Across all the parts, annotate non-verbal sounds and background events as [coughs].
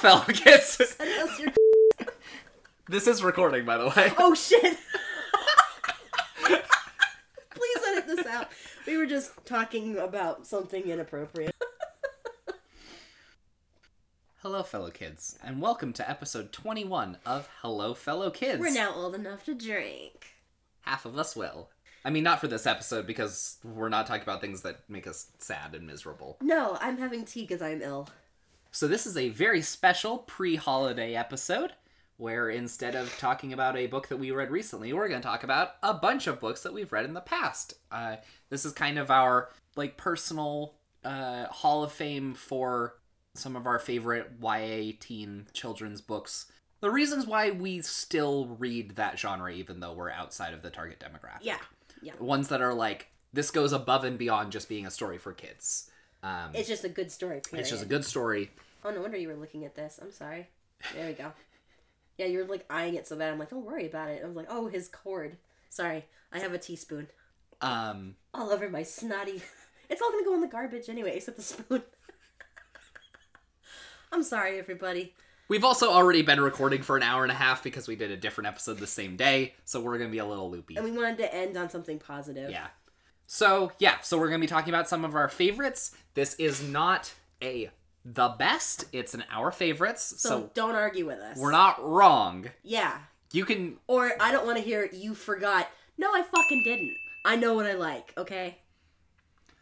Hello, fellow kids. Send us your- [laughs] this is recording, by the way. [laughs] oh shit! [laughs] Please edit this out. We were just talking about something inappropriate. Hello, fellow kids, and welcome to episode 21 of Hello, fellow kids. We're now old enough to drink. Half of us will. I mean, not for this episode because we're not talking about things that make us sad and miserable. No, I'm having tea because I'm ill. So, this is a very special pre holiday episode where instead of talking about a book that we read recently, we're going to talk about a bunch of books that we've read in the past. Uh, this is kind of our like personal uh, hall of fame for some of our favorite YA teen children's books. The reasons why we still read that genre, even though we're outside of the target demographic. Yeah, yeah. Ones that are like, this goes above and beyond just being a story for kids. Um, It's just a good story. Period. it's just a good story. Oh, no wonder you were looking at this. I'm sorry. There we go. [laughs] Yeah, you were like eyeing it so bad. I'm like, don't worry about it. I was like, oh, his cord. Sorry, I have a teaspoon Um, all over my snotty. [laughs] It's all gonna go in the garbage anyway, except the spoon. [laughs] I'm sorry, everybody. We've also already been recording for an hour and a half because we did a different episode the same day, so we're gonna be a little loopy. And we wanted to end on something positive. Yeah. So yeah, so we're gonna be talking about some of our favorites. This is not a the best; it's an our favorites. So, So, don't argue with us. we're not wrong. Yeah. You can. Or I don't want to hear you forgot. No, I fucking didn't. I know what I like. Okay.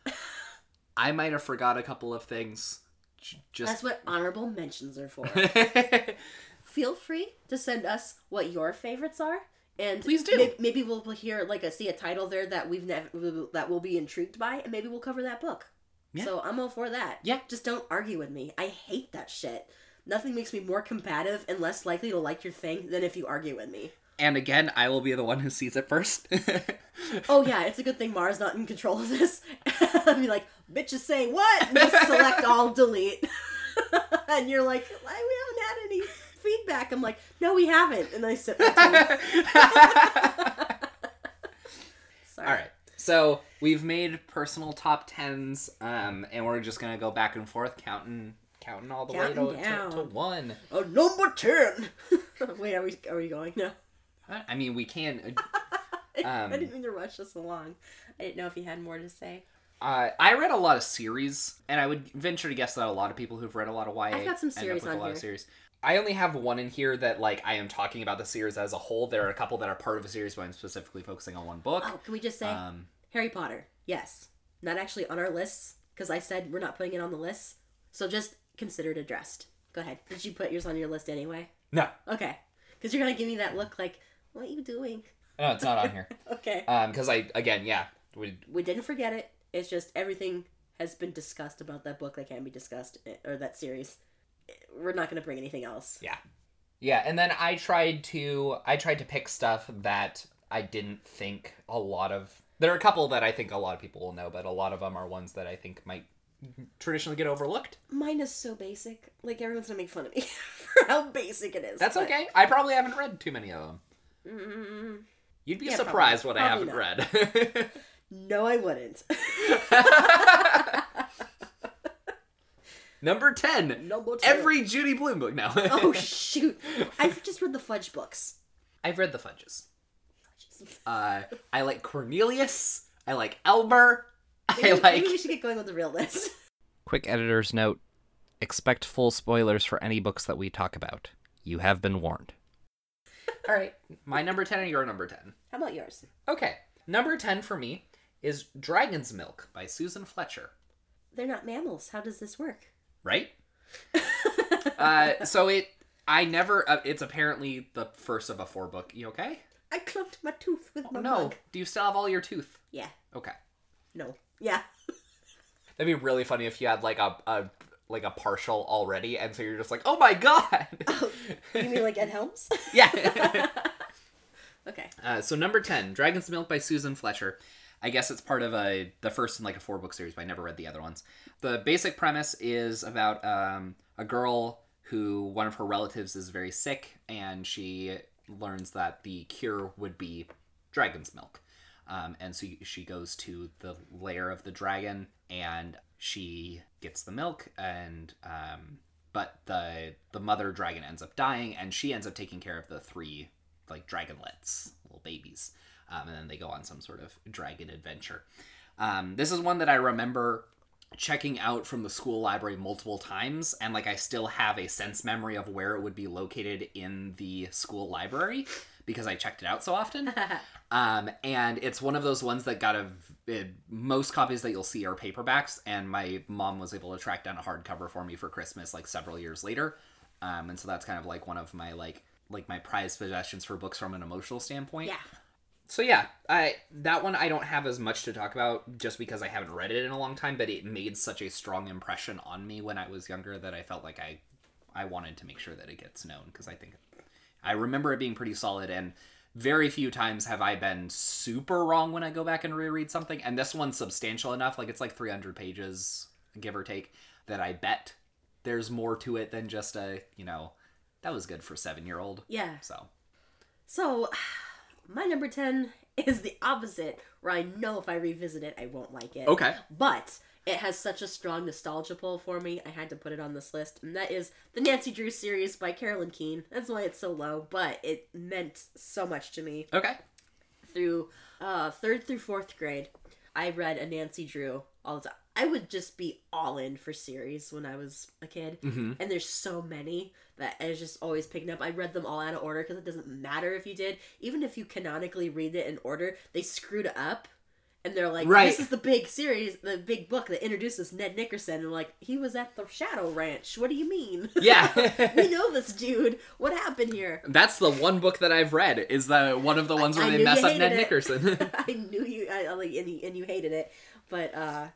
[laughs] I might have forgot a couple of things. J- That's what honorable mentions are for. [laughs] Feel free to send us what your favorites are. And Please do. may- Maybe we'll hear like a see a title there that we've never that we'll be intrigued by, and maybe we'll cover that book. Yeah. So I'm all for that. Yeah. Just don't argue with me. I hate that shit. Nothing makes me more combative and less likely to like your thing than if you argue with me. and again, I will be the one who sees it first. [laughs] Oh yeah, it's a good thing Mara's not in control of this. [laughs] I'd be like, bitch is saying what? Just select all delete. [laughs] and you're like, "Why, we haven't had any feedback. I'm like, no, we haven't. And I sit. [laughs] Sorry. All right. So we've made personal top tens, um, and we're just gonna go back and forth, counting, counting all the Counting way to, to, down. to one. Number ten. [laughs] Wait, are we are we going? No. I mean, we can. [laughs] I, Um, I didn't mean to rush us along. I didn't know if you had more to say. Uh, I read a lot of series, and I would venture to guess that a lot of people who've read a lot of YA I've got some end up series with on a lot of here. series. I only have one in here that like I am talking about the series as a whole. There are a couple that are part of a series, but I'm specifically focusing on one book. Oh, can we just say Um, Harry Potter? Yes. Not actually on our lists because I said we're not putting it on the list. So just consider it addressed. Go ahead. Did you put yours on your list anyway? no, Okay. Because you're gonna give me that look like, what are you doing? no, it's not on here. [laughs] Okay. Um, because I again, yeah, we we didn't forget it. It's just everything has been discussed about that book that can be discussed eh, or that series. We're not gonna bring anything else. Yeah. Yeah, and then I tried to I tried to pick stuff that I didn't think a lot of there are a couple that I think a lot of people will know, but a lot of them are ones that I think might traditionally get overlooked. Mine is so basic. Like everyone's gonna make fun of me [laughs] for how basic it is. That's but- okay. I probably haven't read too many of them. Mm, You'd be Yeah, surprised probably- what I probably haven't read. [laughs] no, I wouldn't. [laughs] Number 10. Number two. Every Judy Blume book now. Oh [laughs] shoot! I've just read the Fudge books. I've read the Fudges. Uh, I like Cornelius. I like Elmer. I Maybe, like maybe we should get going with the real list. [laughs] Quick editor's note expect full spoilers for any books that we talk about. You have been warned. All right, my number 10 and your number 10. How about yours? Okay, number 10 for me is Dragon's Milk by Susan Fletcher, They're not mammals. How does this work? Right? [laughs] Uh, so it, I never, uh, it's apparently the first of a four book. You okay? I clumped my tooth with my no. mug. Do you still have all your tooth? Yeah. Okay. No. Yeah. [laughs] That'd be really funny if you had like a, a like a partial already, and so you're just like, oh my god. [laughs] Oh, You mean like Ed Helms? yeah. okay. Uh, so number ten, Dragon's Milk by Susan Fletcher. I guess it's part of a the first in like a four book series, but I never read the other ones. The basic premise is about um, a girl who one of her relatives is very sick, and she learns that the cure would be dragon's milk. Um, and so she goes to the lair of the dragon, and she gets the milk, and um, but the the mother dragon ends up dying, and she ends up taking care of the three like dragonlets, little babies, um, and then they go on some sort of dragon adventure. Um, this is one that I remember checking out from the school library multiple times and like I still have a sense memory of where it would be located in the school library because I checked it out so often. [laughs] um, and it's one of those ones that got a it, most copies that you'll see are paperbacks and my mom was able to track down a hardcover for me for Christmas like several years later. Um, and so that's kind of like one of my like like my prized possessions for books from an emotional standpoint yeah. So yeah, I that one I don't have as much to talk about just because I haven't read it in a long time, but it made such a strong impression on me when I was younger that I felt like I I wanted to make sure that it gets known because I think I remember it being pretty solid and very few times have I been super wrong when I go back and reread something and this one's substantial enough like it's like 300 pages give or take that I bet there's more to it than just a, you know, that was good for 7-year-old. Yeah. So, So, my number 10 is the opposite, where I know if I revisit it, I won't like it. okay. But it has such a strong nostalgia pull for me, I had to put it on this list. And that is the Nancy Drew series by Carolyn Keene. That's why it's so low, but it meant so much to me. Okay. Through uh, third through fourth grade, I read a Nancy Drew all the time. I would just be all in for series when I was a kid. Mhm. And there's so many that I was just always picking up. I read them all out of order because it doesn't matter if you did. Even if you canonically read it in order, they screwed up. And they're like, Right. this is the big series, the big book that introduces Ned Nickerson. And like, he was at the Shadow Ranch. What do you mean? [laughs] Yeah. we know this dude. What happened here? That's the one book that I've read. Is the one of the ones where I they mess up Ned it. Nickerson. [laughs] I knew you, I, I like, and you, and you hated it, but uh,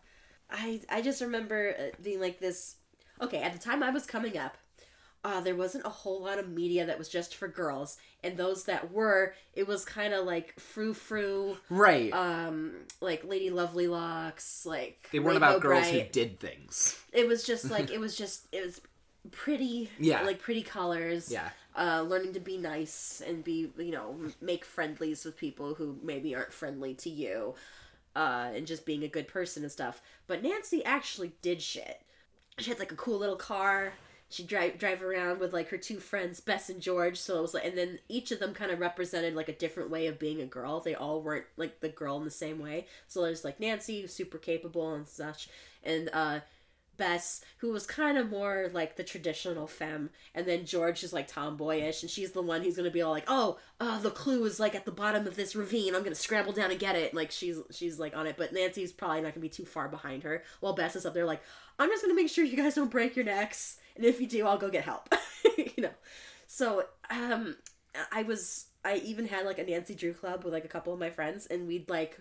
I I just remember uh, being like this. Okay, at the time I was coming up, uh, there wasn't a whole lot of media that was just for girls, and those that were, it was kind of like frou frou, right. um, like Lady Lovely Locks, like they weren't Rainbow about girls who did things. It was just [laughs] like it was just it was pretty, Yeah. like pretty colors Yeah. uh, learning to be nice and be you know make friendlies with people who maybe aren't friendly to you uh, and just being a good person and stuff. But nancy actually did shit. She had like a cool little car. She'd drive drive around with like her two friends bess and george. So it was like and then each of them kind of represented like a different way of being a girl. They all weren't like the girl in the same way. So there's like nancy super capable and such. And uh Bess, who was kind of more like the traditional femme, and then George is like tomboyish, and she's the one who's gonna be all like, "Oh, uh, the clue is like at the bottom of this ravine. I'm gonna scramble down and get it." Like she's she's like on it, but Nancy's probably not gonna be too far behind her. While Bess is up there like, "I'm just gonna make sure you guys don't break your necks, and if you do, I'll go get help." [laughs] you know. So um, I was I even had like a Nancy Drew club with like a couple of my friends, and we'd like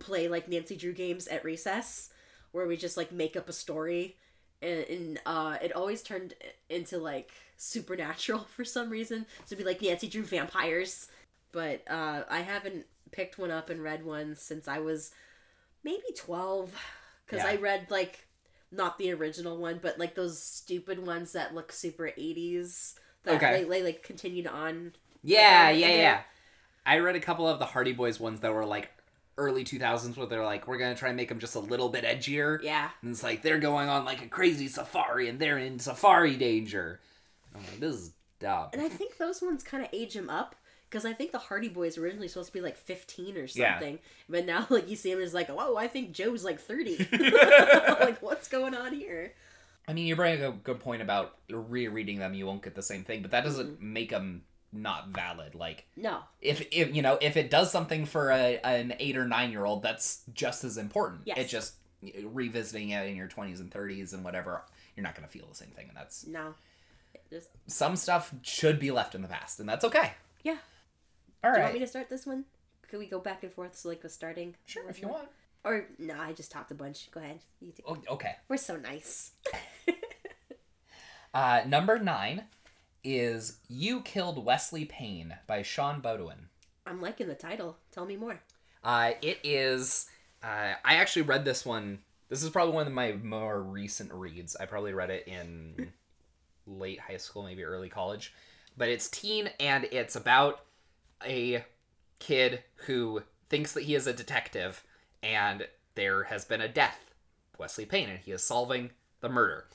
play like Nancy Drew games at recess where we just like make up a story and, and uh it always turned into like supernatural [laughs] for some reason so it'd be like Nancy Drew vampires but uh I haven't picked one up and read one since I was maybe 12 cuz I read like not the original one but like those stupid ones that look super 80s that Okay. they, they like continued on yeah, yeah. yeah. I read a couple of the Hardy Boys ones that were like early 2000s where they're like, we're to try and make them just a little bit edgier. yeah And it's like they're going on like a crazy safari and they're in safari danger. I'm like, this is dumb. And I think those ones kind of age him up because I think the Hardy Boys were originally supposed to be like 15 or Yeah. something. But now, [laughs] like, you see him it's like, whoa, I think Joe's like 30. [laughs] [laughs] like, what's going on here? I mean, you bring a good point about rereading them, you won't get the same thing, but that doesn't Mm-hmm. make them not valid. Like, No. if if you know if it does something for a, an eight or nine year old that's just as important Yes. it just revisiting it in your 20s and 30s and whatever you're not going to feel the same thing and that's No. Just, some stuff should be left in the past and that's okay Yeah. all Do you want me to start this one? Could we go back and forth so, like, with starting? sure if you want Or, no, I just talked a bunch. Go ahead. You do. oh, okay We're so nice. [laughs] uh, number nine is you killed wesley payne by sean Beaudoin I'm liking the title. Tell me more. Uh, it is. Uh, I actually read this one. This is probably one of my more recent reads. I probably read it in [laughs] late high school, maybe early college. But it's teen, and it's about a kid who thinks that he is a detective, and there has been a death, Wesley Payne, and he is solving the murder.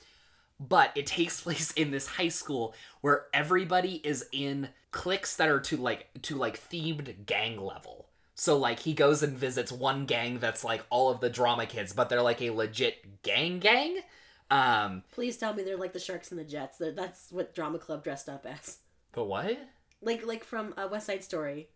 But it takes [laughs] place in this high school where everybody is in cliques that are to like to like themed gang level. So like he goes and visits one gang that's like all of the drama kids, but they're like a legit gang gang. Um Please tell me they're like the Sharks and the Jets. They're, that's what Drama Club dressed up as. but what? Like like from uh, West Side Story.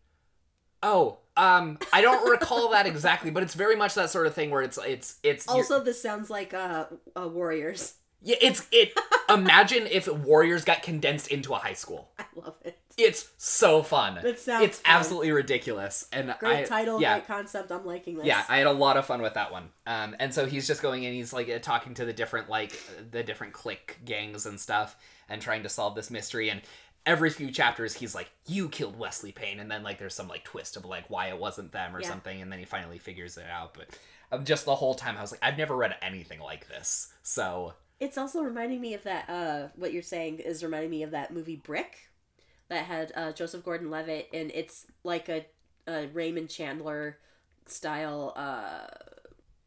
Oh, um I don't recall that exactly, but it's very much that sort of thing where it's it's it's you're- [laughs] Also, this sounds like uh, uh Warriors. Yeah, it's it [laughs] imagine if Warriors got condensed into a high school. I love it. It's so fun. That sounds it's fun. absolutely ridiculous and Great I, title, yeah, great concept. I'm liking this. Yeah, I had a lot of fun with that one. Um, and so he's just going and he's like uh, talking to the different like the different clique gangs and stuff, and trying to solve this mystery. And every few chapters, he's like, "You killed Wesley Payne," and then like there's some like twist of like why it wasn't them or Yeah. something, and then he finally figures it out. But um, just the whole time, I was like, I've never read anything like this. So It's also reminding me of that. Uh, what you're saying is reminding me of that movie Brick, that had uh, Joseph Gordon-Levitt, and it's like a, a Raymond Chandler style, uh,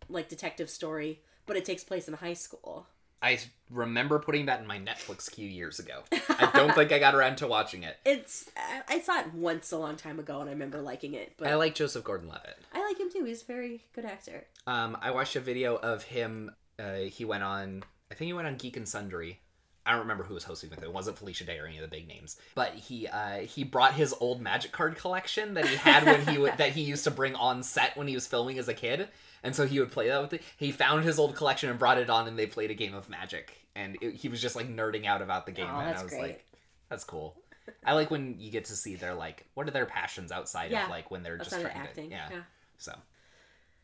like detective story, but it takes place in high school. I remember putting that in my Netflix queue years ago. I [laughs] don't think I got around to watching it. It's I, I saw it once a long time ago, and I remember liking it. But I like Joseph Gordon-Levitt. I like him too. He's a very good actor. Um, I watched a video of him. Uh, he went on. I think he went on Geek and Sundry. I don't remember who was hosting with it. It wasn't Felicia Day or any of the big names. But he uh, he brought his old Magic card collection that he had when he would [laughs] that he used to bring on set when he was filming as a kid, and so he would play that with it. He found his old collection and brought it on, and they played a game of Magic, and it, he was just like nerding out about the game, Oh, and I was great. like, that's cool. I like when you get to see their like what are their passions outside Yeah. of like when they're just trying acting. to yeah. yeah. So,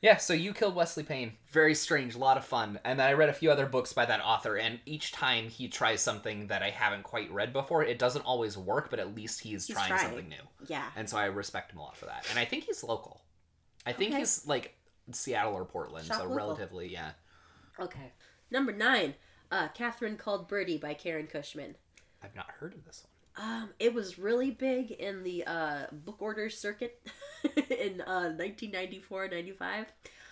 yeah, so you killed Wesley Payne. Very strange, a lot of fun. And then I read a few other books by that author, and each time he tries something that I haven't quite read before, it doesn't always work, but at least he's, He's trying, something new. Yeah. And so I respect him a lot for that. And I think he's local. I think Okay. he's like Seattle or Portland, Shop so local. relatively, yeah. Okay. Number nine, uh, Catherine Called Birdie by Karen Cushman. I've not heard of this one. Um, it was really big in the uh, book order circuit [laughs] in uh, 1994, 95.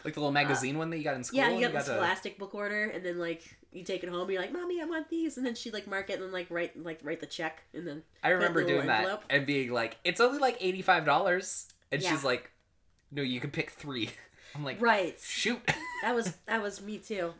Like the little magazine one that you got in school? Uh, Yeah, and you got the to- Scholastic book order, and then like you take it home, and you're like, "Mommy, I want these," and then she'd like mark it and then like write like write the check, and then I remember doing that and being like, it's only like $85. And Yeah. she's like, no, you can pick three. [laughs] I'm like, right. shoot. That was [laughs] that was me too.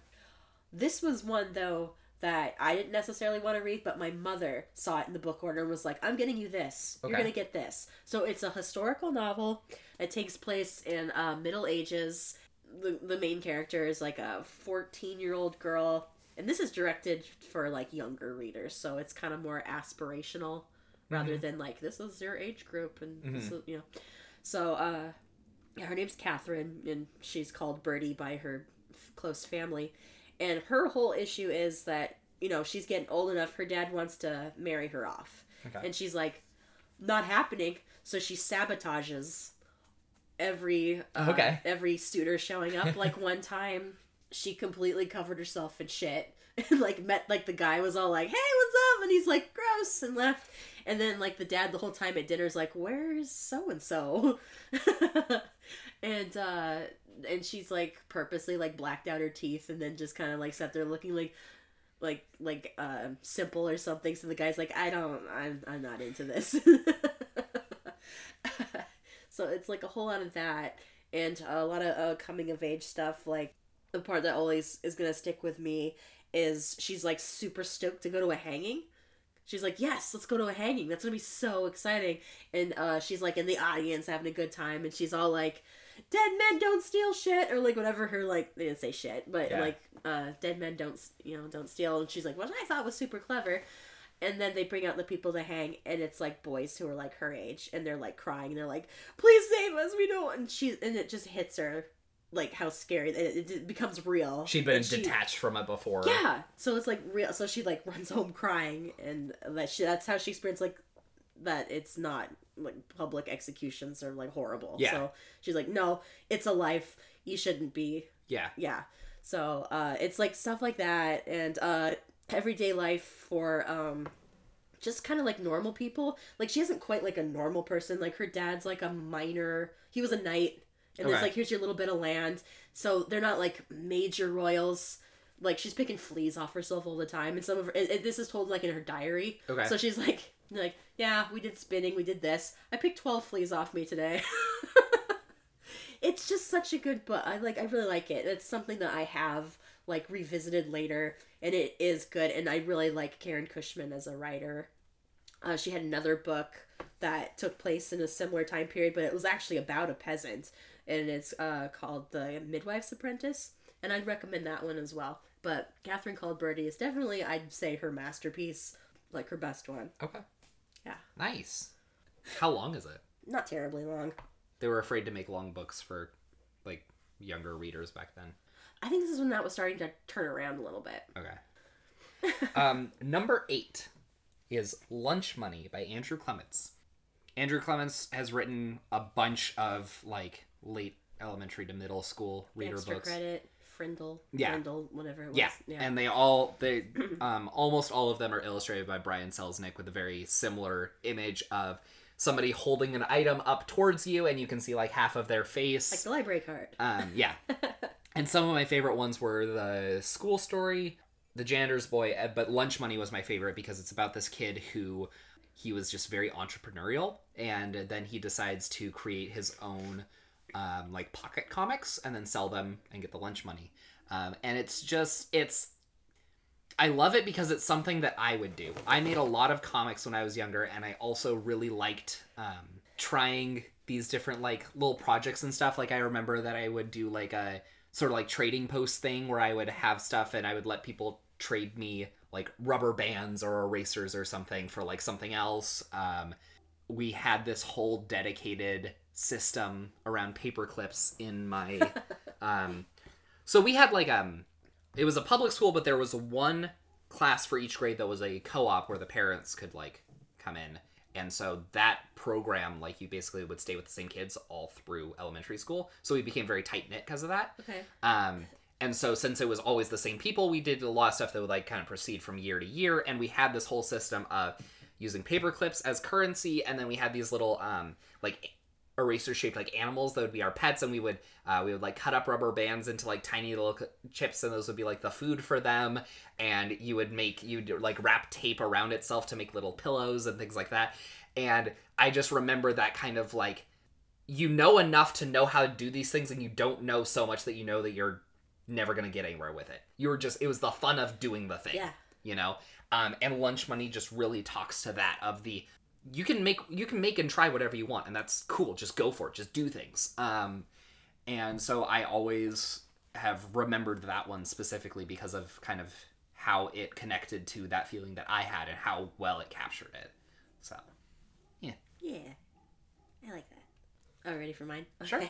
This was one though that I didn't necessarily want to read, but my mother saw it in the book order and was like, "I'm getting you this. You're Okay. gonna get this." So it's a historical novel. It takes place in uh, Middle Ages. The the main character is like a 14 year old girl, and this is directed for like younger readers, so it's kind of more aspirational rather than like this is your age group and this is, you know. So uh, yeah, her name's Catherine, and she's called Birdie by her f- close family. And her whole issue is that, you know, she's getting old enough, her dad wants to marry her off. Okay. And she's like, not happening. So she sabotages every uh, Okay. every suitor showing up. [laughs] like one time, she completely covered herself in shit. [laughs] And like met like the guy was all like, "Hey, what's up?" And he's like, "Gross," and left. And then like the dad the whole time at dinner is like, "Where's so and so?" And uh and she's like purposely like blacked out her teeth and then just kind of like sat there looking like like like uh simple or something. So the guy's like, "I don't I'm I'm not into this." [laughs] so it's like a whole lot of that and a lot of uh, coming of age stuff like the part that always is gonna stick with me is she's like super stoked to go to a hanging she's like yes let's go to a hanging that's gonna be so exciting and uh, she's like in the audience having a good time and she's all like dead men don't steal shit or like whatever her like they didn't say shit but Yeah. like uh, dead men don't you know don't steal and she's like what i thought was super clever and then they bring out the people to hang and it's like boys who are like her age and they're like crying and they're like please save us we don't and she and it just hits her like how scary it, it becomes real She'd been she- detached from it before. yeah so it's like real so she like [laughs] runs home crying and that she that's how she experienced like that it's not like public executions are like horrible. Yeah. so she's like no it's a life. You shouldn't be. Yeah. yeah. So uh it's like stuff like that. And uh everyday life for um just kind of like normal people. Like she isn't quite like a normal person. Like her dad's like a miner he was a knight. And there's Okay. like here's your little bit of land. So they're not like major royals. Like she's picking fleas off herself all the time, and some of her, and, and this is told like in her diary. Okay. So she's like, like, yeah, we did spinning, we did this. I picked twelve fleas off me today. [laughs] it's just such a good book. I like, I really like it. It's something that I have like revisited later, and it is good. And I really like Karen Cushman as a writer. Uh, she had another book that took place in a similar time period, but it was actually about a peasant, and it's uh, called The Midwife's Apprentice, and I'd recommend that one as well. But Catherine Called Birdie is definitely, I'd say, her masterpiece, like her best one. Okay. Yeah. Nice. How long is it? Not terribly long. They were afraid to make long books for like younger readers back then. I think this is when that was starting to turn around a little bit. Okay. [laughs] um, number eight is Lunch Money by Andrew Clements. Andrew Clements has written a bunch of like late elementary to middle school reader Extra books. credit, Frindle, Yeah. Frindle, whatever it was. Yeah. and they all they [clears throat] um almost all of them are illustrated by Brian Selznick with a very similar image of somebody holding an item up towards you, and you can see like half of their face. like the library card. Um, yeah. [laughs] and some of my favorite ones were the school story, the janitor's boy, uh, but Lunch Money was my favorite because it's about this kid who he was just very entrepreneurial, and then he decides to create his own um, like pocket comics and then sell them and get the lunch money. Um, and it's just it's I love it because it's something that I would do. I made a lot of comics when I was younger, and I also really liked um, trying these different like little projects and stuff. Like I remember that I would do like a sort of like trading post thing where I would have stuff and I would let people trade me like rubber bands or erasers or something for like something else. Um, we had this whole dedicated system around paper clips in my [laughs] um so we had like um it was a public school but there was one class for each grade that was a co-op where the parents could like come in. And so that program like you basically would stay with the same kids all through elementary school. So we became very tight knit because of that. Okay. um, and so since it was always the same people, we did a lot of stuff that would like kind of proceed from year to year, and we had this whole system of using paper clips as currency, and then we had these little um, like eraser shaped like animals that would be our pets, and we would uh, we would like cut up rubber bands into like tiny little chips, and those would be like the food for them, and you would make you'd like wrap tape around itself to make little pillows and things like that, and I just remember that kind of like you know enough to know how to do these things and you don't know so much that you know that you're never gonna get anywhere with it. You were just it was the fun of doing the thing. Yeah. You know? Um and lunch money just really talks to that of the you can make you can make and try whatever you want and that's cool. Just go for it. Just do things. Um and so I always have remembered that one specifically because of kind of how it connected to that feeling that I had and how well it captured it. So Yeah. Yeah. I like that. Oh, ready for mine? Sure.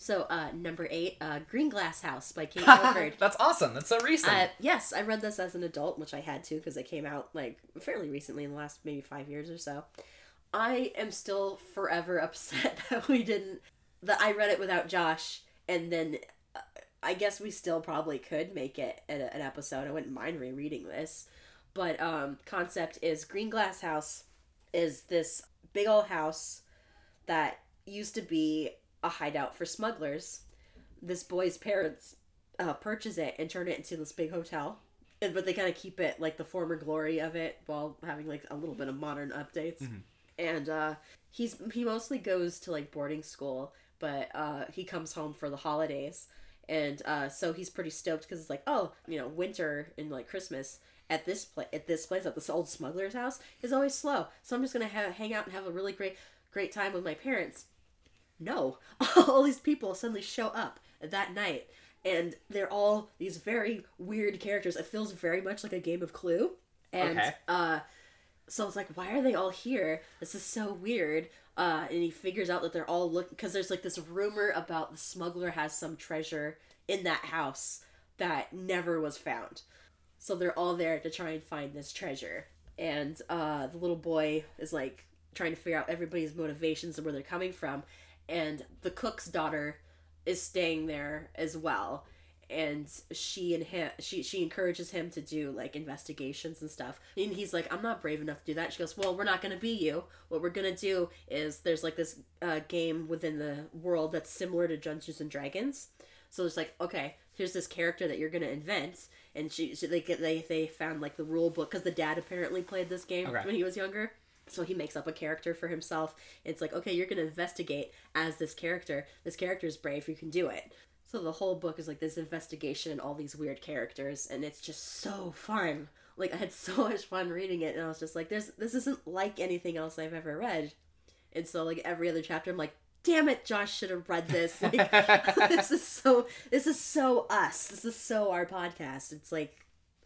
So, uh, number eight, uh, Green Glass House by Kate [laughs] Milford. That's awesome. That's so recent. Uh, yes, I read this as an adult, which I had to because it came out like fairly recently in the last maybe five years or so. I am still forever [laughs] upset that we didn't, that I read it without Josh, and then uh, I guess we still probably could make it an, an episode. I wouldn't mind rereading this. But um, concept is Green Glass House is this big old house that used to be a hideout for smugglers. This boy's parents uh, purchase it and turn it into this big hotel. And, but they kind of keep it like the former glory of it while having like a little bit of modern updates. And uh, he's he mostly goes to like boarding school, but uh, he comes home for the holidays. And uh, so he's pretty stoked because it's like, oh, you know, winter and like Christmas at this place, at this place, at this old smuggler's house is always slow. So I'm just gonna ha- hang out and have a really great, great time with my parents no [laughs] all these people suddenly show up that night and they're all these very weird characters. It feels very much like a game of clue and Okay. uh so it's like why are they all here? This is so weird. Uh and he figures out that they're all looking because there's like this rumor about the smuggler has some treasure in that house that never was found. So they're all there to try and find this treasure. And uh the little boy is like trying to figure out everybody's motivations and where they're coming from and the cook's daughter is staying there as well. And she and him she she encourages him to do like investigations and stuff. And he's like i'm not brave enough to do that. She goes well we're not going to be you. What we're going to do is there's like this uh, game within the world that's similar to dungeons and dragons. So it's like okay here's this character that you're gonna invent, and she, she they get they they found like the rule book because the dad apparently played this game Okay. when he was younger. So he makes up a character for himself. It's like, okay, you're gonna investigate as this character. This character is brave. You can do it. So the whole book is like this investigation and all these weird characters, and it's just so fun. Like I had [laughs] so much fun reading it, and I was just like, "There's this isn't like anything else I've ever read." And so like every other chapter, I'm like, "Damn it, Josh should have read this." Like [laughs] this is so this is so us. This is so our podcast. It's like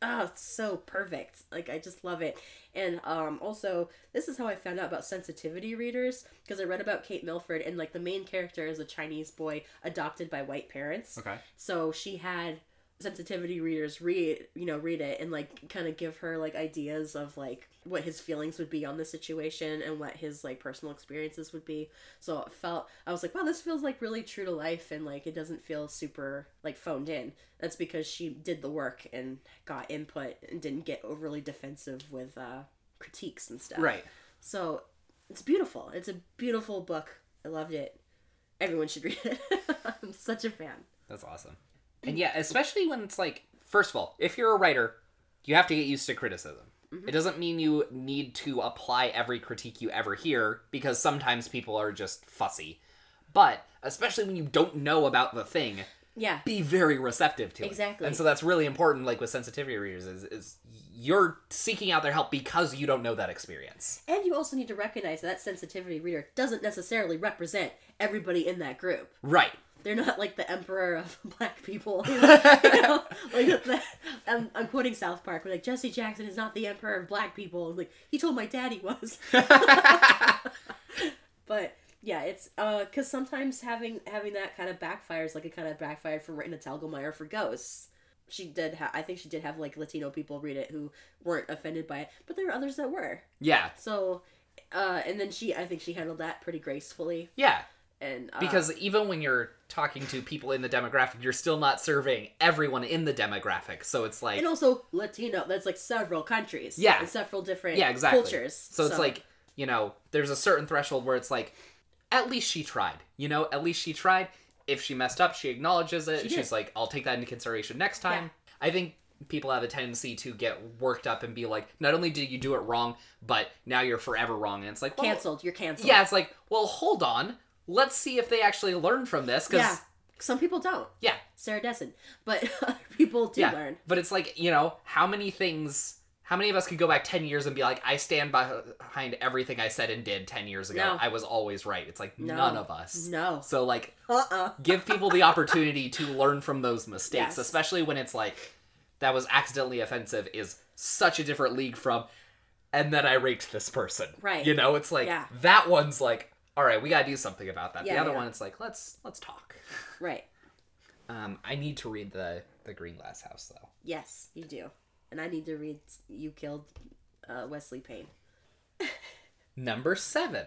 oh, it's so perfect. Like I just love it. And um also this is how I found out about sensitivity readers because I read about Kate Milford and like the main character is a Chinese boy adopted by white parents. Okay. So she had sensitivity readers read you know read it and like kind of give her like ideas of like what his feelings would be on the situation and what his like personal experiences would be. So it felt i was like wow this feels like really true to life and like it doesn't feel super like phoned in. That's because she did the work and got input and didn't get overly defensive with uh critiques and stuff. Right. so it's beautiful. It's a beautiful book. I loved it. Everyone should read it. [laughs] I'm such a fan. That's awesome. And yeah, especially when it's like, first of all, if you're a writer, you have to get used to criticism. It doesn't mean you need to apply every critique you ever hear because sometimes people are just fussy. But especially when you don't know about the thing, yeah be very receptive to it. Exactly. And so that's really important like with sensitivity readers is, is you're seeking out their help because you don't know that experience. And you also need to recognize that, that sensitivity reader doesn't necessarily represent everybody in that group. Right. They're not like the emperor of [laughs] black people. You [laughs] know? [laughs] You know? Like the, I'm, I'm quoting South Park. Where like Jesse Jackson is not the emperor of black people. Like he told my dad he was. but yeah, it's uh because sometimes having having that kind of backfires like it kind of backfired for Raina Telgemeier for Ghosts. She did. Ha- I think she did have like Latino people read it who weren't offended by it, but there were others that were. Yeah. So, uh, and then she, I think she handled that pretty gracefully. Yeah. And uh, Because even when you're talking to people in the demographic, you're still not surveying everyone in the demographic. So it's like and also Latino, that's like several countries. Yeah. and several different yeah, exactly. cultures. So it's like, you know, there's a certain threshold where it's like at least she tried. You know, at least she tried. If she messed up, she acknowledges it. She She's did. like, I'll take that into consideration next time. I think people have a tendency to get worked up and be like, not only did you do it wrong, but now you're forever wrong. And it's like, well, canceled. You're canceled. Yeah, it's like, well, hold on. Let's see if they actually learn from this. Because, yeah. Some people don't. yeah, Sarah doesn't, but [laughs] other people do yeah. learn. But it's like, you know, how many things, how many of us could go back 10 years and be like, I stand behind everything I said and did 10 years ago. No. I was always right. It's like, No. none of us. No. So, like, Uh uh give people the opportunity to learn from those mistakes, Yes. especially when it's like, that was accidentally offensive is such a different league from, and then I raped this person. Right. You know, it's like, Yeah. that one's like, all right, we gotta do something about that. Yeah, the other yeah. one, it's like, let's let's talk. Right. Um, I need to read the the Green Glass House though. Yes, you do. And I need to read You Killed uh, Wesley Payne. [laughs] Number seven,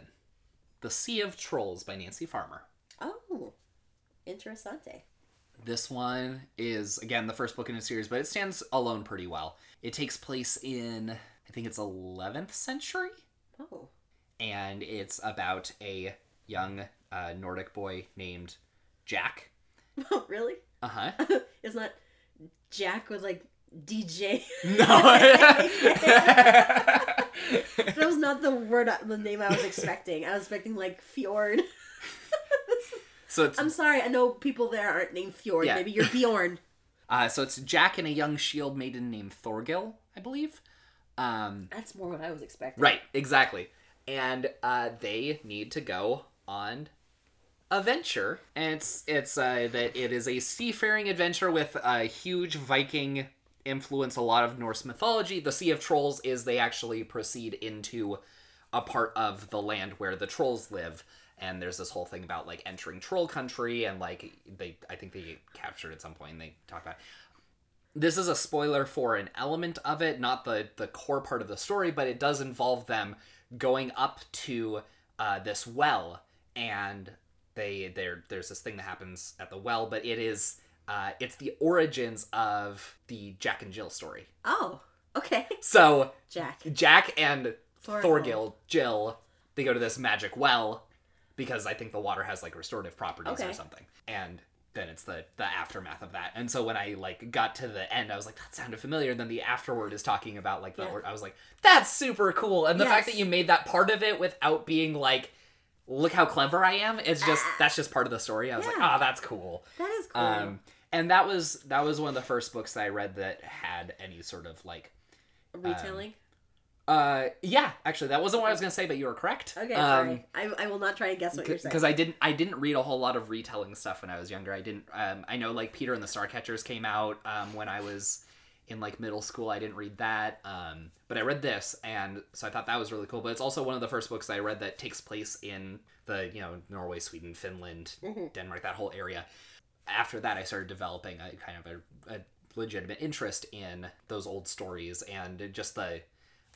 The Sea of Trolls by Nancy Farmer. Oh, interessante. This one is again the first book in a series, but it stands alone pretty well. It takes place in I think it's 11th century, Oh. And it's about a young uh, Nordic boy named Jack. [laughs] Oh, really? [laughs] Uh huh. Isn't that Jack with like DJ? [laughs] No. that was not the word, the name I was expecting. I was expecting like Fjord. so it's I'm sorry, I know people there aren't named Fjord. Yeah. Maybe you're Bjorn. uh, so it's Jack and a young shield maiden named Thorgil, I believe. Um, That's more what I was expecting. Right, exactly. And uh, they need to go on a venture, and it's it's uh, that it is a seafaring adventure with a huge Viking influence, a lot of Norse mythology. The Sea of Trolls is they actually proceed into a part of the land where the trolls live. And there's this whole thing about like entering troll country and like they I think they get captured at some point and they talk about this is a spoiler for an element of it, not the the core part of the story, but it does involve them going up to uh, this well, and they there there's this thing that happens at the well, but it is uh, it's the origins of the Jack and Jill story. Oh, okay. [laughs] So Jack. Jack and Thorgil. Thorgil, Jill, they go to this magic well because I think the water has like restorative properties or something. And then it's the the aftermath of that. And so when I like got to the end, I was like, that sounded familiar. And then the afterword is talking about like the Yeah. or- I was like, that's super cool. And the fact that you made that part of it without being like, look how clever I am, is just that's just part of the story. I was like, Yeah. ah, that's cool. That is cool. Um, and that was that was one of the first books that I read that had any sort of like Retelling. Uh yeah actually that wasn't what I was gonna say but you were correct okay, um, sorry. I, I will not try and guess what you're saying. because I didn't I didn't read a whole lot of retelling stuff when I was younger I didn't um I know like Peter and the Starcatchers came out um when I was in like middle school I didn't read that um but I read this and so I thought that was really cool but it's also one of the first books I read that takes place in the you know Norway Sweden Finland Mhm. Denmark that whole area after that I started developing a kind of a, a legitimate interest in those old stories and just the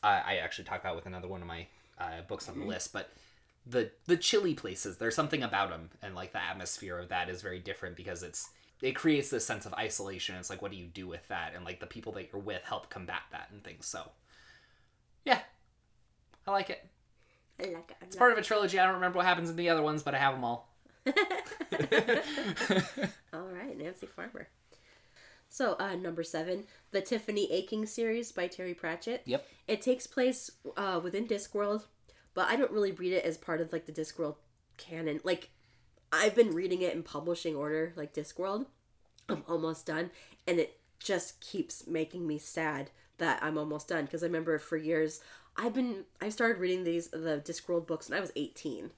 uh, I actually talk about with another one of my uh, books on the list but the the chilly places there's something about them and like the atmosphere of that is very different because it's it creates this sense of isolation. It's like what do you do with that? And like the people that you're with help combat that and things. So yeah. I like it. I like it. I it's part of a trilogy. I don't remember what happens in the other ones but i have them all. [laughs] [laughs] All right, Nancy Farmer. So, uh, number seven, the Tiffany Aching series by Terry Pratchett. Yep. It takes place uh, within Discworld, but I don't really read it as part of like the Discworld canon. Like, I've been reading it in publishing order, like Discworld. I'm almost done, and it just keeps making me sad that I'm almost done because I remember for years I've been I started reading these the Discworld books when I was 18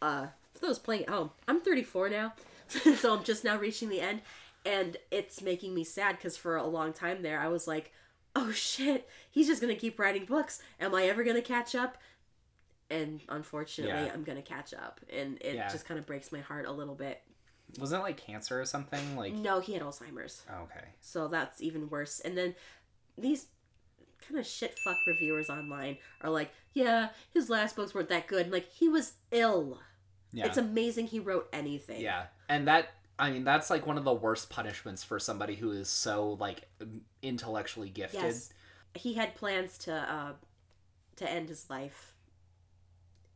uh for those playing at home i'm 34 now [laughs] so i'm just now reaching the end and it's making me sad because for a long time there i was like oh shit he's just gonna keep writing books. Am i ever gonna catch up? And unfortunately Yeah. i'm gonna catch up and it Yeah. just kind of breaks my heart a little bit. Wasn't it like cancer or something? Like no he had alzheimer's. Oh, okay. So that's even worse. And then these kind of shit fuck reviewers online are like yeah his last books weren't that good. Like he was ill. Yeah. It's amazing he wrote anything. Yeah, and that I mean that's like one of the worst punishments for somebody who is so like intellectually gifted. Yes. He had plans to uh to end his life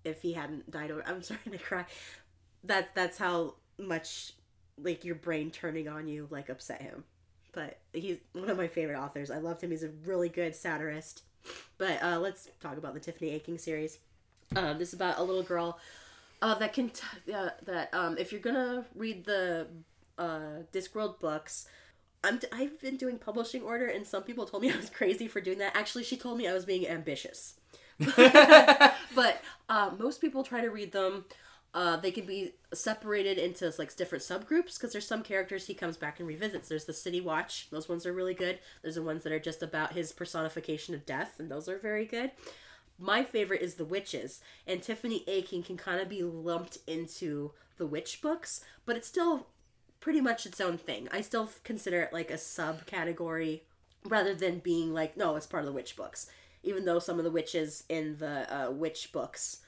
if he hadn't died I'm [laughs] starting to cry. That that's how much like your brain turning on you like upset him. But he's one of my favorite authors. I loved him. He's a really good satirist. But uh let's talk about the Tiffany Aching series. Um this is about a little girl uh that can t- uh, that um if you're to read the uh Discworld books I'm d- I've been doing publishing order, and some people told me I was crazy for doing that. Actually, she told me I was being ambitious. [laughs] but uh, most people try to read them. Uh, they can be separated into like different subgroups because there's some characters he comes back and revisits. There's the City Watch; those ones are really good. There's the ones that are just about his personification of death, and those are very good. My favorite is the witches, and Tiffany Aching can kind of be lumped into the witch books, but it's still pretty much its own thing. I still consider it like a subcategory rather than being like no, it's part of the witch books. Even though some of the witches in the uh, witch books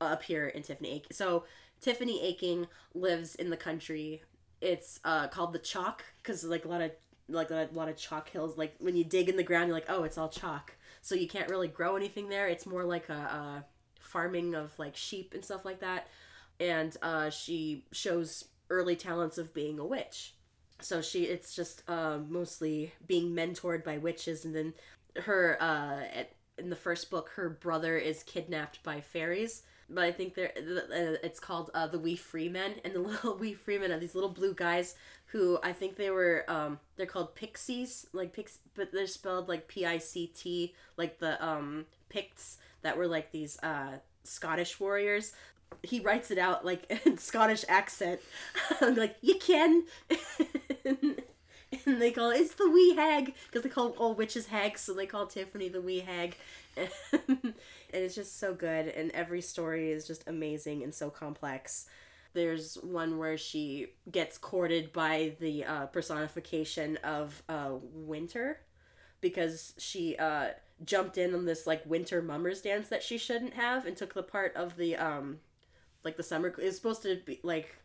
appear in Tiffany Aching. So Tiffany Aching lives in the country. It's uh, called the chalk because like a lot of like a lot of chalk hills. Like when you dig in the ground, you're like, oh, it's all chalk. So you can't really grow anything there. It's more like a, a farming of like sheep and stuff like that. And uh, she shows early talents of being a witch. So she, it's just uh, mostly being mentored by witches, and then her uh, at, in the first book, her brother is kidnapped by fairies. But I think they're uh, it's called uh, the Wee Free Men, and the [laughs] little Wee Free Men are these little blue guys who I think they were um they're called pixies, like pix, but they're spelled like P I C T, like the um Picts that were like these uh Scottish warriors. He writes it out like [laughs] in Scottish accent, [laughs] like you can. [laughs] and they call it's the wee hag because they call all witches hags so they call tiffany the wee hag and it's just so good and every story is just amazing and so complex there's one where she gets courted by the uh, personification of uh, winter because she uh, jumped in on this like winter mummers dance that she shouldn't have and took the part of the um like the summer it's supposed to be like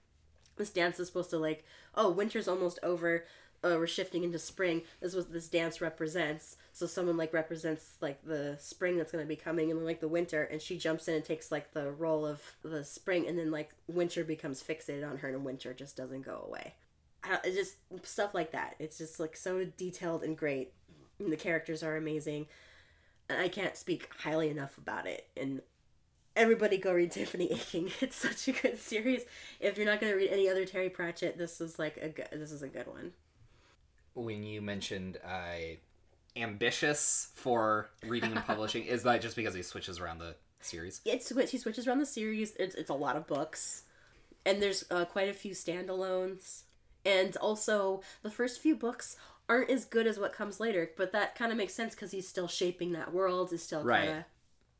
this dance is supposed to like oh winter's almost over uh, we're shifting into spring. This is what this dance represents so someone like represents like the spring that's going to be coming and like the winter and she jumps in and takes like the role of the spring and then like winter becomes fixated on her and winter just doesn't go away I just stuff like that. It's just like so detailed and great. And the characters are amazing. And I can't speak highly enough about it. And everybody go read Tiffany Aching. [laughs] It's such a good series. If you're not going to read any other Terry Pratchett, this is like a good, this is a good one. When you mentioned uh, ambitious for reading and publishing, is that just because he switches around the series? It's he switches around the series. It's it's a lot of books, and there's uh, quite a few standalones, and also the first few books aren't as good as what comes later. But that kind of makes sense because he's still shaping that world. Is still Right. kind of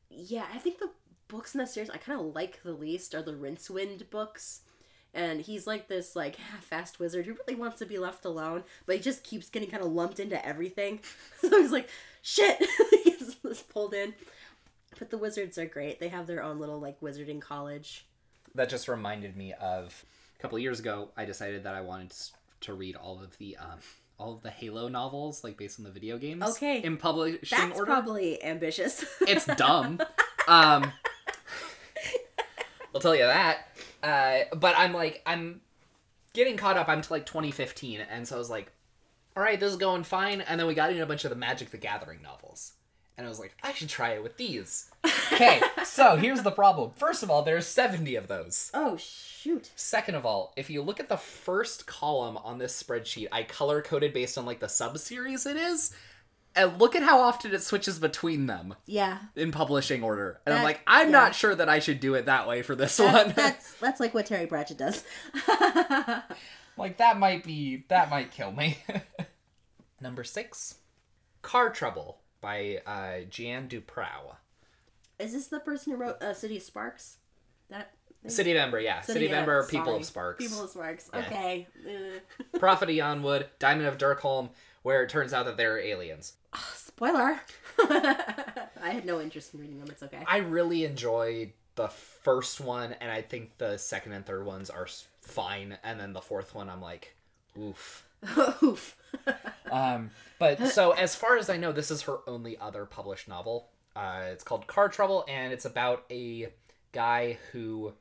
yeah. I think the books in that series I kind of like the least are the Rincewind books. And he's like this like [laughs] half-assed wizard who really wants to be left alone, but he just keeps getting kind of lumped into everything. [laughs] so he's like, shit, [laughs] he gets pulled in. But the wizards are great. They have their own little like wizarding college. That just reminded me of a couple of years ago. I decided that I wanted to, to read all of the um, all of the Halo novels, like based on the video games. Okay. in publishing That's order. probably ambitious. it's dumb. Um, I'll tell you that. Uh, but I'm like, I'm getting caught up. I'm to like 2015, and so I was like, all right, this is going fine. And then we got into a bunch of the Magic the Gathering novels. And I was like, I should try it with these. Okay, [laughs] so here's the problem. First of all, there's 70 of those. oh shoot. Second of all, if you look at the first column on this spreadsheet, I color coded based on like the sub series it is. And look at how often it switches between them Yeah. in publishing order. And I'm like, I'm yeah. not sure that I should do it that way for this That- one. that's [laughs] that's like what Terry Pratchett does. [laughs] like that might be that might kill me. [laughs] Number six, Car Trouble by uh, Jan DuPrau. Is this the person who wrote uh, City of Sparks? That City of Ember, yeah. City, of yeah, Ember, People sorry. of Sparks. People of Sparks. Okay. Uh, Prophet of Yonwood, Diamond of Darkhold, where it turns out that they're aliens. spoiler. [laughs] I had no interest in reading them. It's okay. I really enjoyed the first one, and I think the second and third ones are fine, and then the fourth one, I'm like, oof. [laughs] Oof. [laughs] Um, but so as far as I know, this is her only other published novel. Uh, it's called Car Trouble, and it's about a guy who,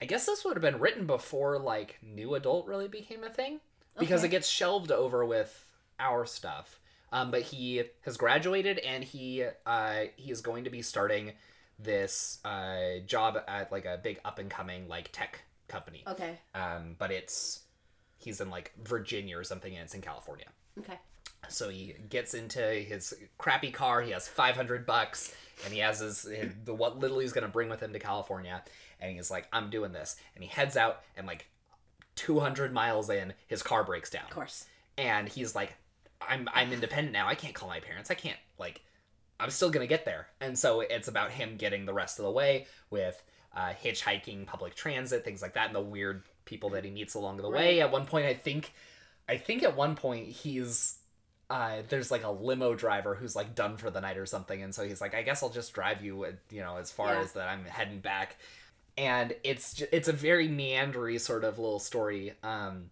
I guess this would have been written before like new adult really became a thing, because Okay. it gets shelved over with our stuff. Um, but he has graduated, and he uh, he is going to be starting this uh, job at like a big up and coming like tech company. okay. Um, but it's he's in like Virginia or something, and it's in California. Okay. So he gets into his crappy car. He has 500 bucks, and he has his, his the what little he's gonna bring with him to California. And he's like, "I'm doing this." And he heads out, and like 200 miles in, his car breaks down, Of course. and he's like, "I'm I'm independent now. I can't call my parents. I can't like, I'm still gonna get there." And so it's about him getting the rest of the way with uh, hitchhiking, public transit, things like that, and the weird people that he meets along the way. At one point, I think, I think at one point he's uh, there's like a limo driver who's like done for the night or something, and so he's like, I guess I'll just drive you, uh, you know, as far Yeah. as that I'm heading back. And it's ju- it's a very meandery sort of little story. Um,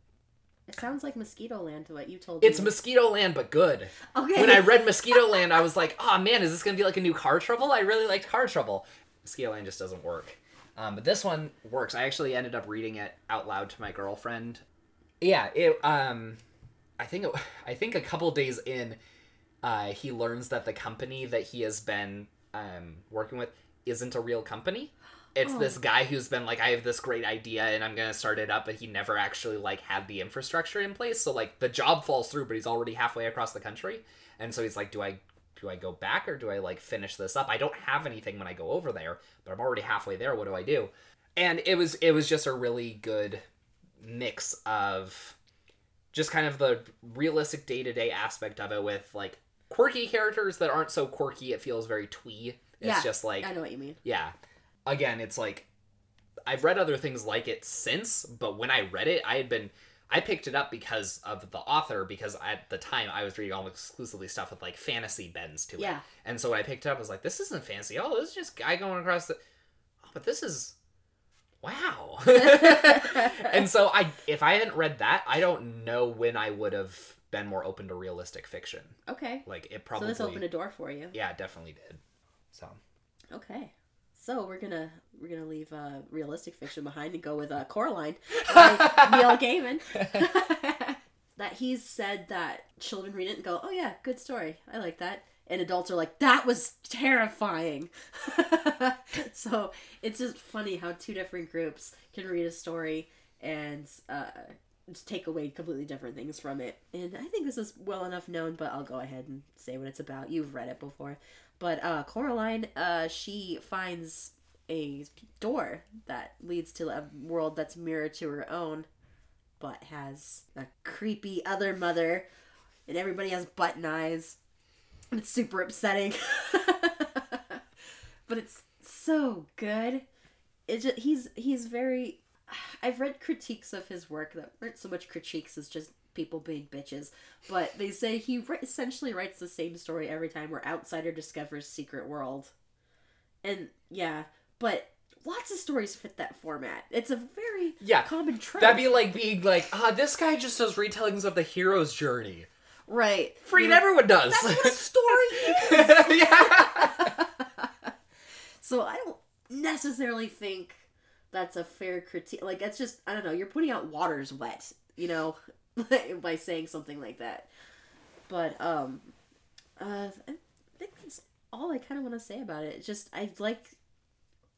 It sounds like Mosquitoland to what you told it's me. It's Mosquitoland, but good. okay. When I [laughs] read Mosquitoland, I was like, oh man, is this gonna be like a new Car Trouble? I really liked Car Trouble. Mosquitoland just doesn't work. Um, but this one works. I actually ended up reading it out loud to my girlfriend. Yeah, it. Um, I think it, [laughs] I think a couple days in, uh, he learns that the company that he has been um, working with isn't a real company. It's Oh. this guy who's been like, I have this great idea and I'm gonna start it up, but he never actually like had the infrastructure in place. So like the job falls through, but he's already halfway across the country, and so he's like, do I do I go back or do I like finish this up? I don't have anything when I go over there, but I'm already halfway there. What do I do? And it was it was just a really good mix of just kind of the realistic day-to-day aspect of it with like quirky characters that aren't so quirky it feels very twee it's Yeah, just like I know what you mean. yeah again it's like i've read other things like it since but when i read it i had been i picked it up because of the author because at the time i was reading almost exclusively stuff with like fantasy bends to it Yeah. and so when i picked it up i was like this isn't fancy oh this is just guy going across the oh, but this is wow [laughs] and so i if i hadn't read that i don't know when i would have been more open to realistic fiction Okay. like it probably So this opened a door for you. yeah it definitely did so Okay. So we're gonna we're gonna leave uh, realistic fiction behind and go with uh, Coraline by Neil [laughs] Gaiman. [laughs] that he's said that children read it and go, "Oh yeah, good story. I like that." And adults are like, "That was terrifying." [laughs] so it's just funny how two different groups can read a story and uh, take away completely different things from it. And I think this is well enough known, but I'll go ahead and say what it's about. You've read it before. But uh, Coraline, uh, she finds a door that leads to a world that's mirror to her own, but has a creepy other mother, and everybody has button eyes. It's super upsetting. [laughs] but it's so good. It just, he's he's very I've read critiques of his work that weren't so much critiques as just people being bitches, but they say he essentially writes the same story every time where outsider discovers secret world. And yeah, but lots of stories fit that format. It's a very Yeah, common trope. That'd be like being like, ah, this guy just does retellings of the hero's journey. right. Freaking You're everyone does. That's what a [laughs] story is. yeah. [laughs] So I don't necessarily think that's a fair critique. Like that's just I don't know. You're putting out water's wet, you know, [laughs] by saying something like that. But um, uh, I think that's all I kind of want to say about it. It's just I like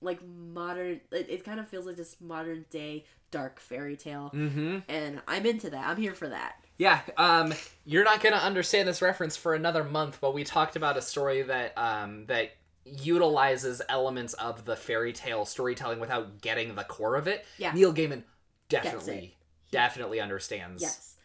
like modern. It, it kind of feels like this modern day dark fairy tale, Mm-hmm. and I'm into that. I'm here for that. Yeah, um, you're not gonna understand this reference for another month, but we talked about a story that um, that utilizes elements of the fairy tale storytelling without getting the core of it. Yeah. Neil Gaiman definitely, definitely understands. Yes.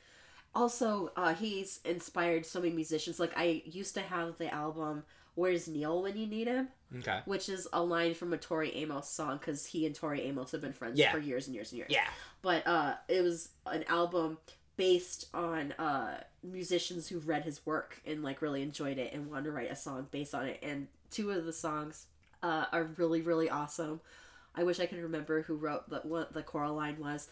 Also, uh, he's inspired so many musicians. Like I used to have the album "Where's Neil When You Need Him," Okay. which is a line from a Tori Amos song because he and Tori Amos have been friends Yeah. for years and years and years. Yeah. But uh, it was an album based on uh, musicians who've read his work and like really enjoyed it and wanted to write a song based on it. And two of the songs uh, are really really awesome. I wish I could remember who wrote the what the Coraline was.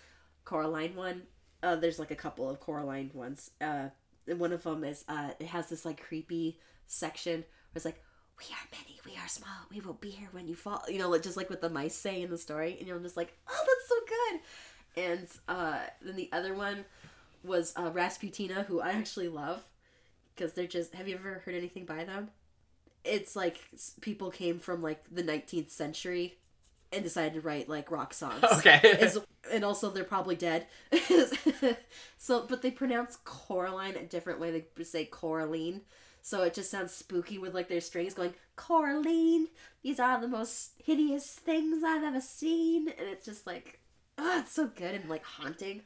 Coraline one. Uh, there's like a couple of Coraline ones. Uh, and one of them is uh, it has this like creepy section where it's like we are many, we are small, we will be here when you fall. You know, like just like what the mice say in the story, and you're just like, oh, that's so good. And uh, then the other one was uh, Rasputina, who I actually love because they're just. Have you ever heard anything by them? It's like people came from like the 19th century and decided to write like rock songs. [laughs] Okay. As- and also they're probably dead. [laughs] so, but they pronounce Coraline a different way. They say Coraline. So it just sounds spooky with like their strings going, Coraline, these are the most hideous things I've ever seen. And it's just like, oh, it's so good and like haunting.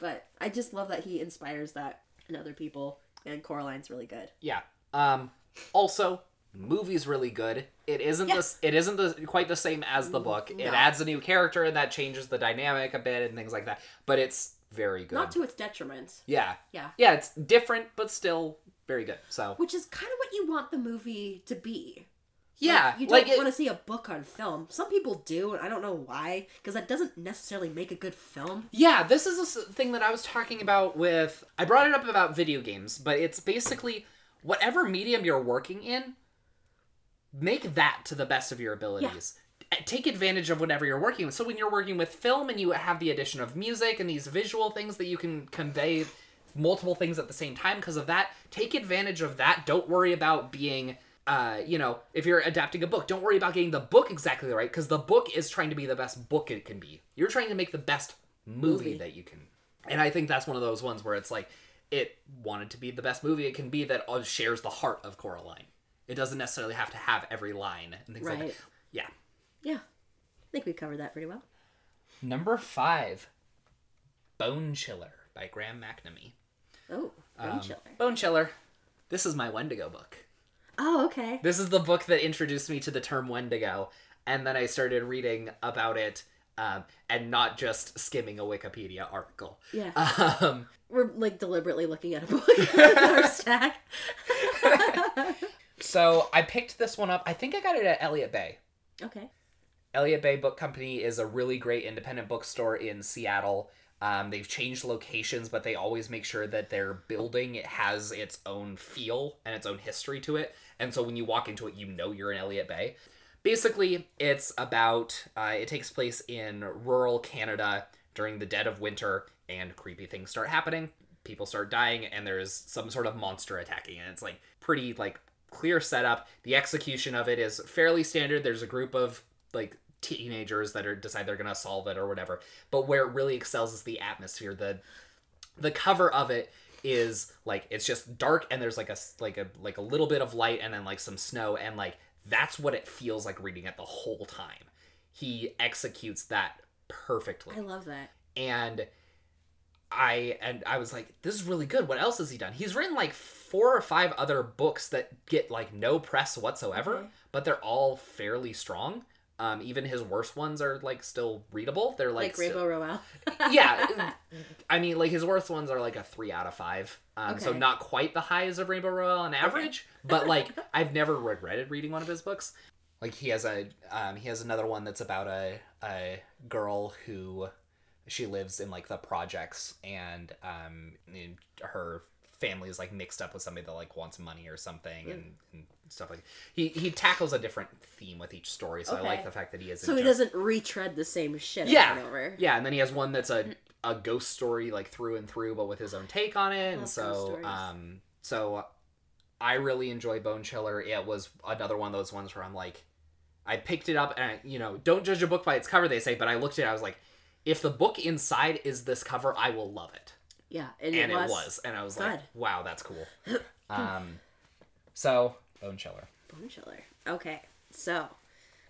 But I just love that he inspires that in other people. And Coraline's really good. Yeah. Um. Also, movie's really good. It isn't Yeah. this. It isn't the quite the same as the book. It adds a new character and that changes the dynamic a bit and things like that. But it's very good. Not to its detriment. yeah. Yeah. Yeah. It's different, but still very good. So Which is kind of what you want the movie to be. yeah, Like, you like don't it- want to see a book on film. Some people do, and I don't know why, because that doesn't necessarily make a good film. Yeah, this is a thing that I was talking about with. I brought it up about video games, but it's basically whatever medium you're working in, make that to the best of your abilities. Uh, Take advantage of whatever you're working with. So when you're working with film and you have the addition of music and these visual things that you can convey multiple things at the same time because of that, take advantage of that. Don't worry about being uh, you know, if you're adapting a book, don't worry about getting the book exactly right because the book is trying to be the best book it can be. You're trying to make the best movie, Movie. that you can. And I think that's one of those ones where it's like it wanted to be the best movie it can be that uh, shares the heart of Coraline. It doesn't necessarily have to have every line and things like Right. that. Yeah. Yeah. I think we covered that pretty well. Number five, Bone Chiller by Graham McNamee. Oh, Bone Um, Chiller. Bone Chiller. This is my Wendigo book. Oh, okay. This is the book that introduced me to the term Wendigo, and then I started reading about it, um, and not just skimming a Wikipedia article. Yeah. Um, We're like deliberately looking at a book [laughs] in our stack. [laughs] so I picked this one up. I think I got it at Elliott Bay. okay. Elliott Bay Book Company is a really great independent bookstore in Seattle. Um, they've changed locations, but they always make sure that their building has its own feel and its own history to it. And so when you walk into it, you know you're in Elliott Bay. Basically, it's about, uh, it takes place in rural Canada during the dead of winter, and creepy things start happening. people start dying and there's some sort of monster attacking and it's like pretty like clear setup. The execution of it is fairly standard. There's a group of like teenagers that are decide they're gonna solve it or whatever. But where it really excels is the atmosphere. The the cover of it is like it's just dark and there's like a like a like a little bit of light and then like some snow. And like that's what it feels like reading it the whole time. He executes that perfectly. I love that. and I and I was like, this is really good. What else has he done? He's written like four or five other books that get like no press whatsoever, Okay. but they're all fairly strong. Um, even his worst ones are like still readable. They're like, Like, Rainbow Rowell. [laughs] yeah. I mean, like his worst ones are like a three out of five. Um, so not quite the highs of Rainbow Rowell on average, but like [laughs] I've never regretted reading one of his books. Like he has a um, he has another one that's about a a girl who she lives in like the projects and um her family is like mixed up with somebody that like wants money or something and, and stuff like he he tackles a different theme with each story so i like the fact that he isn't So he just- doesn't retread the same shit Yeah. over and over. yeah, and then he has one that's a a ghost story like through and through, but with his own take on it. And so, um, so I really enjoy Bone Chiller. It was another one of those ones where I'm like, I picked it up and I, you know, don't judge a book by its cover. They say, but I looked at it, I was like, if the book inside is this cover, I will love it. Yeah, and, And it, it was, was, and I was like, wow, that's cool. [laughs] um, so Bone Chiller. Bone Chiller. Okay, so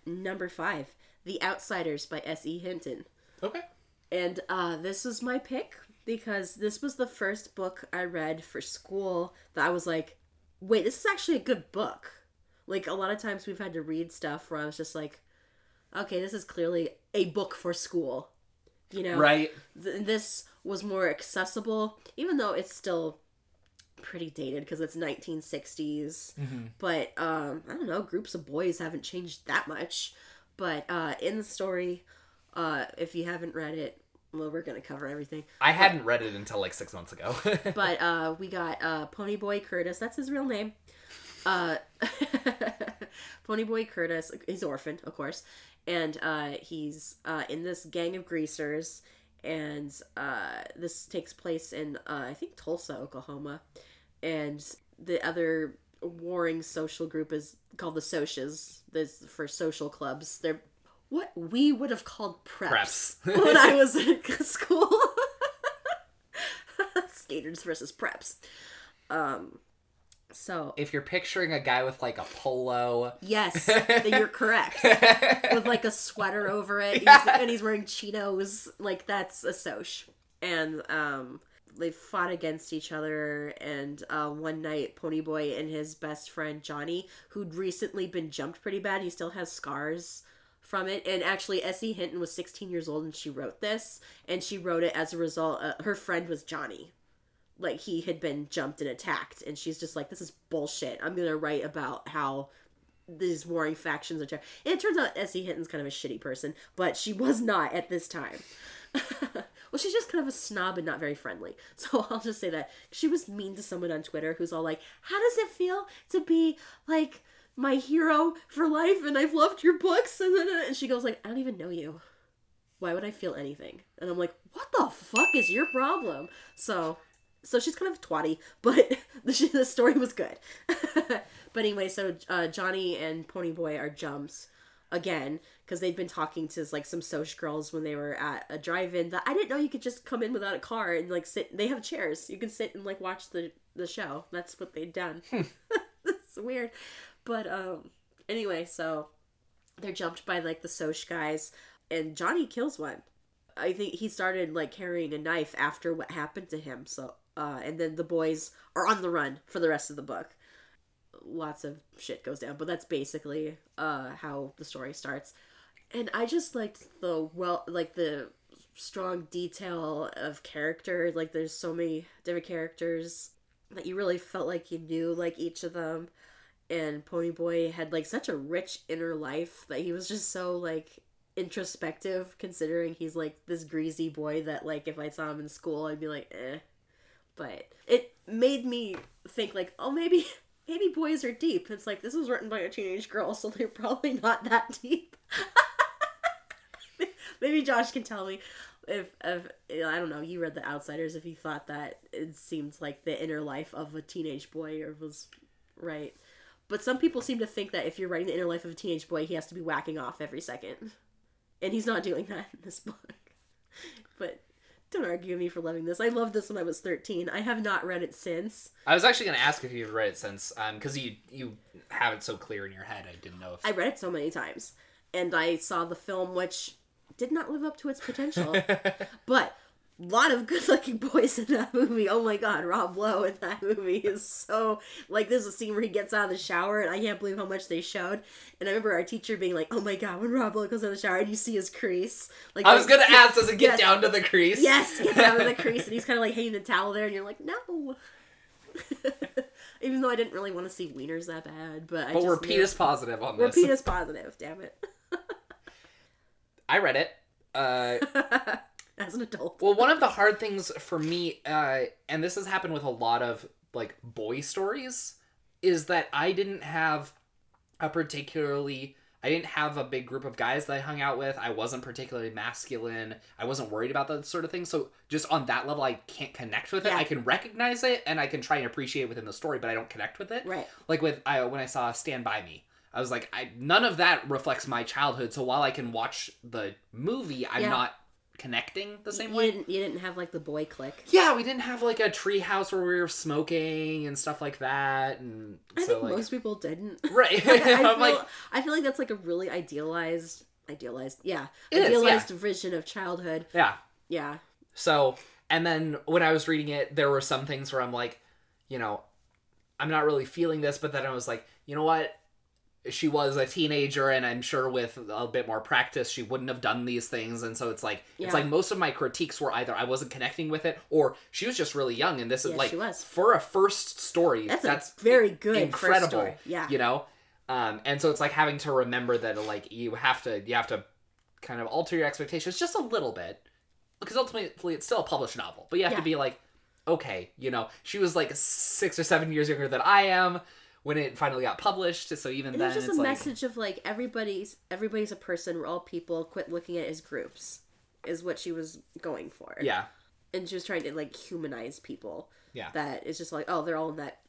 number five, The Outsiders by S. E. Hinton. Okay. And uh, this was my pick because this was the first book I read for school that I was like, wait, this is actually a good book. Like, a lot of times we've had to read stuff where I was just like, okay, this is clearly a book for school. You know? Right. Th- this was more accessible, even though it's still pretty dated because it's 1960s. But um, I don't know, groups of boys haven't changed that much. But uh, in the story, uh, if you haven't read it, well, we're gonna cover everything. I hadn't read it until like six months ago. [laughs] But uh, we got uh, pony boy Curtis. That's his real name. Uh, [laughs] pony boy Curtis. He's orphaned, of course, and uh, he's uh, in this gang of greasers. And uh, this takes place in uh, I think Tulsa, Oklahoma, and the other warring social group is called the Socs. This for social clubs. They're what we would have called preps, Preps. [laughs] when I was in [laughs] school. [laughs] Skaters versus preps. Um, so if you're picturing a guy with like a polo yes, [laughs] then you're correct. With like a sweater over it, he's- and he's wearing chinos. Like that's a soch. And um, they fought against each other. And uh, one night, Ponyboy and his best friend Johnny, who'd recently been jumped pretty bad, he still has scars from it. And actually, Essie Hinton was 16 years old and she wrote this. And she wrote it as a result. Uh, her friend was Johnny. Like he had been jumped and attacked, and she's just like, "This is bullshit. I'm gonna write about how these warring factions are." Ter-. And it turns out Essie Hinton's kind of a shitty person, but she was not at this time. [laughs] well, she's just kind of a snob and not very friendly. [laughs] So I'll just say that she was mean to someone on Twitter who's all like, "How does it feel to be like my hero for life? And I've loved your books." And, and she goes like, "I don't even know you. Why would I feel anything?" And I'm like, "What the fuck is your problem?" So so she's kind of twatty, [laughs] but the, the story was good. [laughs] but anyway, so uh, Johnny and Ponyboy are jumps again because they'd been talking to like some social girls when they were at a drive-in that I didn't know you could just come in without a car and like sit. They have chairs. You can sit and like watch the the show. That's what they'd done. [laughs] That's weird, but um. Anyway, so they're jumped by like the Soch guys, and Johnny kills one. I think he started like carrying a knife after what happened to him. So, uh, and then the boys are on the run for the rest of the book. Lots of shit goes down, but that's basically uh how the story starts. And I just liked the well, like the strong detail of character. Like, there's so many different characters that you really felt like you knew like each of them. And Ponyboy had like such a rich inner life that he was just so like introspective considering he's like this greasy boy that like if I saw him in school I'd be like eh. But it made me think like, oh maybe [laughs] maybe boys are deep. It's like this was written by a teenage girl, so they're probably not that deep. [laughs] maybe Josh can tell me. if, if I don't know, you read The Outsiders. If you thought that it seemed like the inner life of a teenage boy, or was right, but some people seem to think that if you're writing the inner life of a teenage boy, he has to be whacking off every second, and he's not doing that in this book. [laughs] But don't argue with me for loving this. I loved this when I was 13. I have not read it since. I was actually going to ask if you've read it since, um, because you you have it so clear in your head. I didn't know if I read it so many times, and I saw the film, which did not live up to its potential. [laughs] but lot of good-looking [laughs] boys in that movie. Oh my god, Rob Lowe in that movie is so like. There's a scene where he gets out of the shower, and I can't believe how much they showed. And I remember our teacher being like, "Oh my god, when Rob Lowe goes out of the shower, and you see his crease." Like I was going to ask, does it get Yes. down to the crease? Yes, get down to the [laughs] crease, and he's kind of like hanging the towel there, and you're like, no. [laughs] Even though I didn't really want to see wieners that bad, but I But we're knew- penis positive on this. we're penis positive. Damn it. I read it. Uh, [laughs] As an adult. well, one of the hard things for me, uh, and this has happened with a lot of like boy stories, is that I didn't have a particularly. I didn't have a big group of guys that I hung out with. I wasn't particularly masculine. I wasn't worried about that sort of thing. So just on that level, I can't connect with it. Yeah. I can recognize it and I can try and appreciate it within the story, but I don't connect with it. Right. like with I when I saw Stand by Me, I was like, I none of that reflects my childhood. So while I can watch the movie, I'm Yeah. not connecting the same you way. Didn't, you didn't have like the boy click. Yeah, we didn't have like a tree house where we were smoking and stuff like that, and I so think like most people didn't. [laughs] right. [laughs] I, feel, I'm like, I feel like that's like a really idealized, idealized, yeah, It is, idealized vision of childhood. yeah. Yeah. So and then when I was reading it, there were some things where I'm like, you know, I'm not really feeling this, but then I was like, you know what? She was a teenager, and I'm sure with a bit more practice, she wouldn't have done these things. And so it's like, Yeah. it's like most of my critiques were either I wasn't connecting with it, or she was just really young. And this is Yeah, like for a first story, That's, that's, very good incredible. First story. Yeah. you know. Um, and so it's like having to remember that like you have to you have to kind of alter your expectations just a little bit because ultimately it's still a published novel, but you have Yeah. to be like, okay, you know, she was like six or seven years younger than I am when it finally got published. So even And then, just it's a like, message of like everybody's everybody's a person. We're all people. Quit looking at it as groups. Is what she was going for. yeah, And she was trying to like humanize people. Yeah. That it's just like oh they're all in that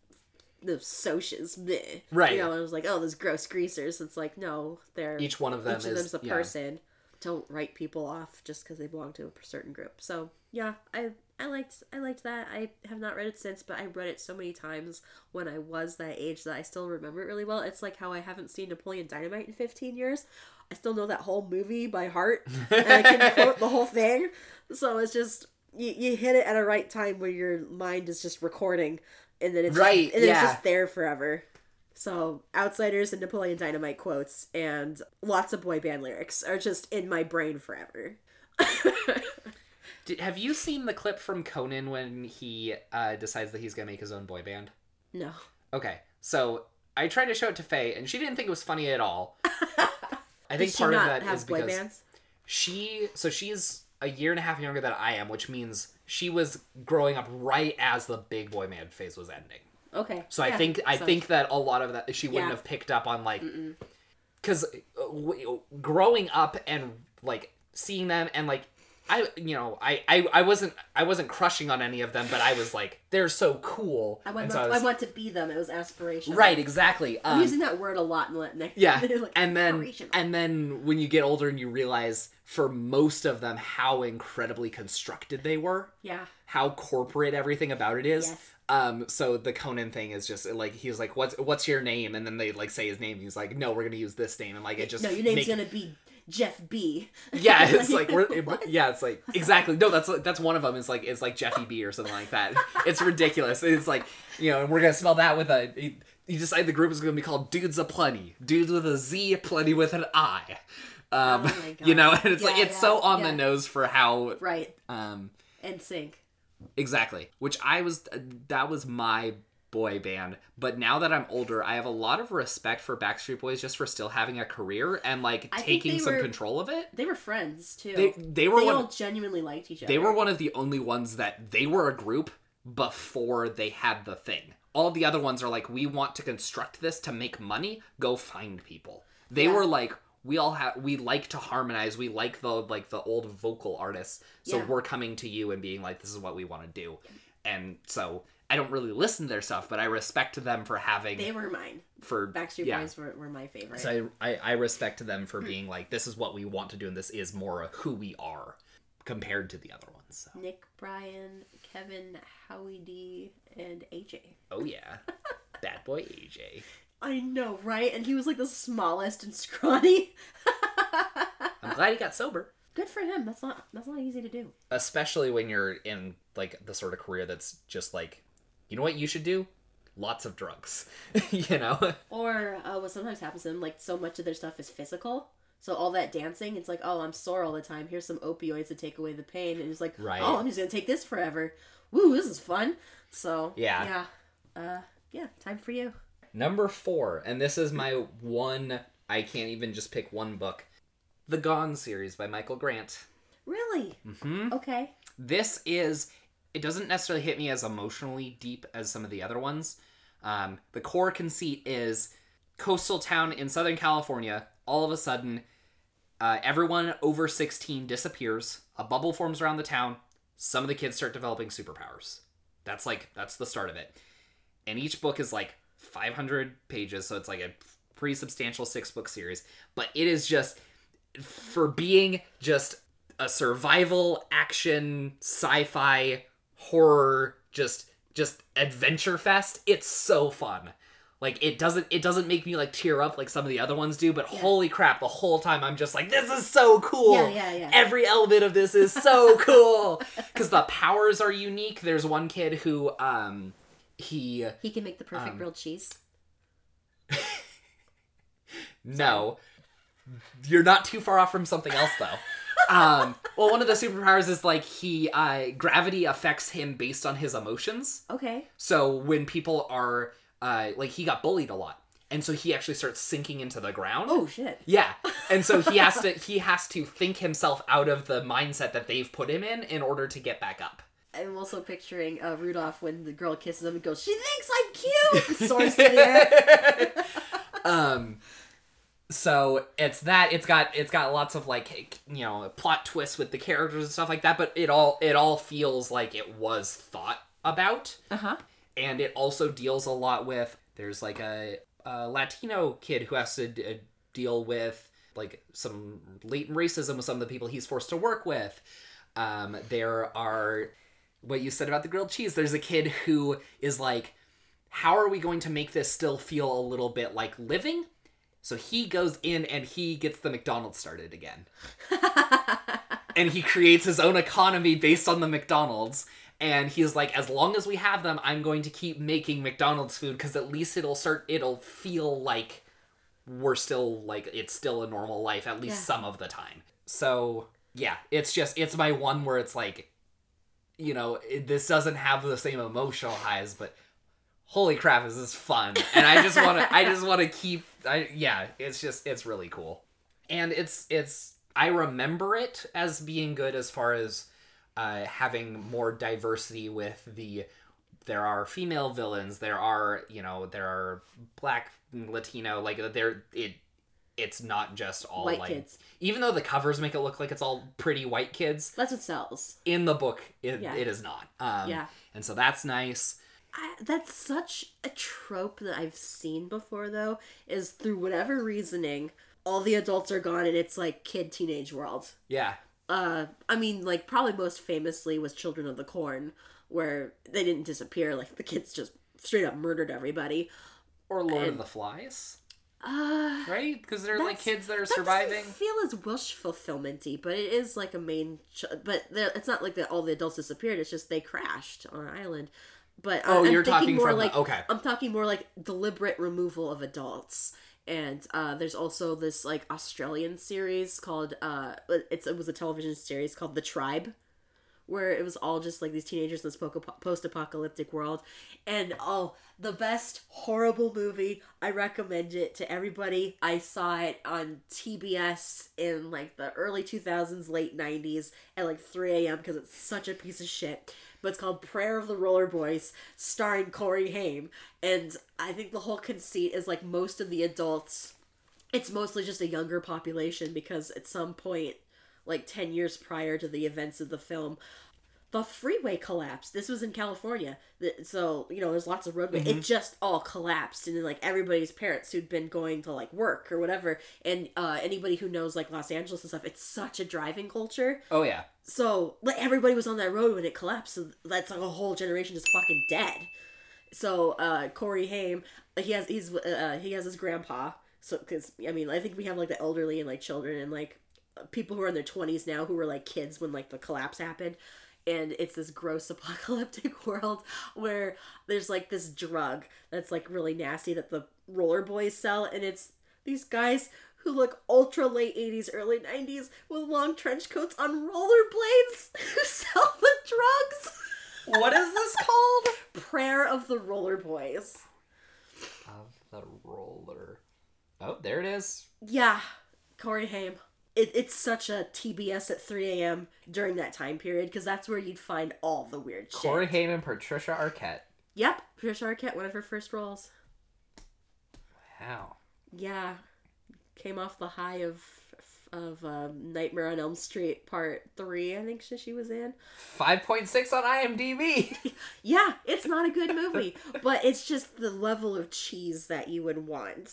the socias. Bleh. Right. You know, and it was like oh those gross greasers. It's like no, they're each one of them each of is them's a yeah. person. Don't write people off just because they belong to a certain group. So yeah, I I liked I liked that. I have not read it since, but I read it so many times when I was that age that I still remember it really well. It's like how I haven't seen Napoleon Dynamite in 15 years. I still know that whole movie by heart, and I can [laughs] quote the whole thing. So it's just you, you hit it at a right time where your mind is just recording, and then it's just- Right, and then yeah. it's just there forever. So, Outsiders and Napoleon Dynamite quotes and lots of boy band lyrics are just in my brain forever. Did, have you seen the clip from Conan when he uh, decides that he's gonna make his own boy band? no. Okay, so I tried to show it to Faye, and she didn't think it was funny at all. [laughs] I think part of that have is boy because bands? she so she's a year and a half younger than I am, which means she was growing up right as the big boy band phase was ending. Okay. So I think I so- think that a lot of that she wouldn't Yeah. have picked up on like because growing up and like seeing them and like I you know I, I I wasn't I wasn't crushing on any of them, but I was like they're so cool. I want, so I I want to be them. It was aspirational. right exactly. I'm Um, using that word a lot in the next. yeah like, and then and then when you get older and you realize for most of them how incredibly constructed they were yeah. how corporate everything about it is Yes. Um so the conan thing is just like he's like what's what's your name and then they like say his name he's like no we're gonna use this name and like it just No, your name's make- gonna be Jeff B. [laughs] yeah it's [laughs] like we're What? yeah it's like exactly no that's that's one of them is like it's like jeffy b or something like that it's ridiculous it's like you know and we're gonna spell that with a you decide the group is gonna be called dudes a plenty dudes with a z plenty with an i um Oh my [laughs] you know and it's like it's yeah, so on yeah. the nose for how Right. um NSYNC. Exactly. Which I was that was my boy band. But now that I'm older, I have a lot of respect for Backstreet Boys just for still having a career and like I taking some were- control of it. They were friends too. They they were They one all genuinely liked each other. they were one of the only ones that they were a group before they had the thing. All the other ones are like we want to construct this to make money, go find people. They Yeah. were like we all have we like to harmonize we like the like the old vocal artists so Yeah. we're coming to you and being like this is what we want to do and so i don't really listen to their stuff but i respect them for having They were mine. for Backstreet yeah. Boys were, were my favorite. so I, I i respect them for being like this is what we want to do and this is more of who we are compared to the other ones so. Nick, Brian, Kevin, Howie D, and AJ. oh yeah bad boy aj [laughs] I know, right? And he was like the smallest and [laughs] scrawny. i'm glad he got sober Good for him. That's not that's not easy to do. especially when you're in like the sort of career that's just like you know what you should do lots of drugs [laughs] you know Or uh, what sometimes happens to them, like so much of their stuff is physical. So all that dancing, it's like, oh, I'm sore all the time. Here's some opioids to take away the pain, and it's like, Right. oh, I'm just gonna take this forever. Woo, this is fun. So Yeah. yeah, uh, yeah, time for you. Number four and this is my one i can't even just pick one book. The gone series by michael grant. Really? hmm Okay. this is it doesn't necessarily hit me as emotionally deep as some of the other ones. Um, the core conceit is coastal town in southern california all of a sudden uh, everyone over 16 disappears a bubble forms around the town some of the kids start developing superpowers. That's like that's the start of it. And each book is like 500 pages so it's like a pretty substantial six book series but it is just for being just a survival action sci-fi horror just just adventure fest it's so fun like it doesn't it doesn't make me like tear up like some of the other ones do but Yeah. holy crap the whole time i'm just like this is so cool Yeah, yeah, yeah. every element of this is so [laughs] cool because the powers are unique there's one kid who um he He can make the perfect Um, grilled cheese. [laughs] No. You're not too far off from something else though. [laughs] um well one of the superpowers is like he uh gravity affects him based on his emotions. Okay. So when people are uh like he got bullied a lot. And so he actually starts sinking into the ground. Oh shit. Yeah. And so he has to [laughs] he has to think himself out of the mindset that they've put him in in order to get back up. I'm also picturing uh, Rudolph when the girl kisses him and goes, "She thinks I'm cute." Soars through the air. [laughs] um so it's that it's got it's got lots of like you know plot twists with the characters and stuff like that but it all it all feels like it was thought about Uh huh. and it also deals a lot with there's like a, a latino kid who has to d- uh, deal with like some latent racism with some of the people he's forced to work with um there are what you said about the grilled cheese there's a kid who is like how are we going to make this still feel a little bit like living so he goes in and he gets the mcdonald's started again [laughs] and he creates his own economy based on the McDonald's. And he's like, as long as we have them, I'm going to keep making McDonald's food because at least it'll start, it'll feel like we're still like it's still a normal life at least Yeah. some of the time. So yeah, it's just it's my one where it's like, you know, it, this doesn't have the same emotional highs, but holy crap, is this fun? And I just want to, I just want to keep, I yeah, it's just it's really cool and it's it's I remember it as being good as far as uh, having more diversity with the there are female villains there are you know there are black latino like there it it's not just all White like kids. even though the covers make it look like it's all pretty white kids That's what sells. in the book it, Yeah. it is not um Yeah. and so that's nice I, that's such a trope that I've seen before, though, is through whatever reasoning, all the adults are gone and it's like kid teenage world. yeah Uh, I mean, like, probably most famously was Children of the Corn, where they didn't disappear, like, the kids just straight up murdered everybody. or lord of the flies Uh, right because they're like kids that are that surviving doesn't feel as wish fulfillmenty, but it is like a main. Ch- but it's not like that all the adults disappeared. It's just they crashed on an island. But Oh, I'm you're talking more from the- like okay. I'm talking more like deliberate removal of adults. And uh, there's also this like Australian series called uh, it's it was a television series called The Tribe, where it was all just like these teenagers in this post apocalyptic world. And oh, the best horrible movie. I recommend it to everybody. I saw it on TBS in like the early 2000s, late 90s at like 3 a.m. because it's such a piece of shit. But it's called Prayer of the Roller Boys, starring Corey Haim. And I think the whole conceit is like most of the adults it's mostly just a younger population because at some point like 10 years prior to the events of the film. The freeway collapsed. This was in california. So you know there's lots of roadway. It just all collapsed and then like everybody's parents who'd been going to like work or whatever and uh anybody who knows like los angeles and stuff it's such a driving culture. Oh yeah. so like everybody was on that road when it collapsed so that's like a whole generation just fucking dead. So uh corey haim he has he's uh he has his grandpa. So because i mean i think we have like the elderly and like children and like people who are in their 20s now who were like kids when like the collapse happened and it's this gross [laughs] apocalyptic world where there's like this drug that's like really nasty that the roller boys sell and it's these guys who look ultra late 80s early 90s with long trench coats on rollerblades who [laughs] sell the drugs What is this called? prayer of the roller boys of the roller. Oh, there it is. yeah corey haim it, it's such a tbs at 3 a.m during that time period because that's where you'd find all the weird shit Corey Haim Patricia Arquette. yep Patricia Arquette, one of her first roles Wow. Yeah, came off the high of of um, Nightmare on Elm Street Part Three. I think she, she was in. 5.6 on IMDb. [laughs] Yeah, it's not a good movie, but it's just the level of cheese that you would want.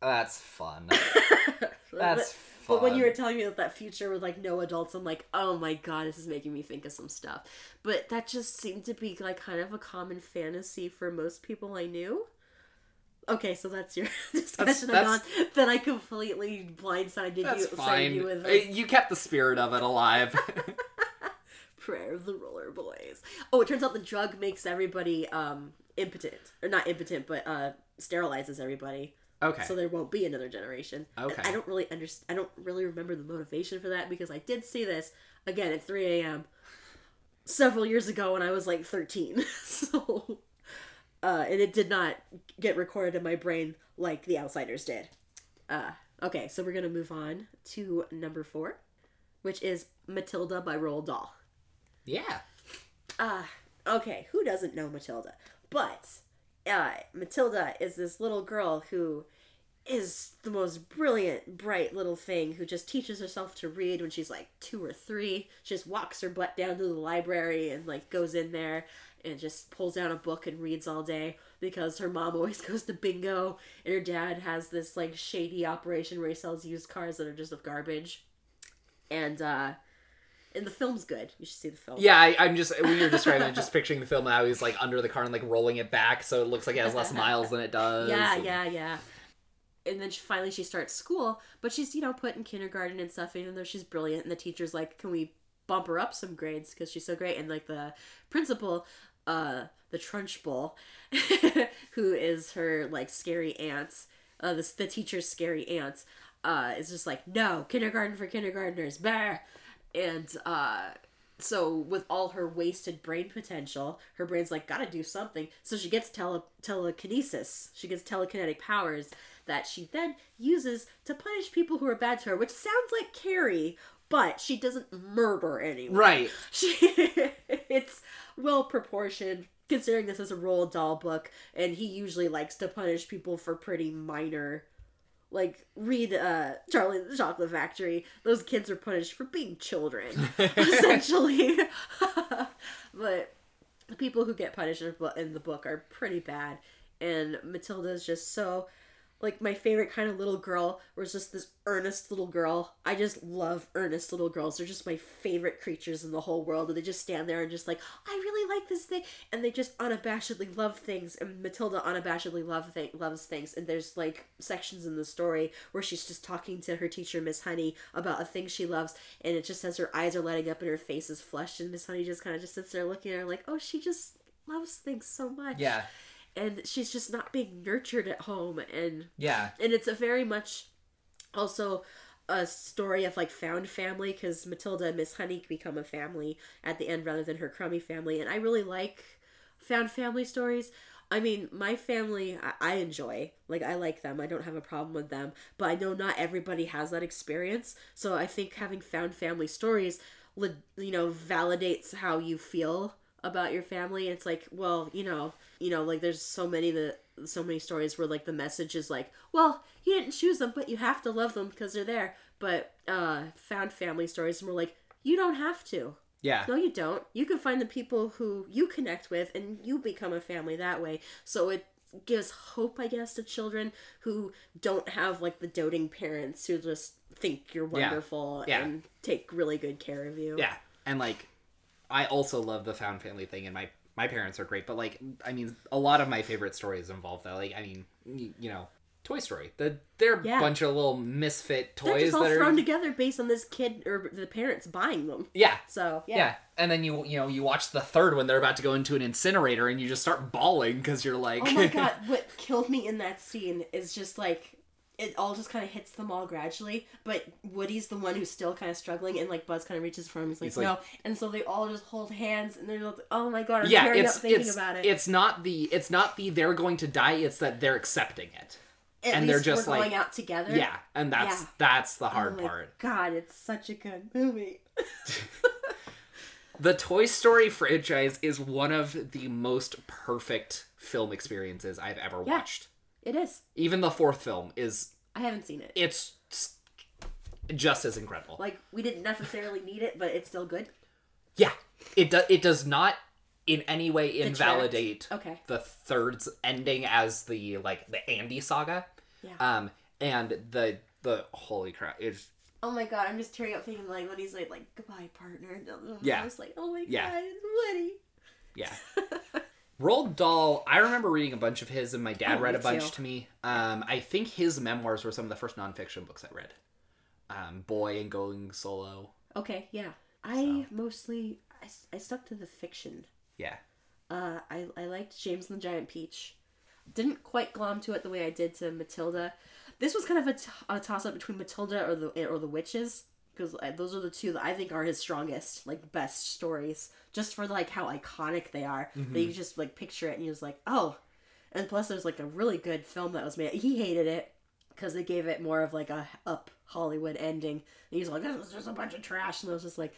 That's fun. [laughs] That's fun. But when you were telling me that that future with like no adults, I'm like, oh my god, this is making me think of some stuff. But that just seemed to be like kind of a common fantasy for most people I knew. Okay, so that's your [laughs] discussion that's- on that I completely blindsided you, That's fine. you with. Uh, You kept the spirit of it alive. [laughs] [laughs] Prayer of the Roller Boys. Oh, it turns out the drug makes everybody um impotent, or not impotent, but uh sterilizes everybody, okay. so there won't be another generation. And Okay. I don't really understand. I don't really remember the motivation for that because I did see this again at 3 a.m. several years ago when I was like 13. [laughs] so, uh, and it did not get recorded in my brain like The Outsiders did. Uh, okay, so we're gonna move on to number four, which is Matilda by Roald Dahl. yeah. Ah, okay. Who doesn't know Matilda? But uh, Matilda is this little girl who is the most brilliant, bright little thing who just teaches herself to read when she's like two or three. She just walks her butt down to the library and like goes in there and just pulls down a book and reads all day because her mom always [laughs] goes to bingo and her dad has this like shady operation where he sells used cars that are just of garbage. And uh and the film's good. You should see the film. Yeah, I, I'm just when you're describing it, just picturing the film how he's like under the car and like rolling it back, so it looks like it has less miles than it [laughs] does. Yeah, and- yeah, yeah. And then she, finally she starts school, but she's you know put in kindergarten and stuff. Even though she's brilliant, and the teacher's like, "Can we bump her up some grades because she's so great?" And like the principal, uh, the Trunchbull, [laughs] who is her like scary aunt, uh, the the teacher's scary aunt, uh, is just like, "No, kindergarten for kindergartners, bear," and uh so with all her wasted brain potential, her brain's like gotta do something. So she gets tele- telekinesis. She gets telekinetic powers that she then uses to punish people who are bad to her, which sounds like Carrie, but she doesn't murder anyone. Right. [laughs] She it's well proportioned considering this is a Roald Dahl book, and he usually likes to punish people for pretty minor like read uh Charlie and the Chocolate Factory. Those kids are punished for being children, [laughs] essentially. [laughs] but the people who get punished in the book- in the book are pretty bad, and Matilda's just so like my favorite kind of little girl was just this earnest little girl. I just love earnest little girls. They're just my favorite creatures in the whole world. And they just stand there and just like, I really like this thing. And they just unabashedly love things. And Matilda unabashedly love th- loves things. And there's like sections in the story where she's just talking to her teacher, Miss Honey, about a thing she loves. And it just says her eyes are lighting up and her face is flushed. And Miss Honey just kind of just sits there looking at her like, oh, she just loves things so much. Yeah. And she's just not being nurtured at home. And Yeah. and it's a very much also a story of like found family because Matilda and Miss Honey become a family at the end rather than her crummy family, and I really like found family stories. I mean, my family I, I enjoy like I like them. I don't have a problem with them, but I know not everybody has that experience. So I think having found family stories, you know, validates how you feel about your family. It's like, well, you know, you know, like there's so many the so many stories where like the message is like, well, you didn't choose them, but you have to love them because they're there. But uh found family stories and we're like, you don't have to. Yeah. No, you don't. You can find the people who you connect with and you become a family that way. So it gives hope, I guess, to children who don't have like the doting parents who just think you're Yeah. wonderful Yeah. and take really good care of you. Yeah. And like I also love the found family thing and my my parents are great, but like I mean a lot of my favorite stories involve that. Like I mean, you know, Toy Story. The they're a Yeah. bunch of little misfit They're toys just all that are thrown together based on this kid or the parents buying them. Yeah. So Yeah. yeah. And then you you know, you watch the third when they're about to go into an incinerator and you just start bawling cuz you're like Oh my [laughs] god, what killed me in that scene is just like it all just kind of hits them all gradually, but Woody's the one who's still kind of struggling, and like Buzz kind of reaches for him. He's like, He's like- no, and so they all just hold hands, and they're like, oh my god, I'm yeah, tearing it's up thinking it's about it. it's not the it's not the they're going to die, it's that they're accepting it. At and they're least just we're like- going out together. Yeah, and that's Yeah. that's the Oh hard my part. God, it's such a good movie. [laughs] The Toy Story franchise is one of the most perfect film experiences I've ever Yeah. watched. It is. Even the fourth film is I haven't seen it. it's just as incredible. Like we didn't necessarily need it, but it's still good. yeah, it does it does not in any way invalidate Okay. the third's ending as the like the Andy saga. Yeah. Um and the the holy crap is. Oh my god, I'm just tearing up thinking like when he's like like goodbye partner. Yeah. I was like, oh my Yeah. god, it's Woody. Yeah. [laughs] Roald Dahl, I remember reading a bunch of his, and my dad Oh, read a bunch too. to me. Um, I think his memoirs were some of the first nonfiction books I read. Um, Boy and Going Solo. Okay, yeah. I mostly I stuck to the fiction. Yeah. Uh, I I liked James and the Giant Peach. Didn't quite glom to it the way I did to Matilda. This was kind of a, t- a toss up between Matilda or the or the witches because those are the two that I think are his strongest, like best stories. Just for like how iconic they are, that you mm-hmm. just like picture it and you're just like, oh. And plus, there's like a really good film that was made. He hated it because they gave it more of like a up Hollywood ending. And he's like, this was just a bunch of trash. And I was just like,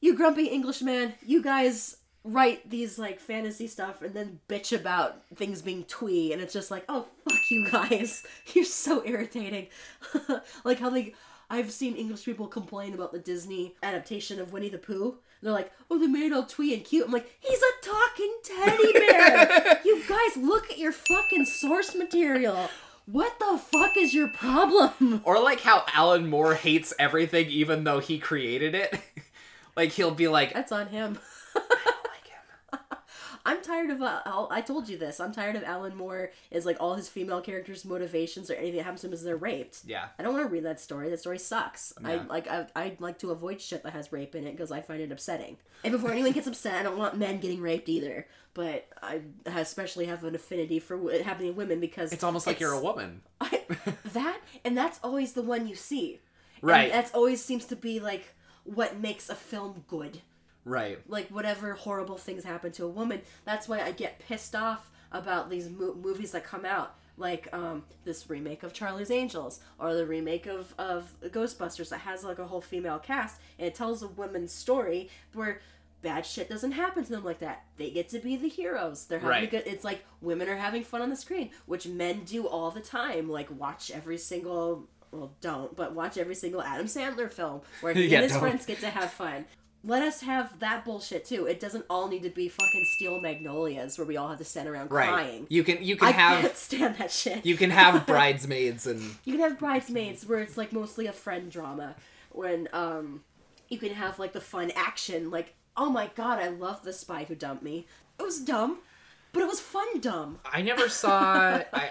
you grumpy Englishman, you guys write these like fantasy stuff and then bitch about things being twee and it's just like oh fuck you guys [laughs] you're so irritating [laughs] like how they i've seen english people complain about the disney adaptation of winnie the pooh. They're like oh they made it all twee and cute. I'm like he's a talking teddy bear. [laughs] You guys look at your fucking source material. What the fuck is your problem? [laughs] Or like how Alan Moore hates everything even though he created it. [laughs] like he'll be like, that's on him I don't like him. I'm tired of. Uh, Al- I told you this. I'm tired of Alan Moore. Is like all his female characters' motivations or anything that happens to them is they're raped. Yeah. I don't want to read that story. That story sucks. I Yeah. like. I I like to avoid shit that has rape in it because I find it upsetting. And before anyone gets upset, I don't want men getting raped either. But I especially have an affinity for what happening to women because It's almost like you're a woman. I, that and that's always the one you see. Right. And that's always seems to be like what makes a film good Right. like whatever horrible things happen to a woman that's why i get pissed off about these mo- movies that come out like um, this remake of charlie's angels or the remake of, of ghostbusters that has like a whole female cast and it tells a woman's story where bad shit doesn't happen to them like that they get to be the heroes they're having a Right. good it's like women are having fun on the screen which men do all the time like watch every single well don't but watch every single adam sandler film where [laughs] he Yeah, and his don't. friends get to have fun let us have that bullshit too. It doesn't all need to be fucking steel magnolias where we all have to stand around Right. crying. You can you can I have can't stand that shit. you can have [laughs] bridesmaids and You can have bridesmaids where it's like mostly a friend drama. When um, you can have like the fun action. Like, oh my god, I love the spy who dumped me. It was dumb, but it was fun dumb. I never saw [laughs] I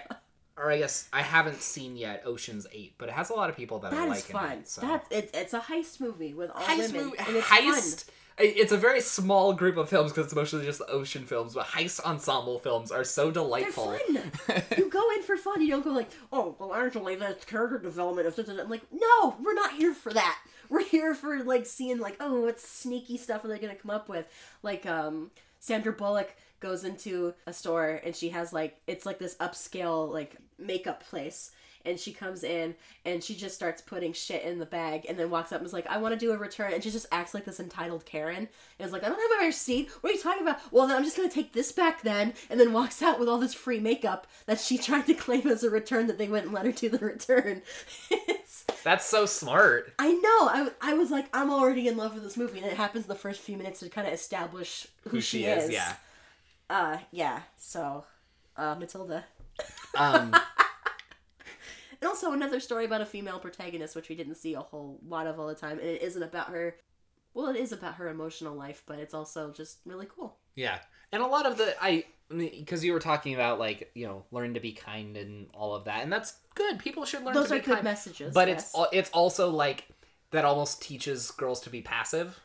or I guess I haven't seen yet Ocean's 8, but it has a lot of people that, That I is like fun. it. So. That's it's it's a heist movie with all heist women, movie, and it's heist. fun. It's a very small group of films because it's mostly just ocean films, but heist ensemble films are so delightful. They're fun. [laughs] you go in for fun. You don't go like, oh, well, actually, that's character development. Of I'm like, no, we're not here for that. [laughs] We're here for like seeing like, oh, what sneaky stuff are they gonna come up with? Like, um, Sandra Bullock goes into a store and she has like, it's like this upscale like makeup place. and she comes in and she just starts putting shit in the bag and then walks up and is like, I want to do a return. And she just acts like this entitled Karen. And is like, I don't have my receipt. What are you talking about? Well, then I'm just going to take this back then. And then walks out with all this free makeup that she [laughs] tried to claim as a return that they went and let her do the return. [laughs] That's so smart. I know. I, I was like, I'm already in love with this movie. And it happens the first few minutes to kind of establish who, she, is. yeah. Uh, yeah. So, uh, Matilda. Um, [laughs] And also another story about a female protagonist, which we didn't see a whole lot of all the time. And it isn't about her. Well, it is about her emotional life, but it's also just really cool. yeah, and a lot of the I because you were talking about like you know learn to be kind and all of that, and that's good. People should learn Those to are be good kind. messages. but yes. it's it's also like that almost teaches girls to be passive.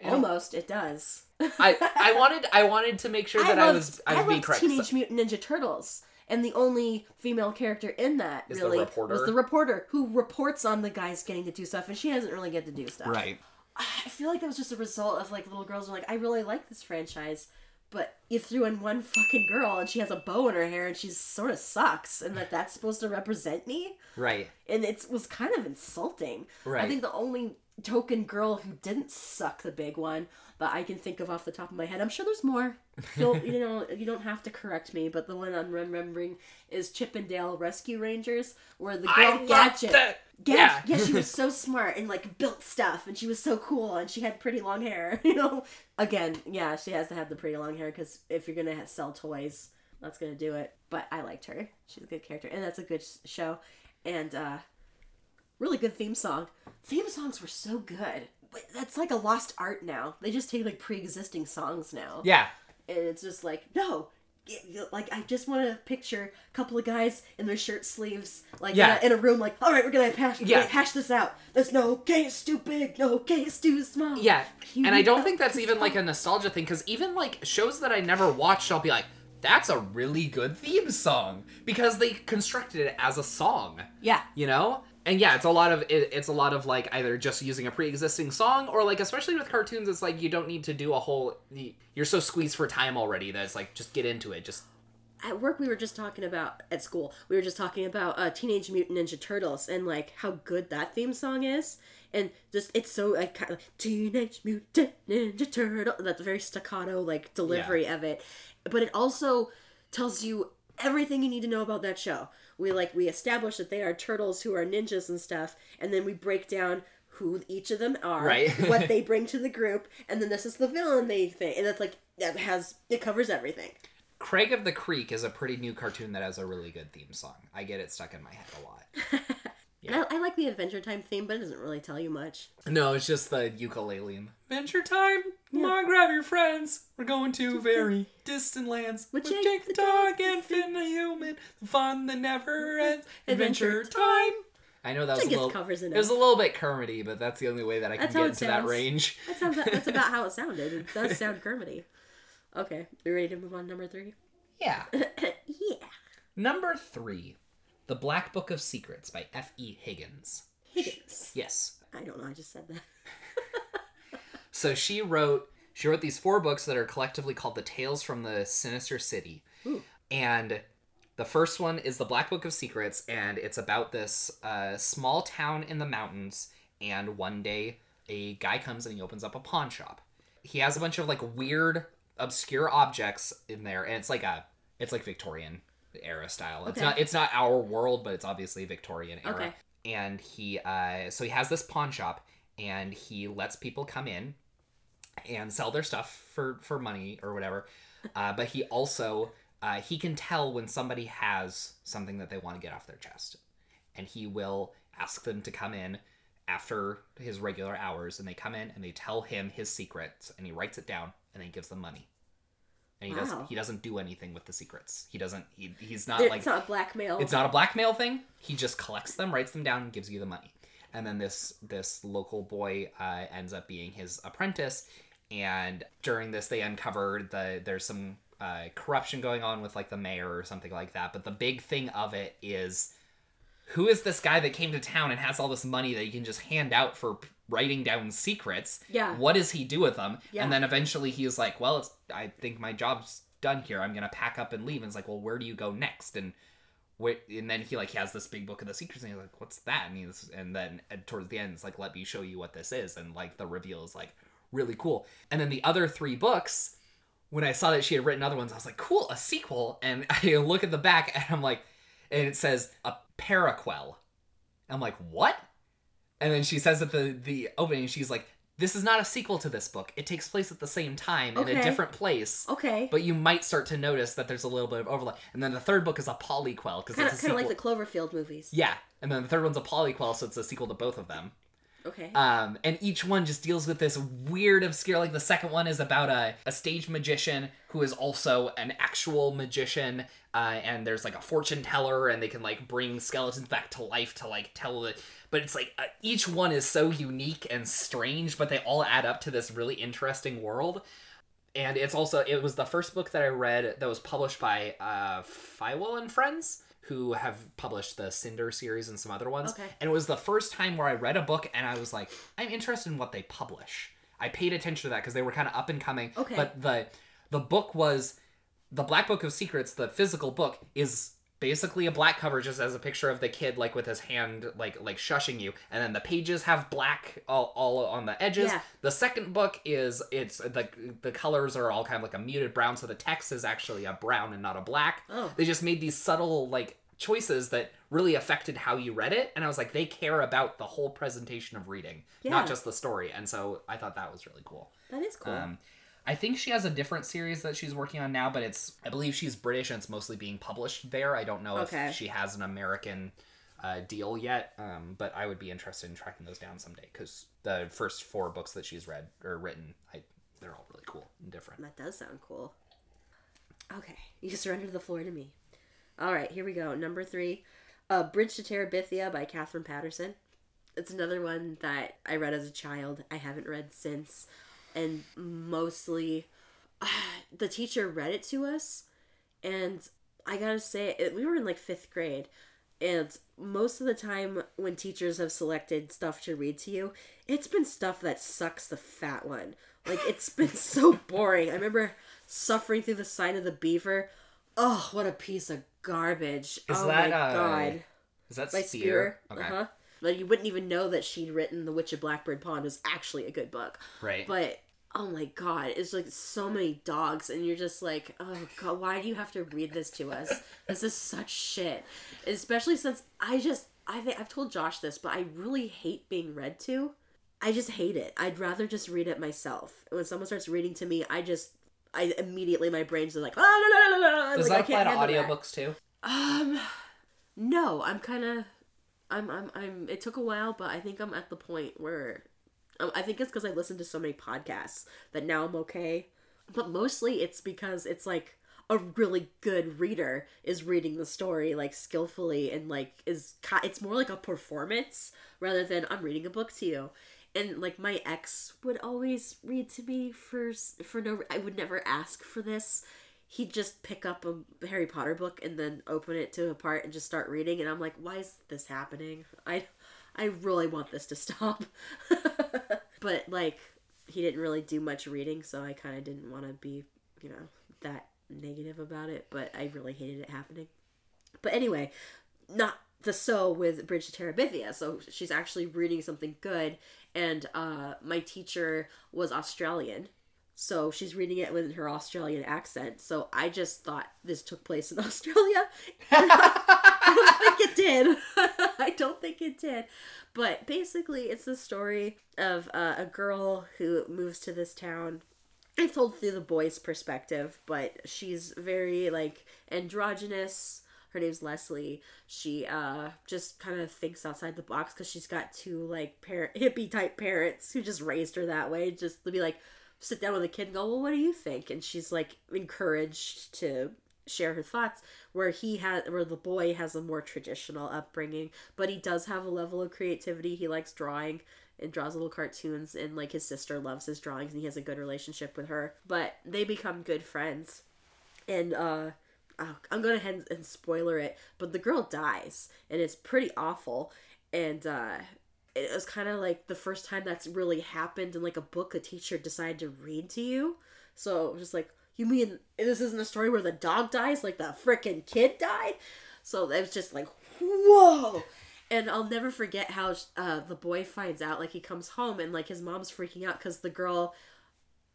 You know? almost it does. I I [laughs] wanted I wanted to make sure that I, loved, was I was being loved correct. Teenage Mutant Ninja Turtles, and the only female character in that Is the really reporter. was the reporter who reports on the guys getting to do stuff, and she doesn't really get to do stuff. Right. I feel like that was just a result of like little girls are like, I really like this franchise, but you threw in one fucking girl and she has a bow in her hair and she sort of sucks, and that that's supposed to represent me, Right. and it was kind of insulting. Right. I think the only token girl who didn't suck the big one that I can think of off the top of my head. I'm sure there's more. Phil, [laughs] you know, you don't have to correct me, but the one I'm remembering is Chip 'n Dale Rescue Rangers, where the girl I Gadget. that. Yeah, Yeah. yeah, she was [laughs] so smart and like built stuff, and she was so cool, and she had pretty long hair. [laughs] You know, again, yeah, she has to have the pretty long hair because if you're gonna sell toys, that's gonna do it. But I liked her; she's a good character, and that's a good show, and uh really good theme song. Theme songs were so good. That's like a lost art now. They just take like pre-existing songs now Yeah. and it's just like no like i just want to picture a couple of guys in their shirt sleeves like Yeah. in, a, in a room like all right we're gonna hash, Yeah. hash this out there's no case too big no case too small Yeah. And I don't think that's even like a nostalgia thing because even like shows that I never watched, I'll be like, that's a really good theme song because they constructed it as a song. yeah you know and yeah it's a lot of it, it's a lot of like either just using a pre-existing song or like especially with cartoons it's like you don't need to do a whole you're so squeezed for time already that it's like just get into it just at work we were just talking about at school we were just talking about uh, teenage mutant ninja turtles and like how good that theme song is. And just it's so like kind of teenage mutant ninja turtle that very staccato like delivery of it. But it also tells you everything you need to know about that show we like we establish that they are turtles who are ninjas and stuff and then we break down who each of them are Right. [laughs] what they bring to the group and then this is the villain they think and it's like that has it covers everything. Craig of the creek is a pretty new cartoon that has a really good theme song. I get it stuck in my head a lot [laughs] And I, I like the Adventure Time theme, but it doesn't really tell you much. no it's just the ukulele adventure time come on grab your friends we're going to very distant lands With with Jake jake the the dog and finn the human the fun that never mm-hmm. ends Adventure adventure time i know that was I a guess little covers It was a little bit Kermity, but that's the only way that I can That's how get it into that range. That sounds, that's about how it sounded. It does [laughs] sound Kermity. Okay, you ready to move on to number three? Yeah. [coughs] yeah. Number three, The Black Book of Secrets by F. E. Higgins. Higgins. Yes. I don't know, I just said that. [laughs] So she wrote she wrote these four books that are collectively called The Tales from the Sinister City. Ooh. And the first one is The Black Book of Secrets, and it's about this uh, small town in the mountains. And one day, a guy comes and he opens up a pawn shop. He has a bunch of like weird, obscure objects in there, and it's like a it's like Victorian era style. It's not it's not our world, but it's obviously Victorian era. Okay. And he uh, so he has this pawn shop, and he lets people come in and sell their stuff for for money or whatever. Uh, but he also uh, he can tell when somebody has something that they want to get off their chest, and he will ask them to come in after his regular hours, and they come in and they tell him his secrets, and he writes it down, and then he gives them money. And he Wow. doesn't he doesn't do anything with the secrets. He doesn't he, he's not There- like it's not blackmail. it's not a blackmail thing. He just collects them, writes them down, and gives you the money. And then this this local boy uh, ends up being his apprentice. And during this, they uncover the there's some uh, corruption going on with like the mayor or something like that. But the big thing of it is who is this guy that came to town and has all this money that he can just hand out for writing down secrets? Yeah. What does he do with them? Yeah. And then eventually he's like, well, it's I think my job's done here. I'm gonna pack up and leave. And it's like, well, where do you go next? And and then he like has this big book of the secrets, and he's like, "What's that?" And he's and then towards the end, it's like, "Let me show you what this is," and like the reveal is like really cool. And then the other three books, when I saw that she had written other ones, I was like, "Cool, a sequel." And [laughs] I look at the back, and I'm like, and it says a paraquel. I'm like, "What?" And then she says at the the opening, she's like, "This is not a sequel to this book. It takes place at the same time in a different place." Okay. But you might start to notice that there's a little bit of overlap. And then the third book is a polyquel because it's kind of like the Cloverfield movies. Yeah, and then the third one's a polyquel, so it's a sequel to both of them. Okay. Um, and each one just deals with this weird, obscure. Like the second one is about a, a stage magician who is also an actual magician, uh, and there's like a fortune teller, and they can like bring skeletons back to life to like tell it. But it's like uh, each one is so unique and strange, but they all add up to this really interesting world. And it's also it was the first book that I read that was published by uh, Fywell and Friends, who have published the Cinder series and some other ones. Okay. And it was the first time where I read a book and I was like, I'm interested in what they publish. I paid attention to that because they were kind of up and coming. Okay. But the the book was the Black Book of Secrets, the physical book, is basically a black cover just as a picture of the kid like with his hand like like shushing you and then the pages have black all, all on the edges Yeah. the second book is it's the the colors are all kind of like a muted brown so the text is actually a brown and not a black Oh. they just made these subtle like choices that really affected how you read it and i was like they care about the whole presentation of reading Yeah. not just the story and so i thought that was really cool that is cool. um, I think she has a different series that she's working on now, but it's I believe she's British and it's mostly being published there. I don't know Okay. if she has an American uh, deal yet, um, but I would be interested in tracking those down someday because the first four books that she's read or written, I, they're all really cool and different. That does sound cool. Okay, you surrender the floor to me. All right, here we go. Number three, uh, Bridge to Terabithia by Katherine Paterson. It's another one that I read as a child. I haven't read since, and mostly, [sighs] the teacher read it to us, and I gotta say, it, we were in like fifth grade, and most of the time when teachers have selected stuff to read to you, it's been stuff that sucks the fat one. Like it's been so [laughs] boring. I remember suffering through the sign of the beaver. Oh, what a piece of garbage! Is oh that, my uh, god, Is that by Speare? Speare. Okay, Uh huh. Like you wouldn't even know that she'd written *The Witch of Blackbird Pond* was actually a good book. right. But oh my god, it's like so many dogs, and you're just like, oh god, why do you have to read this to us? This is such shit. Especially since I just I think I've told Josh this, but I really hate being read to. I just hate it. I'd rather just read it myself. When someone starts reading to me, I just I immediately my brain's like la, la, la, la, la. Does like, that I apply to handle that. audiobooks too? Um, no, I'm kind of, I'm, I'm, I'm. It took a while, but I think I'm at the point where, um, I think it's because I listened to so many podcasts that now I'm okay. But mostly it's because it's like a really good reader is reading the story like skillfully and like is it's more like a performance rather than I'm reading a book to you. And like my ex would always read to me for for no I would never ask for this. He'd just pick up a Harry Potter book and then open it to a part and just start reading and I'm like why is this happening? I I really want this to stop. [laughs] But like he didn't really do much reading so I kind of didn't want to be you know that negative about it but I really hated it happening. But anyway not the so with Bridge to Terabithia so she's actually reading something good and uh my teacher was Australian so she's reading it with her Australian accent. So I just thought this took place in [laughs] Australia. I don't think it did. [laughs] I don't think it did. But basically, it's the story of uh, a girl who moves to this town. It's told through the boy's perspective, but she's very like androgynous. Her name's Leslie. She uh just kind of thinks outside the box because she's got two like parent [laughs] hippie type parents who just raised her that way. Just to be like, sit down with a kid and go, well, what do you think? And she's like encouraged to share her thoughts. Where he has, where the boy has a more traditional upbringing, but he does have a level of creativity. He likes drawing and draws little cartoons, and like his sister loves his drawings, and he has a good relationship with her. But they become good friends, and uh. Oh, I'm going ahead and spoiler it, but the girl dies, and it's pretty awful. And uh, it was kind of like the first time that's really happened in like a book a teacher decided to read to you. So just like, you mean this isn't a story where the dog dies like the frickin' kid died? So it was just like, whoa. And I'll never forget how uh, the boy finds out. Like he comes home and like his mom's freaking out because the girl,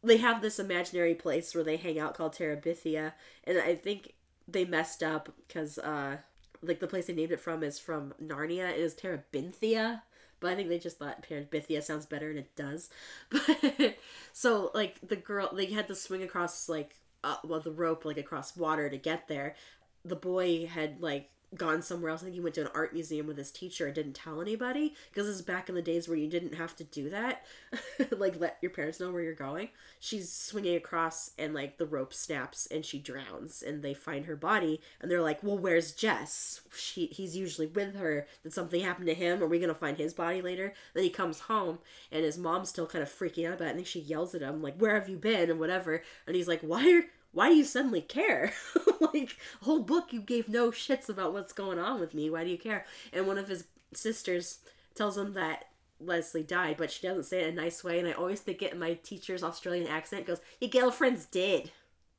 they have this imaginary place where they hang out called Terabithia, and I think they messed up because uh, like the place they named it from is from Narnia. It is Terebinthia. But I think they just thought Terabithia sounds better, and it does. [laughs] But so, like the girl, they had to swing across like uh, well the rope like across water to get there. The boy had like gone somewhere else. I think he went to an art museum with his teacher and didn't tell anybody because this is back in the days where you didn't have to do that. [laughs] like let your parents know where you're going. She's swinging across and like the rope snaps and she drowns and they find her body and they're like, "Well, where's Jess? She he's usually with her. Did something happen to him? Are we going to find his body later?" Then he comes home and his mom's still kind of freaking out about it. Think she yells at him like, "Where have you been?" and whatever. And he's like, "Why are why do you suddenly care? [laughs] like, whole book you gave no shits about what's going on with me. Why do you care? And one of his sisters tells him that Leslie died, but she doesn't say it in a nice way. And I always think it in my teacher's Australian accent goes, Your girlfriend's dead.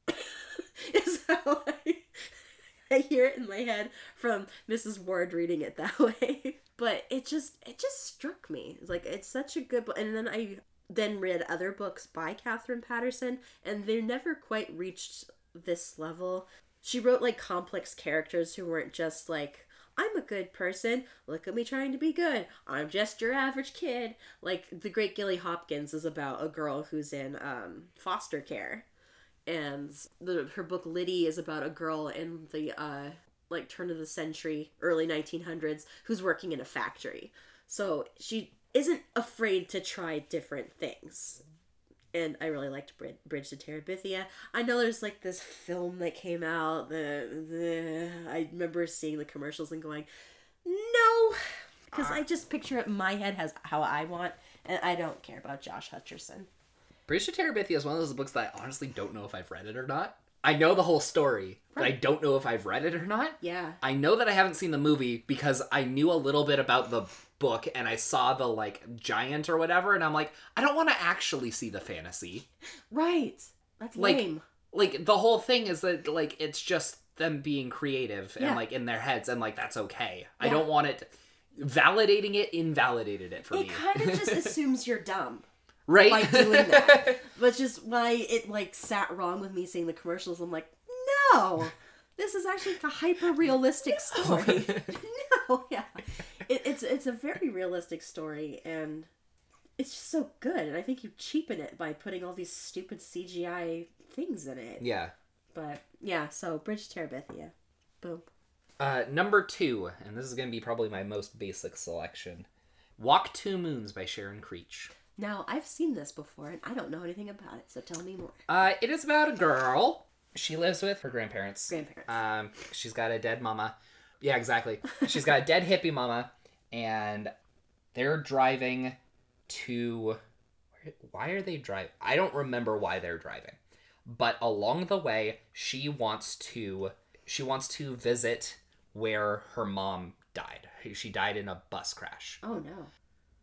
[laughs] is how I, [laughs] I hear it in my head from Mrs. Ward reading it that way. But it just it just struck me. It's like it's such a good book. And then I then read other books by Katherine Paterson, and they never quite reached this level. She wrote like complex characters who weren't just like, I'm a good person. Look at me trying to be good. I'm just your average kid. Like the Great Gilly Hopkins is about a girl who's in um, foster care, and the her book Lyddie is about a girl in the uh, like turn of the century, early 1900s, who's working in a factory. So she isn't afraid to try different things. And I really liked Bridge to Terabithia. I know there's like this film that came out. The, the I remember seeing the commercials and going, no, because I just picture it in my head as how I want, and I don't care about Josh Hutcherson. Bridge to Terabithia is one of those books that I honestly don't know if I've read it or not. I know the whole story, but I don't know if I've read it or not. Yeah. I know that I haven't seen the movie because I knew a little bit about the book and I saw the like giant or whatever, and I'm like, I don't want to actually see the fantasy. Right. That's like, lame. Like the whole thing is that like it's just them being creative Yeah. and like in their heads and like that's okay. I don't want it validating it invalidated it for It me. It kind of just [laughs] assumes you're dumb. right? by doing that. [laughs] But just why it like sat wrong with me seeing the commercials. I'm like, no, this is actually a hyper realistic [laughs] story. [laughs] no, yeah, it, it's it's a very realistic story, and it's just so good. And I think you cheapen it by putting all these stupid CGI things in it. yeah. But yeah, so Bridge to Terabithia, boom. Uh, number two, and this is going to be probably my most basic selection Walk Two Moons by Sharon Creech. Now I've seen this before, and I don't know anything about it. So tell me more. Uh, it is about a girl. She lives with her grandparents. Grandparents. Um, she's got a dead mama. Yeah, exactly. She's got a dead hippie mama, and they're driving to. Why are they driving? I don't remember why they're driving, but along the way, she wants to. She wants to visit where her mom died. She died in a bus crash. Oh no.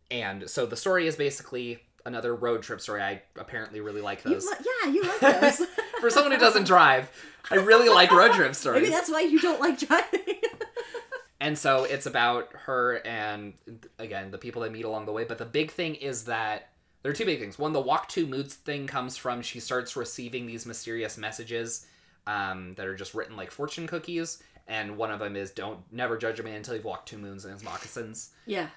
And so the story is basically another road trip story. I apparently really like You those. yeah, you like [laughs] those. For someone who doesn't drive, I really like road trip [laughs] stories. Maybe that's why you don't like driving. [laughs] And so it's about her and again the people they meet along the way. But the big thing is that there are two big things. One, the walk two moons thing comes from she starts receiving these mysterious messages um, that are just written like fortune cookies. And one of them is don't never judge a man until you've walked two moons in his moccasins. yeah.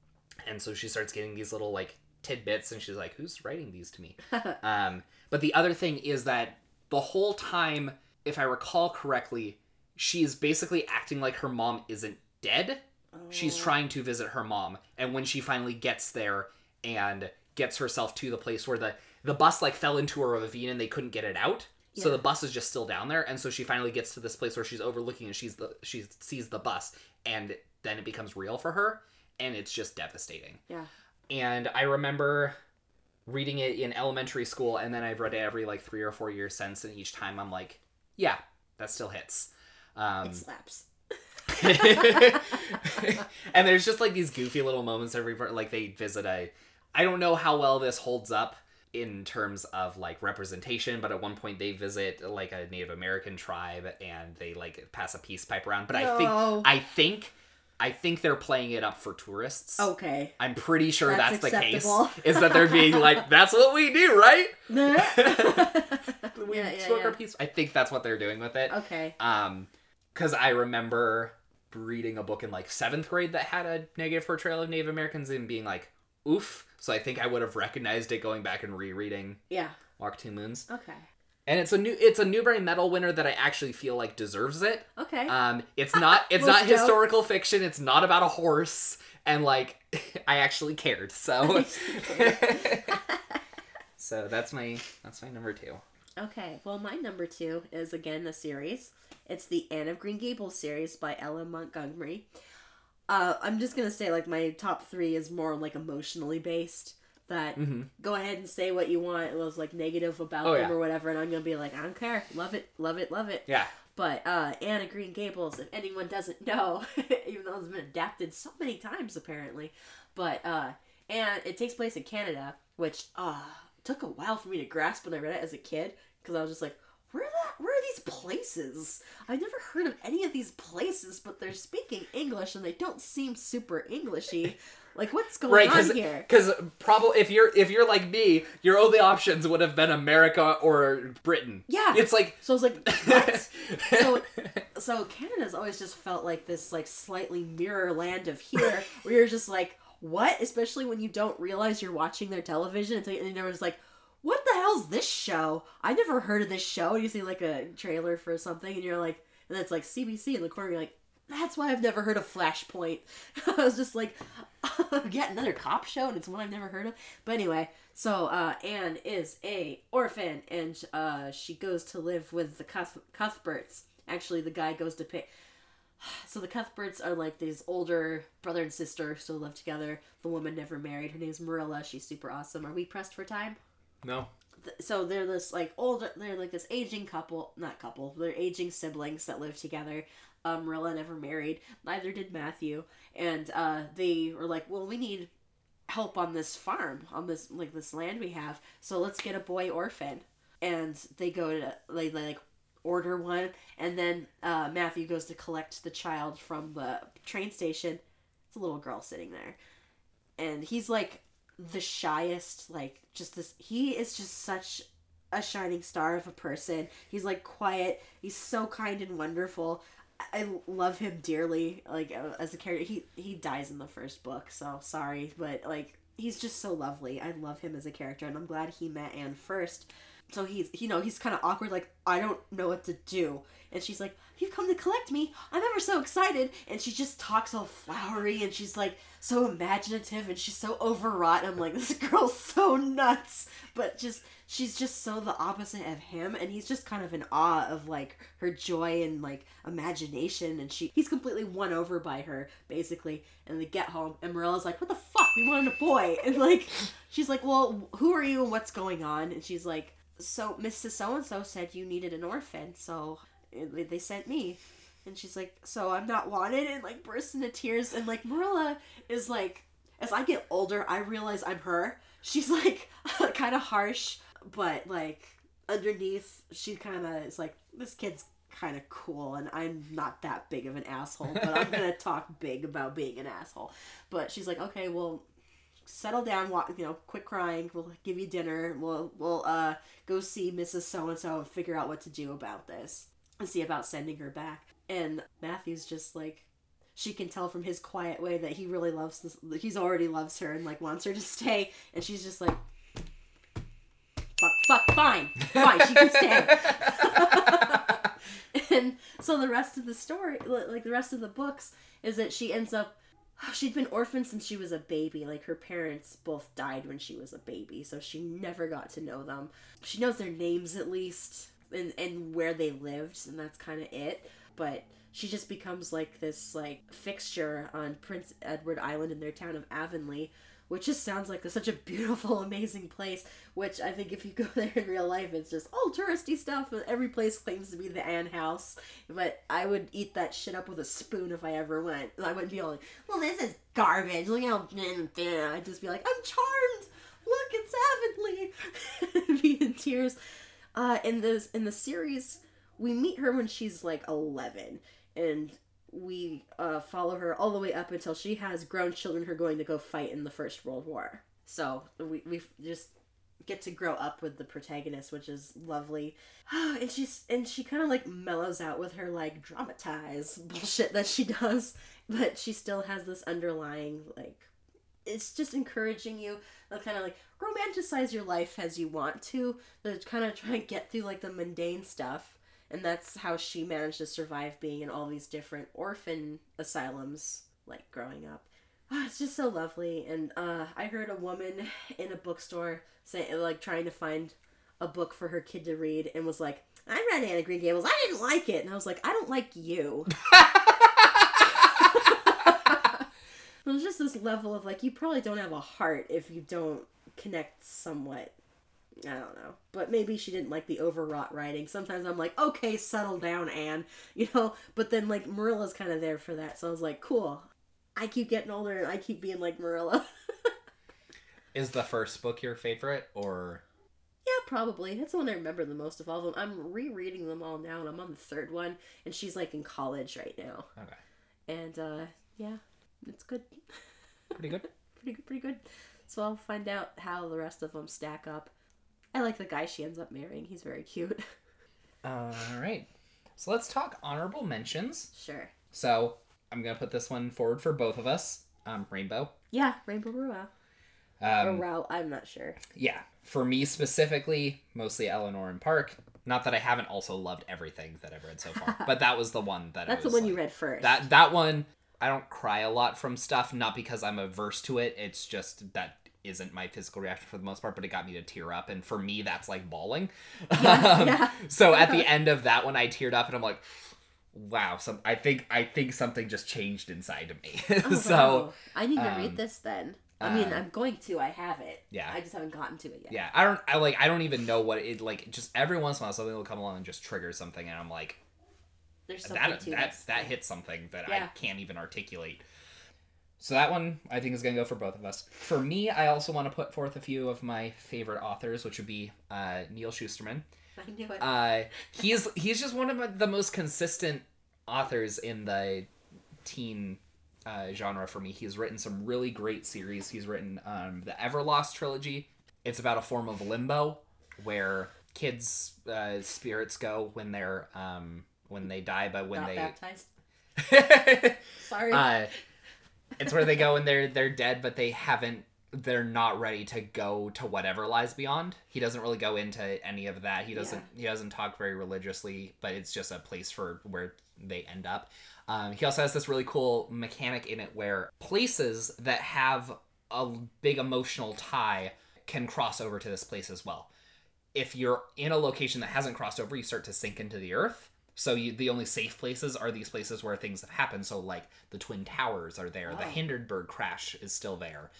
And so she starts getting these little like tidbits, and she's like, "Who's writing these to me?" [laughs] um, but the other thing is that the whole time, if I recall correctly, she's basically acting like her mom isn't dead. She's Oh. trying to visit her mom, and when she finally gets there and gets herself to the place where the the bus like fell into a ravine and they couldn't get it out. So the bus is just still down there, and so she finally gets to this place where she's overlooking and she's the she sees the bus, and then it becomes real for her, and it's just devastating. Yeah. And I remember reading it in elementary school, and then I've read it every like three or four years since, and each time I'm like, yeah, that still hits. Um, It slaps. [laughs] and there's just like these goofy little moments every like they visit a I don't know how well this holds up, in terms of like representation, but at one point they visit like a Native American tribe and they like pass a peace pipe around. But I think I think I think they're playing it up for tourists. Okay. I'm pretty sure That's that's, the case. Is that they're being [laughs] like, that's what we do, right? [laughs] yeah, [laughs] We yeah, smoke our yeah. peace. I think that's what they're doing with it. Okay. Um, because I remember reading a book in like seventh grade that had a negative portrayal of Native Americans and being like, oof. So I think I would have recognized it going back and rereading Yeah. Walk Two Moons. Okay. And it's a new it's a Newbery Medal winner that I actually feel like deserves it. Okay. Um, it's [laughs] not it's not historical fiction. It's not about a horse, and like [laughs] I actually cared. So, [laughs] so that's my that's my number two. Okay, well, my number two is again a series. It's the Anne of Green Gables series by Ella Montgomery. Uh, I'm just gonna say, like, my top three is more like emotionally based. That Mm-hmm. go ahead and say what you want. It was like negative about Oh, them yeah. or whatever, and I'm gonna be like, I don't care, love it, love it, love it. Yeah. But uh, Anne of Green Gables, if anyone doesn't know, [laughs] even though it's been adapted so many times apparently, but uh, and it takes place in Canada, which uh, took a while for me to grasp when I read it as a kid because I was just like, where that? Where are these places? I've never heard of any of these places, but they're speaking English and they don't seem super Englishy. [laughs] Like, what's going Right, on here? because probably if you're if you're like me, your only options would have been America or Britain. Yeah. It's like So I was like, what? [laughs] so so Canada's always just felt like this like slightly mirror land of here where you're just like what especially when you don't realize you're watching their television until and there was like what the hell's this show i never heard of this show and you see like a trailer for something and you're like and it's like cbc in the corner you're like that's why i've never heard of flashpoint [laughs] i was just like [laughs] yet another cop show and it's one i've never heard of but anyway so uh, anne is a orphan and uh, she goes to live with the Cuth- cuthberts actually the guy goes to pay [sighs] so the Cuthberts are like these older brother and sister who still live together. The woman never married. Her name's Marilla. She's super awesome. Are we pressed for time? no. So they're this like older. They're like this aging couple. Not couple. They're aging siblings that live together. Um, Marilla never married. Neither did Matthew. And uh, they were like, well, we need help on this farm on this like this land we have. So let's get a boy orphan. And they go to they, they like order one and then uh, matthew goes to collect the child from the train station it's a little girl sitting there and he's like the shyest like just this he is just such a shining star of a person he's like quiet he's so kind and wonderful i love him dearly like uh, as a character. He he dies in the first book so sorry but like he's just so lovely. I love him as a character and i'm glad he met anne first. So he's you know he's kind of awkward like i don't know what to do. And she's like you've come to collect me. I'm ever so excited. And she just talks all flowery and she's like so imaginative and she's so overwrought. I'm like this [laughs] girl's so nuts. But just she's just so the opposite of him and he's just kind of in awe of like her joy and like imagination. And she he's completely won over by her basically. And they get home and Marilla's like what the fuck? We wanted a boy. [laughs] And like she's like well who are you and what's going on? And she's like so Mrs. So and so said you needed an orphan, so they sent me. And she's like, so I'm not wanted, and like bursts into tears. And like Marilla is like, as I get older, I realize I'm her. She's like [laughs] kind of harsh, but like underneath, she kind of is like, this kid's kind of cool, and I'm not that big of an asshole, but I'm gonna [laughs] talk big about being an asshole. But she's like, okay, well, settle down walk you know quit crying we'll give you dinner we'll we'll uh go see mrs so and so and figure out what to do about this see about sending her back. And matthew's just like she can tell from his quiet way that he really loves this he's already loves her and like wants her to stay. And she's just like fuck fuck fine. Fine she can stay. [laughs] And so the rest of the story like the rest of the books is that she ends up she'd been orphaned since she was a baby. Like her parents both died when she was a baby so she never got to know them. She knows their names at least and, and where they lived and that's kind of it. But she just becomes like this like fixture on prince edward island in their town of avonlea which just sounds like such a beautiful [laughs] amazing place which i think if you go [laughs] there in real life it's just all touristy stuff every place claims to be the anne house. But i would eat that shit up with a spoon if i ever went. I wouldn't be all like well this is garbage. Look how [laughs] i'd just be like i'm charmed. Look it's avonlea. Be in tears. Uh, in this in the series, we meet her when she's like eleven, and we uh, follow her all the way up until she has grown children who are going to go fight in the First World War. So we we just get to grow up with the protagonist, which is lovely. [sighs] and she's and she kind of like mellows out with her like dramatized [laughs] bullshit that she does, but she still has this underlying like it's just encouraging you kind of like romanticize your life as you want to, but kind of try and get through like the mundane stuff. And that's how she managed to survive being in all these different orphan asylums, like growing up. Oh, it's just so lovely. And uh, I heard a woman in a bookstore say, like, trying to find a book for her kid to read and was like, I read Anne of Green Gables. I didn't like it. And I was like, I don't like you. [laughs] There's just this level of like, you probably don't have a heart if you don't connect somewhat. I don't know. But maybe she didn't like the overwrought writing. Sometimes I'm like, okay, settle down, Anne. [laughs] You know? But then, like, Marilla's kind of there for that. So I was like, cool. I keep getting older and I keep being like Marilla. [laughs] Is the first book your favorite, or Yeah, probably. That's the one I remember the most of all of them. I'm rereading them all now, and I'm on the third one, and she's like in college right now. okay, And uh, yeah, it's good, pretty good. [laughs] pretty good, pretty good. So I'll find out how the rest of them stack up. I like the guy she ends up marrying. He's very cute. [laughs] All right, so let's talk honorable mentions. sure. So I'm gonna put this one forward for both of us. Um, Rainbow. Yeah, Rainbow or Um, I'm not sure. yeah, for me specifically, mostly Eleanor and Park. Not that I haven't also loved everything that I've read so far, [laughs] but that was the one that I That's the one you read first. That that one, I don't cry a lot from stuff, not because I'm averse to it. It's just that isn't my physical reaction for the most part, but it got me to tear up, and for me, that's like bawling. [laughs] Um, yeah. So at the end of that one, I teared up, and I'm like, wow. Some I think I think something just changed inside of me. [laughs] Oh, so wow. I need to um, read this then. I mean, uh, I'm going to. I have it. yeah. I just haven't gotten to it yet. yeah, I don't. I like. I don't even know what it like. Just every once in a while, something will come along and just trigger something, and I'm like, There's something that to that this. that hit something that Yeah. I can't even articulate. So that one I think is gonna go for both of us. For me, I also want to put forth a few of my favorite authors, which would be uh, Neal Shusterman. I knew it. Uh, he's he's just one of my- the most consistent authors in the teen uh, genre for me. He's written some really great series. He's written um, the Everlost trilogy. It's about a form of limbo where kids' uh, spirits go when they're um, when they die, but when Not they baptized. [laughs] Sorry. uh, it's where they go and they're they're dead, but they haven't. They're not ready to go to whatever lies beyond. He doesn't really go into any of that. He doesn't. He doesn't talk very religiously, but it's just a place for where they end up. Um, he also has this really cool mechanic in it where places that have a big emotional tie can cross over to this place as well. If you're in a location that hasn't crossed over, you start to sink into the earth. So you, the only safe places are these places where things have happened. So like the Twin Towers are there. The Oh. Hindenburg crash is still there.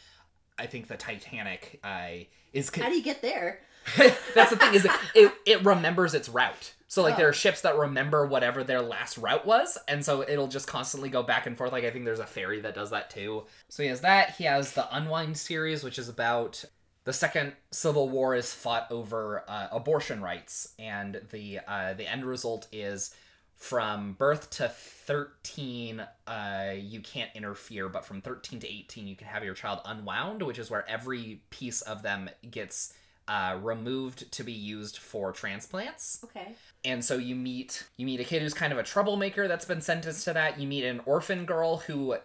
I think the Titanic uh, is. How do you get there? [laughs] That's the thing is it, it remembers its route. So like Oh. there are ships that remember whatever their last route was, and so it'll just constantly go back and forth. Like I think there's a ferry that does that too. So he has that. He has the Unwind series, which is about the second Civil War is fought over uh, abortion rights, and the uh, the end result is from birth to 13 uh, you can't interfere but from 13 to 18 you can have your child unwound which is where every piece of them gets uh, removed to be used for transplants. Okay. and so you meet you meet a kid who's kind of a troublemaker that's been sentenced to that. You meet an orphan girl who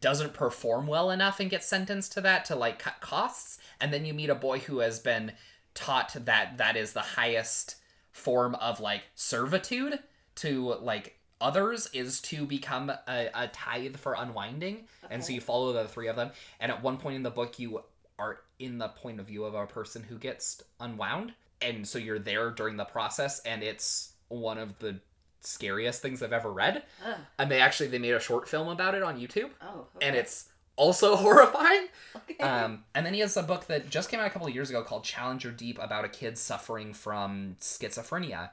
doesn't perform well enough and gets sentenced to that to like cut costs and then you meet a boy who has been taught that that is the highest form of like servitude to like others is to become a, a tithe for unwinding and so you follow the three of them and at one point in the book you are in the point of view of a person who gets unwound and so you're there during the process and it's one of the scariest things i've ever read Ugh. and they actually they made a short film about it on youtube Oh. Okay. and it's also [laughs] horrifying Okay. um, and then he has a book that just came out a couple of years ago called Challenger Deep about a kid suffering from schizophrenia.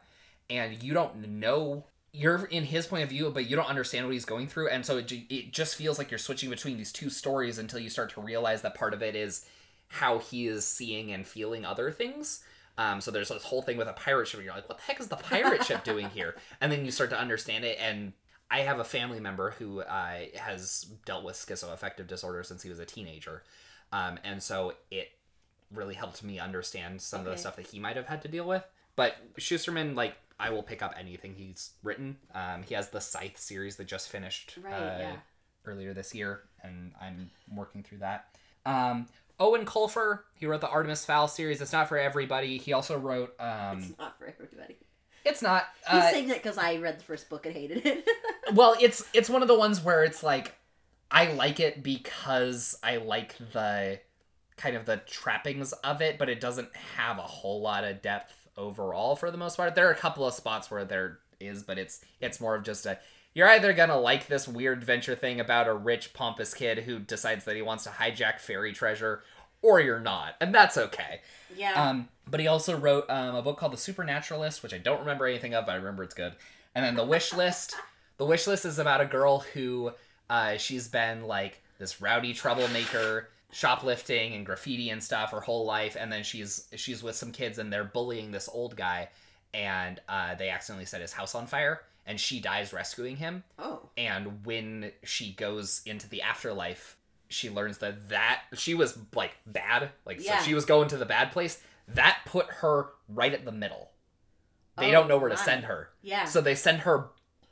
And you don't know, you're in his point of view, but you don't understand what he's going through. And so it, it just feels like you're switching between these two stories until you start to realize that part of it is how he is seeing and feeling other things. Um, so there's this whole thing with a pirate ship, and you're like, what the heck is the pirate ship doing here? [laughs] And then you start to understand it. And I have a family member who uh, has dealt with schizoaffective disorder since he was a teenager. Um, and so it really helped me understand some of the stuff that he might have had to deal with. But Shusterman, like, I will pick up anything he's written. Um, he has the Scythe series that just finished Right, uh, yeah. earlier this year, and I'm working through that. Um, Eoin Colfer, he wrote the Artemis Fowl series. It's not for everybody. He also wrote. Um, it's not for everybody. It's not. He's Uh, saying that because I read the first book and hated it. [laughs] well, it's it's one of the ones where it's like I like it because I like the kind of the trappings of it, but it doesn't have a whole lot of depth overall for the most part. There are a couple of spots where there is, but it's it's more of just a you're either gonna like this weird adventure thing about a rich pompous kid who decides that he wants to hijack fairy treasure, or you're not, and that's okay. yeah. Um, but he also wrote um, a book called The Supernaturalist, which I don't remember anything of, but I remember it's good. And then The Wish List. [laughs] the Wish List is about a girl who uh, she's been like this rowdy troublemaker, shoplifting and graffiti and stuff her whole life, and then she's she's with some kids and they're bullying this old guy, and uh, they accidentally set his house on fire, and she dies rescuing him oh. and when she goes into the afterlife she learns that that she was like bad like Yeah. so she was going to the bad place that put her right at the middle they Oh, don't know where to send her Yeah. so they send her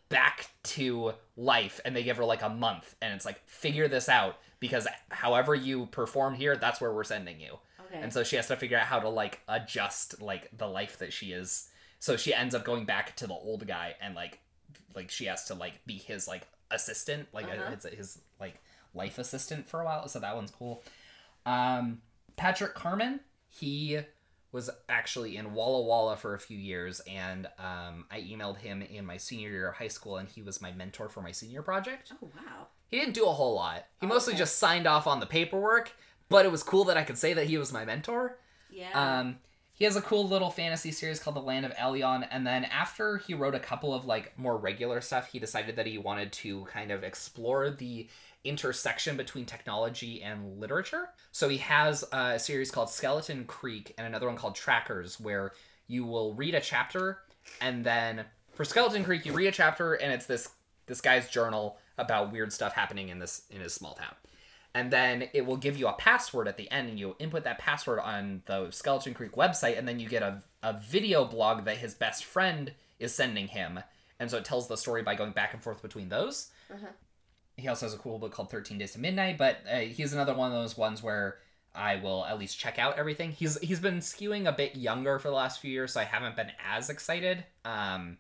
back to life and they give her like a month and it's like figure this out because however you perform here that's where we're sending you okay. and so she has to figure out how to like adjust like the life that she is so she ends up going back to the old guy and like like she has to like be his like assistant like Uh-huh. it's his like life assistant for a while so that one's cool. Um patrick carman he was actually in walla walla for a few years and um i emailed him in my senior year of high school and he was my mentor for my senior project. Oh wow. he didn't do a whole lot. He mostly just signed off on the paperwork but it was cool that i could say that he was my mentor. Yeah. um, he has a cool little fantasy series called The Land of Elyon, and then after he wrote a couple of like more regular stuff, he decided that he wanted to kind of explore the intersection between technology and literature. So he has a series called Skeleton Creek and another one called Trackers, where you will read a chapter, and then for Skeleton Creek, you read a chapter, and it's this this guy's journal about weird stuff happening in this in his small town and then it will give you a password at the end and you input that password on the skeleton creek website and then you get a, a video blog that his best friend is sending him and so it tells the story by going back and forth between those Uh-huh. He also has a cool book called 13 days to midnight but uh, he's another one of those ones where i will at least check out everything he's he's been skewing a bit younger for the last few years so i haven't been as excited um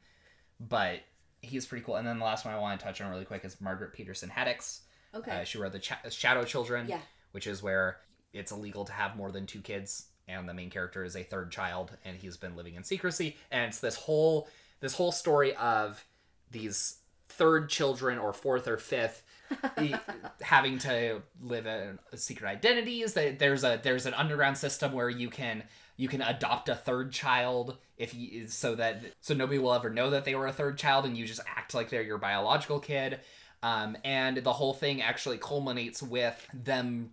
but he's pretty cool and then the last one i want to touch on really quick is margaret peterson haddix okay. uh, she wrote the Cha- Shadow Children, Yeah. which is where it's illegal to have more than two kids, and the main character is a third child, and he's been living in secrecy. And it's this whole this whole story of these third children or fourth or fifth [laughs] having to live in secret identities. That there's a there's an underground system where you can you can adopt a third child if you so that so nobody will ever know that they were a third child, and you just act like they're your biological kid. Um, and the whole thing actually culminates with them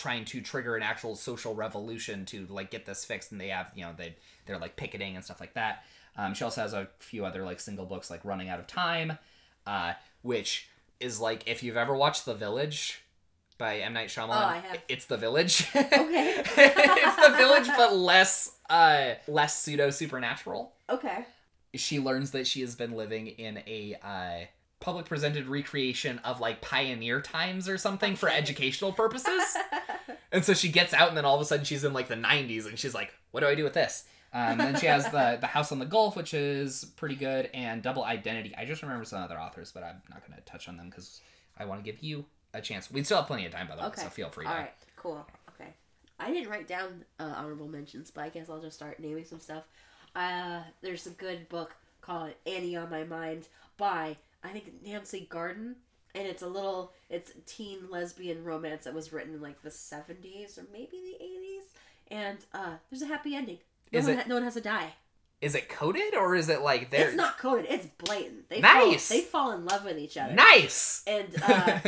trying to trigger an actual social revolution to like get this fixed and they have you know they they're like picketing and stuff like that um, she also has a few other like single books like running out of time uh, which is like if you've ever watched the village by M Night Shyamalan Oh, I have. it's the village [laughs] Okay. it's the village but less uh less pseudo supernatural okay. she learns that she has been living in a uh, public presented recreation of like pioneer times or something for educational purposes. [laughs] and so she gets out, and then all of a sudden she's in like the 90s, and she's like, "What do I do with this?" Um, and then she has the the House on the Gulf, which is pretty good, and Double Identity. I just remember some other authors, but I'm not going to touch on them because I want to give you a chance. We still have plenty of time, by the way, Okay. so feel free All to. right. Cool. Okay. I didn't write down uh, honorable mentions, but I guess I'll just start naming some stuff. Uh, there's a good book called Annie on My Mind by I think Nancy Garden, and it's a little it's a teen lesbian romance that was written in like the 70s or maybe the 80s, and uh, there's a happy ending. No Is one, it- no one has to die. Is it coded or is it like there? It's not coded. It's blatant. They Nice! Fall, they fall in love with each other. nice. And [laughs] uh,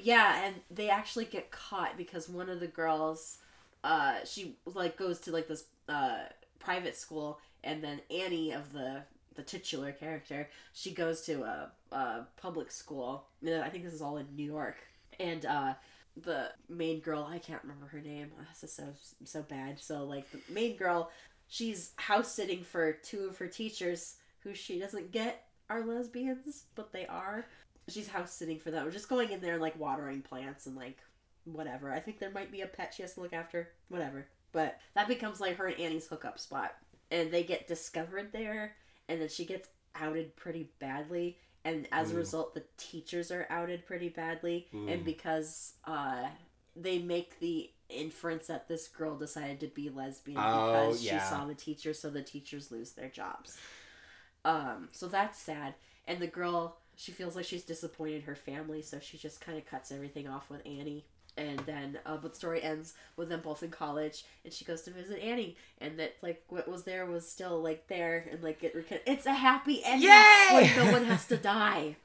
yeah, and they actually get caught because one of the girls, uh, she like goes to like this uh private school, and then Annie of the the titular character, she goes to a, a public school. I think this is all in New York, and uh, the main girl I can't remember her name. Oh, this is so so bad. So like the main girl, she's house sitting for two of her teachers who she doesn't get are lesbians, but they are. She's house sitting for them. Just going in there and like watering plants and like whatever. I think there might be a pet she has to look after. Whatever. But that becomes like her and Annie's hookup spot. And they get discovered there and then she gets outed pretty badly. And as a result the teachers are outed pretty badly. Ooh. And because uh they make the inference that this girl decided to be lesbian Oh, because yeah. she saw the teacher, so the teachers lose their jobs. Um, so that's sad. And the girl, she feels like she's disappointed her family, so she just kind of cuts everything off with Annie. And then, uh, but the story ends with them both in college, and she goes to visit Annie, and that like what was there was still like there, and like it, it's a happy ending Yay! when no one has to [laughs] die.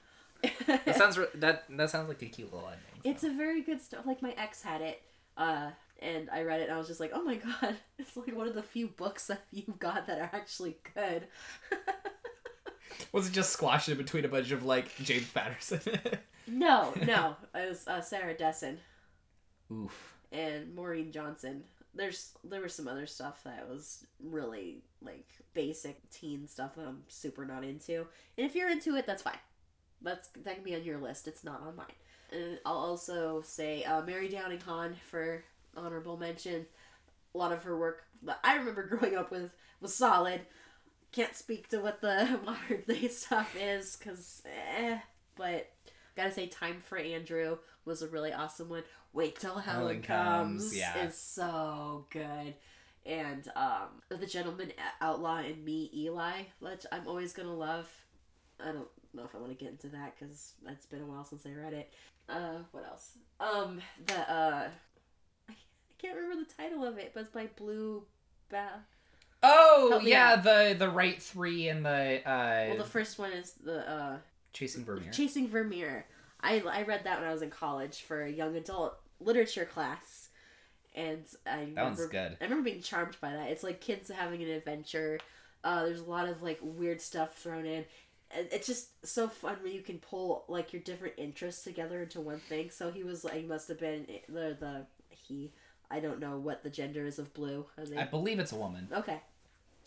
That sounds that that sounds like a cute little ending. It's a very good story. Like my ex had it, uh, and I read it, and I was just like, "Oh my [laughs] god!" It's like one of the few books that you've got that are actually good. [laughs] Was it just squashed in between a bunch of like James Patterson? [laughs] no, no, it was uh, Sarah Dessen Oof. and Maureen Johnson. There's there was some other stuff that was really like basic teen stuff that I'm super not into. And if you're into it, that's fine. That's that can be on your list. It's not on mine. And I'll also say uh, Mary Downing Hahn for honorable mention. A lot of her work that I remember [laughs] growing up with was solid. Can't speak to what the [laughs] modern day stuff is because, eh. But gotta say, Time for Andrew was a really awesome one. Wait till Helen, Helen comes, Comes, yeah. is so good. And um, the gentleman outlaw and me, Eli, which I'm always gonna love. I don't know if I want to get into that because it's been a while since I read it. Uh, what else? Um, the uh, I, can't remember the title of it, but it's by Blue. Ba- Oh yeah, out. the the Wright three and the uh well, the first one is the uh, chasing Vermeer. Chasing Vermeer. I I read that when I was in college for a young adult literature class, and I that one's remember good. I remember being charmed by that. It's like kids having an adventure. Uh, there's a lot of like weird stuff thrown in. It's just so fun when you can pull like your different interests together into one thing. So he was like, he must have been the the he. I don't know what the gender is of blue. They- I believe it's a woman. Okay.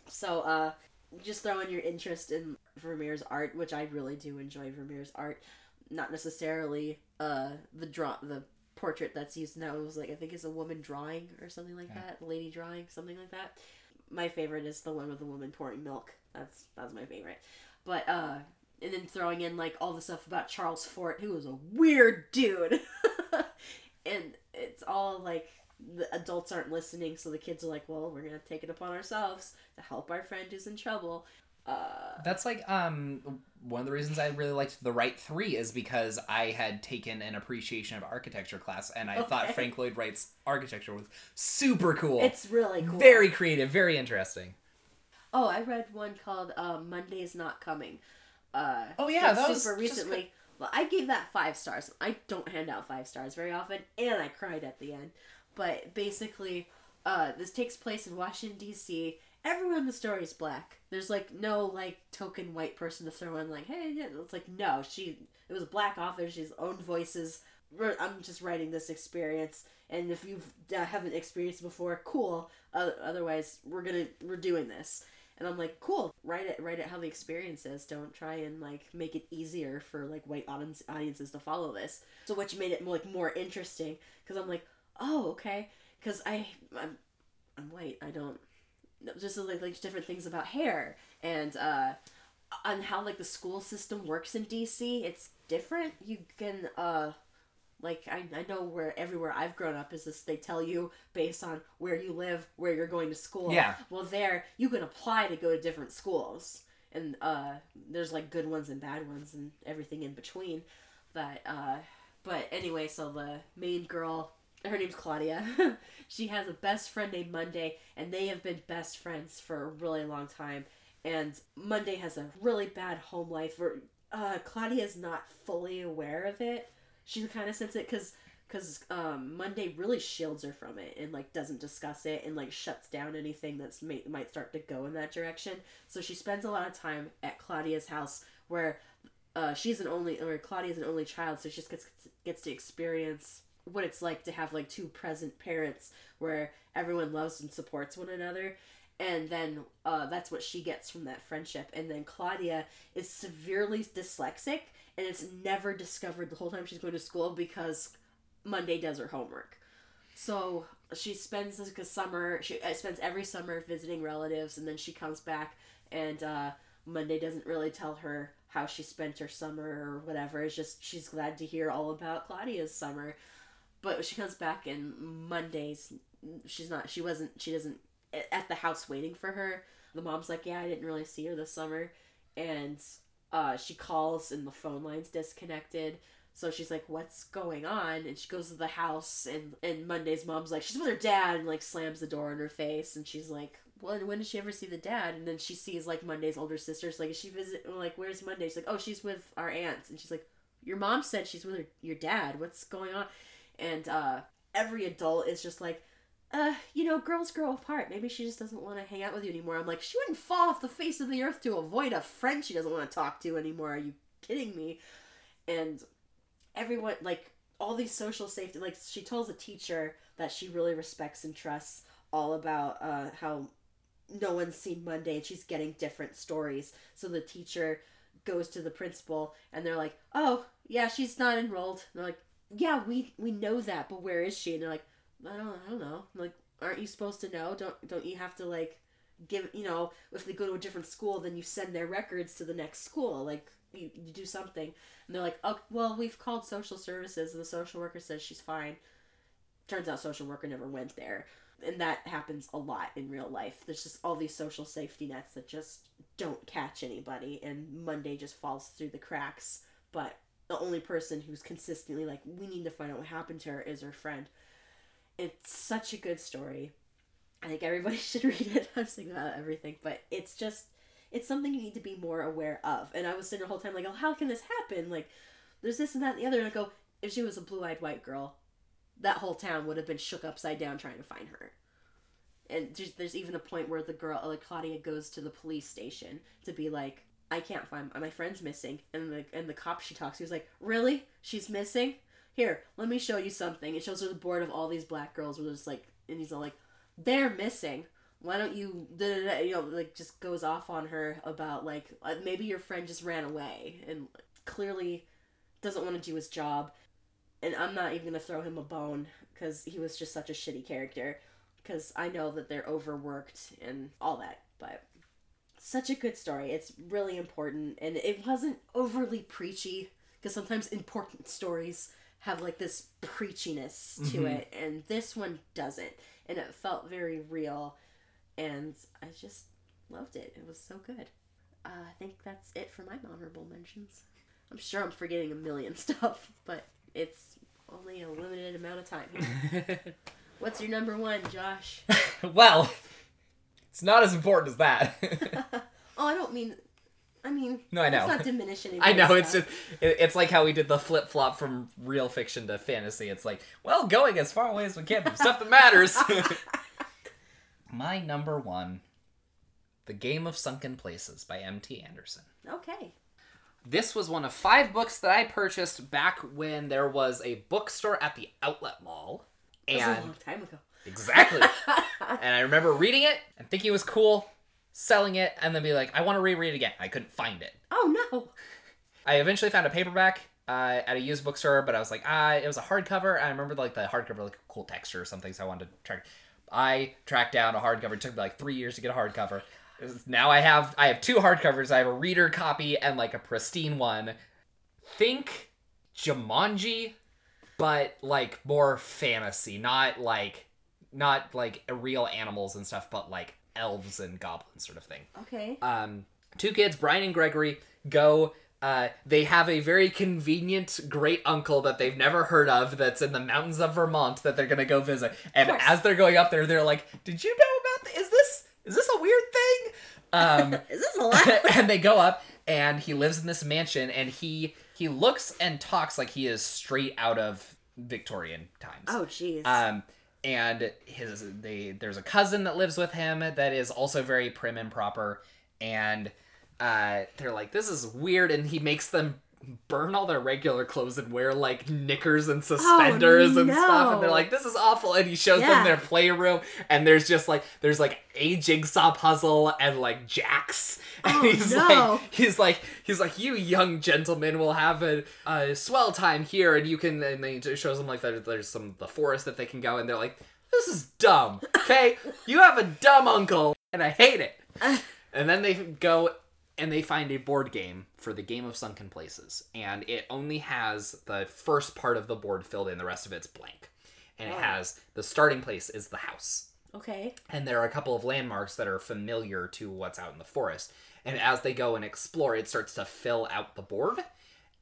So, uh, just throw in your interest in Vermeer's art, which I really do enjoy Vermeer's art. Not necessarily uh the draw the portrait that's used now. It was like I think it's a woman drawing or something like Yeah. that, lady drawing, something like that. My favorite is the one with the woman pouring milk. That's that's my favorite. But uh, and then throwing in like all the stuff about Charles Fort, who was a weird dude, [laughs] and it's all like the adults aren't listening, so the kids are like, "Well, we're gonna take it upon ourselves to help our friend who's in trouble." Uh, That's like um one of the reasons I really liked the Wright three is because I had taken an appreciation of architecture class and I thought Frank Lloyd Wright's architecture was super cool. it's really cool. very creative, very interesting. Oh, I read one called uh, "Monday's Not Coming." Uh, Oh, yeah, that was super recently. Well, I gave that five stars. I don't hand out five stars very often, and I cried at the end. But basically, uh, this takes place in Washington D.C. Everyone in the story is black. There's like no like token white person to throw in like, hey, yeah. It's like no, she. It was a black author. She's owned voices. I'm just writing this experience, and if you uh, haven't experienced it before, cool. Uh, otherwise, we're gonna we're doing this. And I'm like, cool. Write it, write it how the experience is. Don't try and like make it easier for like white audience, audiences to follow this. So which made it more, like more interesting because I'm like, oh okay, because I I'm, I'm white. I don't just like like different things about hair and uh on how like the school system works in DC. It's different. You can uh like I, I know where everywhere I've grown up is this they tell you based on where you live where you're going to school. Yeah. well there you can apply to go to different schools. And uh there's like good ones and bad ones and everything in between. But uh but anyway so the main girl her name's claudia. [laughs] She has a best friend named monday and they have been best friends for a really long time. And monday has a really bad home life where uh claudia is not fully aware of it she kind of senses it because because um, Monday really shields her from it and like doesn't discuss it and like shuts down anything that's may- might start to go in that direction. So she spends a lot of time at Claudia's house where uh, she's an only or Claudia's an only child, so she just gets gets to experience what it's like to have like two present parents where everyone loves and supports one another and then uh, that's what she gets from that friendship and then claudia is severely dyslexic and it's never discovered the whole time she's going to school because monday does her homework. So she spends like a summer she uh, spends every summer visiting relatives and then she comes back and uh, monday doesn't really tell her how she spent her summer or whatever. It's just she's glad to hear all about claudia's summer. But she comes back and mondays she's not she wasn't she doesn't at the house waiting for her. The mom's like yeah i didn't really see her this summer. And uh, she calls and the phone line's disconnected so she's like what's going on and she goes to the house and and monday's mom's like she's with her dad and like slams the door in her face and she's like well, when did she ever see the dad? And then she sees like Monday's older sister's like, she visit? Like, where's Monday? She's like, oh, she's with our aunts. And she's like, your mom said she's with her, your dad. What's going on? And uh, every adult is just like, uh, you know, girls grow apart. Maybe she just doesn't want to hang out with you anymore. I'm like, she wouldn't fall off the face of the earth to avoid a friend she doesn't want to talk to anymore. Are you kidding me? And everyone, like, all these social safety, like, she tells a teacher that she really respects and trusts all about uh, how no one's seen Monday and she's getting different stories. So the teacher goes to the principal and they're like, "Oh, yeah, she's not enrolled." And they're like, "Yeah, we we know that, but where is she?" And they're like, "I don't I don't know." Like, "Aren't you supposed to know? Don't don't you have to like give, you know, if they go to a different school, then you send their records to the next school. Like you, you do something." And they're like, "Oh, well, we've called social services and the social worker says she's fine." Turns out social worker never went there and that happens a lot in real life. There's just all these social safety nets that just don't catch anybody, and Monday just falls through the cracks. But the only person who's consistently like, we need to find out what happened to her is her friend. It's such a good story. I think everybody [laughs] should read it. [laughs] I'm saying about everything, but it's just it's something you need to be more aware of. And I was sitting the whole time like, oh, how can this happen? Like, there's this and that and the other. And I go, if she was a blue eyed white girl, that whole town would have been shook upside down trying to find her. And there's, there's even a point where the girl, like Claudia, goes to the police station to be like, "I can't find my friend's missing," and the and the cop she talks to is like, "Really? She's missing? Here, let me show you something." It shows her the board of all these black girls. Where just like, and he's all like, "They're missing. Why don't you?" Da-da-da, you know, like just goes off on her about like uh, maybe your friend just ran away and clearly doesn't want to do his job and I'm not even gonna throw him a bone because he was just such a shitty character. Because I know that they're overworked and all that, but such a good story. It's really important, and it wasn't overly preachy. Because sometimes important stories have like this preachiness to Mhm. it, and this one doesn't, and it felt very real, and I just loved it. It was so good. Uh, I think that's it for my honorable mentions. I'm sure I'm forgetting a million [laughs] stuff, but it's only a limited amount of time. [laughs] What's your number one, Josh? [laughs] well, it's not as important as that. oh, I don't mean. I mean, No, I know. Let's not diminishing. [laughs] I know it's just it, it's like how we did the flip flop from real fiction to fantasy. It's like, well, going as far away as we can from stuff that matters. [laughs] My number one, The Game of Sunken Places by M.T. Anderson. okay. This was one of five books that I purchased back when there was a bookstore at the outlet mall. That was a And long time ago. exactly. [laughs] and I remember reading it and thinking it was cool, selling it, and then be like, I want to reread it again. I couldn't find it. oh no. I eventually found a paperback uh, at a used bookstore, but I was like, ah, it was a hardcover. I remember like the hardcover, like a cool texture or something, so I wanted to track. I tracked down a hardcover. It took me like three years to get a hardcover. Now I have I have two hardcovers. I have a reader copy and like a pristine one. Think Jumanji, but like more fantasy, not like not like real animals and stuff, but like elves and goblins sort of thing Okay. um, two kids, Brian and Gregory, go. Uh, they have a very convenient great uncle that they've never heard of that's in the mountains of Vermont that they're gonna go visit. And as they're going up there, they're like, "Did you know about this? Is this is this a weird thing?" Um, [laughs] Is this a lot? [laughs] and they go up, and he lives in this mansion, and he he looks and talks like he is straight out of Victorian times. Oh, jeez. Um, and his they there's a cousin that lives with him that is also very prim and proper, and uh, they're like, this is weird, and he makes them burn all their regular clothes and wear like knickers and oh, suspenders and stuff and they're like this is awful and he shows Yeah. them their playroom and there's just like there's like a jigsaw puzzle and like jacks [laughs] and Oh, he's no. like he's like he's like you young gentlemen will have a, a swell time here and you can and then he shows them like that there's some the forest that they can go and they're like this is dumb okay you have a dumb uncle and i hate it [laughs] and then they go and they find a board game for the game of sunken places and it only has the first part of the board filled in the rest of it's blank and it Oh. has the starting place is the house okay. and there are a couple of landmarks that are familiar to what's out in the forest. And as they go and explore, it starts to fill out the board,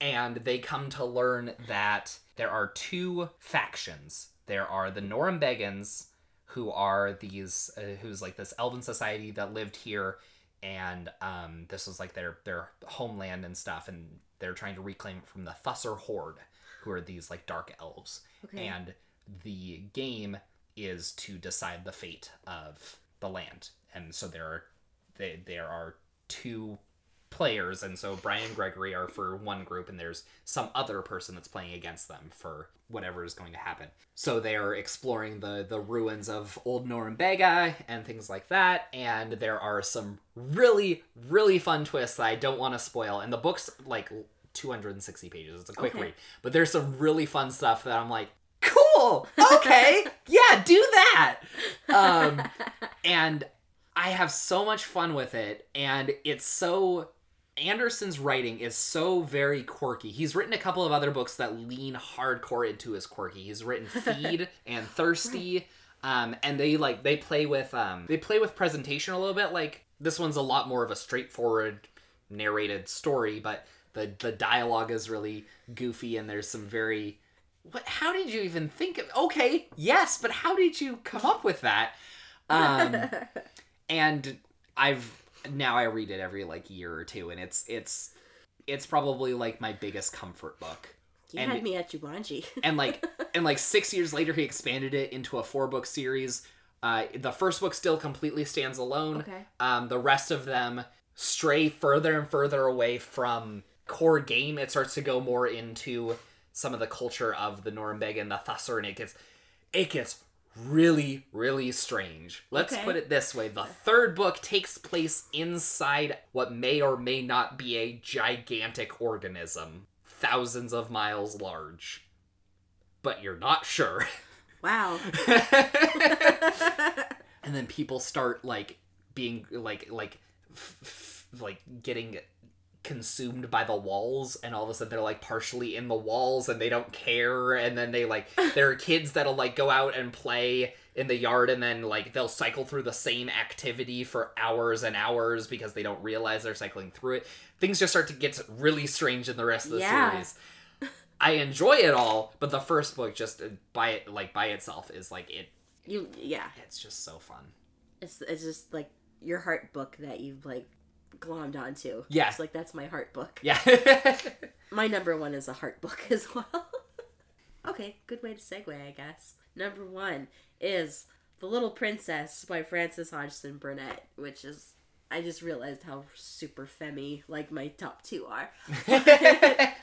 and they come to learn that there are two factions. There are the Norumbegans, who are these, uh, who's like this elven society that lived here, and um, this was like their their homeland and stuff, and they're trying to reclaim it from the Thusser Horde, who are these like dark elves Okay. and the game is to decide the fate of the land and so there are they, there are two players and so brian and gregory are for one group and there's some other person that's playing against them for whatever is going to happen. So they are exploring the the ruins of old norumbega and things like that and there are some really really fun twists that i don't want to spoil and the book's like 260 pages it's a quick Okay. read. But there's some really fun stuff that i'm like cool! Okay. [laughs] Yeah do that. Um and i have so much fun with it and it's so anderson's writing is so very quirky. He's written a couple of other books that lean hardcore into his quirky. He's written [laughs] feed and thirsty um and they like they play with um they play with presentation a little bit. Like this one's a lot more of a straightforward narrated story but the the dialogue is really goofy and there's some very what how did you even think of okay yes but how did you come up with that? [laughs] Um and i've now i read it every like year or two and it's it's it's probably like my biggest comfort book. You and- had me at Jumanji. and like [laughs] and like six years later he expanded it into a four book series. Uh the first book still completely stands alone. Okay. um the rest of them stray further and further away from core game. It starts to go more into some of the culture of the Norumbega and the Thusser and it gets it gets really really strange let's Okay. put it this way the third book takes place inside what may or may not be a gigantic organism thousands of miles large but you're not sure Wow. [laughs] [laughs] and then people start like being like like f- f- like getting consumed by the walls and all of a sudden they're like partially in the walls and they don't care and then they like [laughs] there are kids that'll like go out and play in the yard and then like they'll cycle through the same activity for hours and hours because they don't realize they're cycling through it things just start to get really strange in the rest of the Yeah. series i enjoy it all but the first book just uh, by it like by itself is like it you yeah. it's just so fun It's it's just like your heart book that you've like glommed onto. Yeah. It's like that's my heart book. yeah [laughs] My number one is a heart book [laughs] as well. okay, good way to segue, I guess. Number one is The Little Princess by Frances Hodgson Burnett, which is I just realized how super femmy like my top two are. [laughs]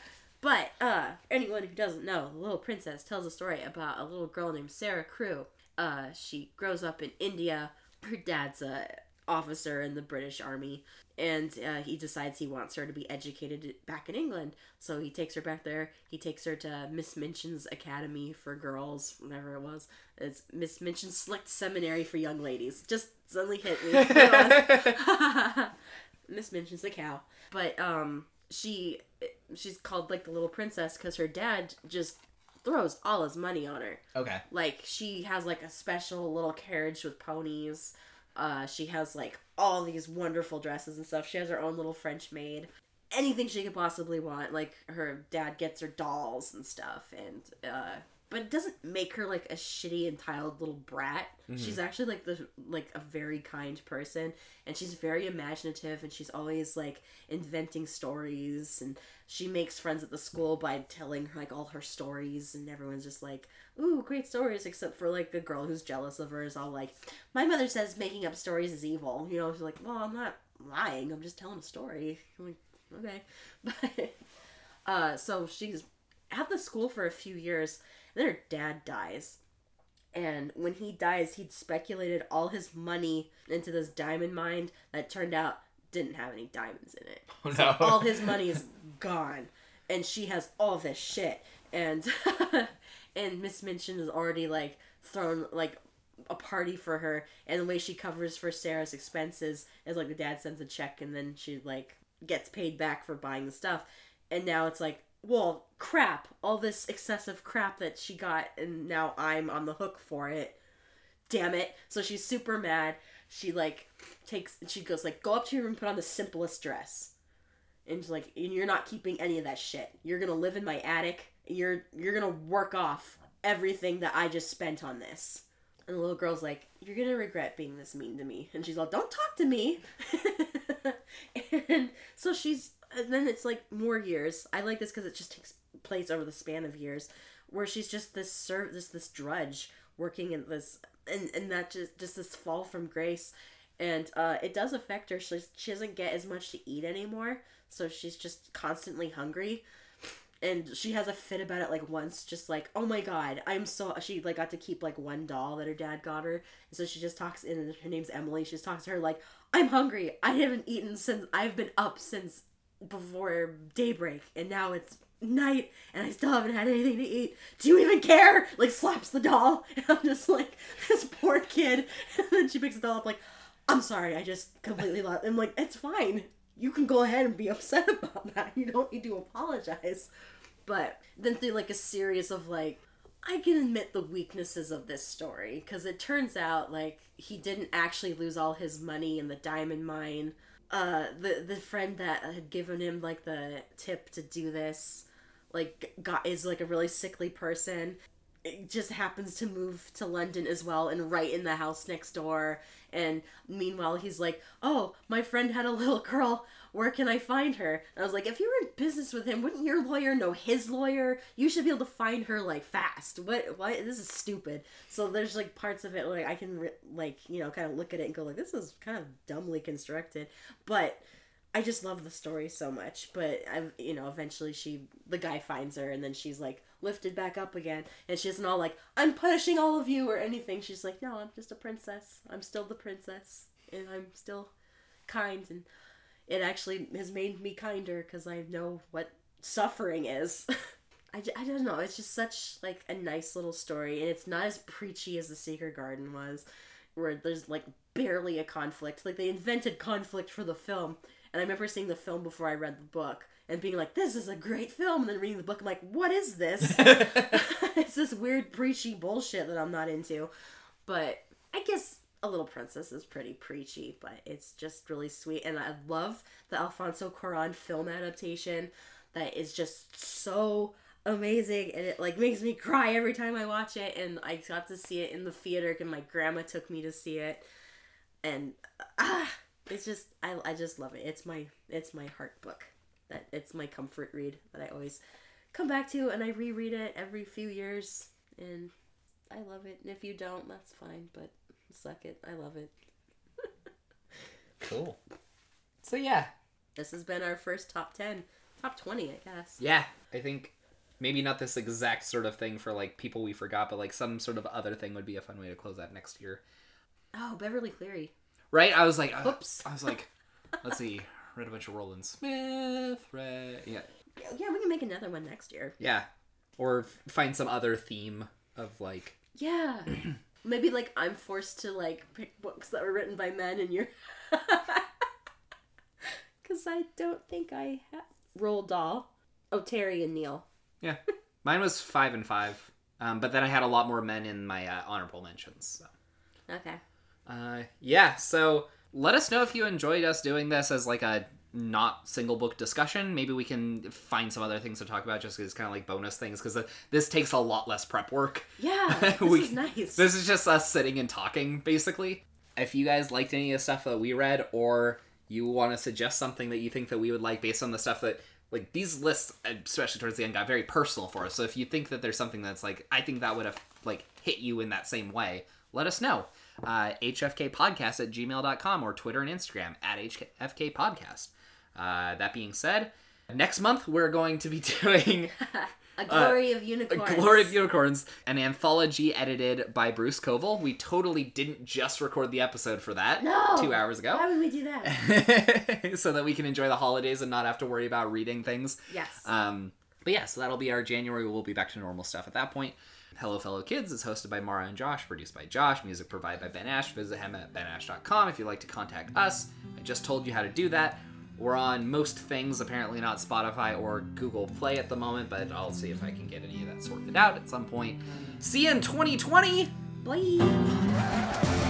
But uh, anyone who doesn't know, The Little Princess tells a story about a little girl named Sara Crewe. Uh, she grows up in India. Her dad's a officer in the British Army, and uh, he decides he wants her to be educated back in England. So he takes her back there. He takes her to Miss Minchin's Academy for Girls, whatever it was. It's Miss Minchin's Select Seminary for Young Ladies. Just suddenly hit me. [laughs] Miss Minchin's the cow. But um she she's called like the little princess because her dad just throws all his money on her. okay Like she has like a special little carriage with ponies. Uh she has like all these wonderful dresses and stuff. She has her own little French maid. Anything she could possibly want. Like her dad gets her dolls and stuff and uh but it doesn't make her like a shitty entitled little brat. She's actually like the like a very kind person, and she's very imaginative, and she's always like inventing stories, and she makes friends at the school by telling like all her stories, and everyone's just like, "Ooh, great stories!" Except for like the girl who's jealous of her is all like, "My mother says making up stories is evil." You know, she's like, "Well, I'm not lying. I'm just telling a story." I'm like, okay, [laughs] but uh, so she's at the school for a few years. And then her dad dies. And when he dies, he'd speculated all his money into this diamond mine that turned out didn't have any diamonds in it. [laughs] Oh, So all his [laughs] money is gone. And she has all this shit. And and Miss Minchin has already like thrown like a party for her and the way she covers for Sara's expenses is like the dad sends a check and then she like gets paid back for buying the stuff. And now it's like, well, crap, all this excessive crap that she got and now I'm on the hook for it. Damn it. So she's super mad. She like takes she goes like, go up to your room, put on the simplest dress. And she's like, and you're not keeping any of that shit. You're gonna live in my attic. You're you're gonna work off everything that I just spent on this. And the little girl's like, You're gonna regret being this mean to me. And she's like, Don't talk to me. [laughs] and so she's, and then it's like more years. I like this because it just takes place over the span of years, where she's just this serv this this drudge working in this, and and that just just this fall from grace, and uh, it does affect her. She she doesn't get as much to eat anymore, so she's just constantly hungry and she has a fit about it like once just like oh my god i'm so she like got to keep like one doll that her dad got her and so she just talks in her name's emily she just talks to her like i'm hungry i haven't eaten since i've been up since before daybreak and now it's night and i still haven't had anything to eat. Do you even care? Like slaps the doll [laughs] and i'm just like [laughs] this poor kid [laughs] and then she picks the doll up like i'm sorry i just completely lost i'm like it's fine you can go ahead and be upset about that you don't need to apologize but then through like a series of like i can admit the weaknesses of this story because it turns out like he didn't actually lose all his money in the diamond mine uh the the friend that had given him like the tip to do this like got is like a really sickly person it just happens to move to London as well and right in the house next door. And meanwhile, he's like, Oh, my friend had a little [laughs] girl. Where can I find her? And I was like, If you were in business with him, wouldn't your lawyer know his lawyer? You should be able to find her like fast. What? Why? This is stupid. So there's like parts of it like I can like you know kind of look at it and go like, This is kind of dumbly constructed, but. I just love the story so much, but I, you know, eventually she, the guy finds her, and then she's like lifted back up again, and she isn't all like, "I'm punishing all of you" or anything. She's like, "No, I'm just a princess. I'm still the princess, and I'm still kind." And it actually has made me kinder because I know what suffering is. [laughs] I, I don't know. It's just such like a nice little story, and it's not as preachy as the Secret Garden was, where there's like barely a conflict. Like they invented conflict for the film, and I remember seeing the film before I read the book and being like, "This is a great film," and then reading the book, I'm like, "What is this?" [laughs] [laughs] it's this weird preachy bullshit that I'm not into. But I guess A Little Princess is pretty preachy, but it's just really sweet, and I love the Alfonso Cuarón film adaptation. That is just so amazing and it like makes me cry every time I watch it and I got to see it in the theater and my grandma took me to see it and ah it's just I, I just love it it's my it's my heart book that it's my comfort read that I always come back to and I reread it every few years and I love it and if you don't that's fine but suck it I love it cool. So yeah, this has been our first top 10 top 20 I guess Yeah, I think maybe not this exact sort of thing for like people we forgot, but like some sort of other thing would be a fun way to close out next year. oh Beverly Cleary Right? I was like, uh, Oops. I was like, let's see, read a bunch of Roland Smith. Read, yeah, yeah we can make another one next year yeah, or find some other theme of like, Yeah. [clears throat] Maybe like I'm forced to like pick books that were written by men and you're Cuz I don't think I have Roald Dahl. Oh, Terry and Neil. yeah. Mine was five and five, um, but then I had a lot more men in my uh, honorable mentions. So. Okay. Uh, yeah, so let us know if you enjoyed us doing this as like a not single book discussion. Maybe we can find some other things to talk about just as kind of like bonus things because this takes a lot less prep work. Yeah, [laughs] this We- is nice. This is just us sitting and talking, basically. If you guys liked any of the stuff that we read, or you want to suggest something that you think that we would like based on the stuff that, like, these lists, especially towards the end, got very personal for us. So if you think that there's something that's like, I think that would have, like, hit you in that same way, let us know. Uh, HFKpodcast at gmail.com or Twitter and Instagram at HFK Podcast. Uh, that being said, next month we're going to be [laughs] doing [laughs] a glory of unicorns. a Glory of Unicorns, an anthology edited by Bruce Coville. We totally didn't just record the episode for that No. two hours ago. Why would we do that? [laughs] so that we can enjoy the holidays and not have to worry about reading things. Yes. Um, but yeah, so that'll be our January. We'll be back to normal stuff at that point. Hello, fellow kids is hosted by Mara and Josh, produced by Josh, music provided by Ben Ash. Visit him at benash.com if you'd like to contact us. I just told you how to do that. We're on most things, apparently not Spotify or Google Play at the moment, but I'll see if I can get any of that sorted out at some point. See you in 2020! Bye.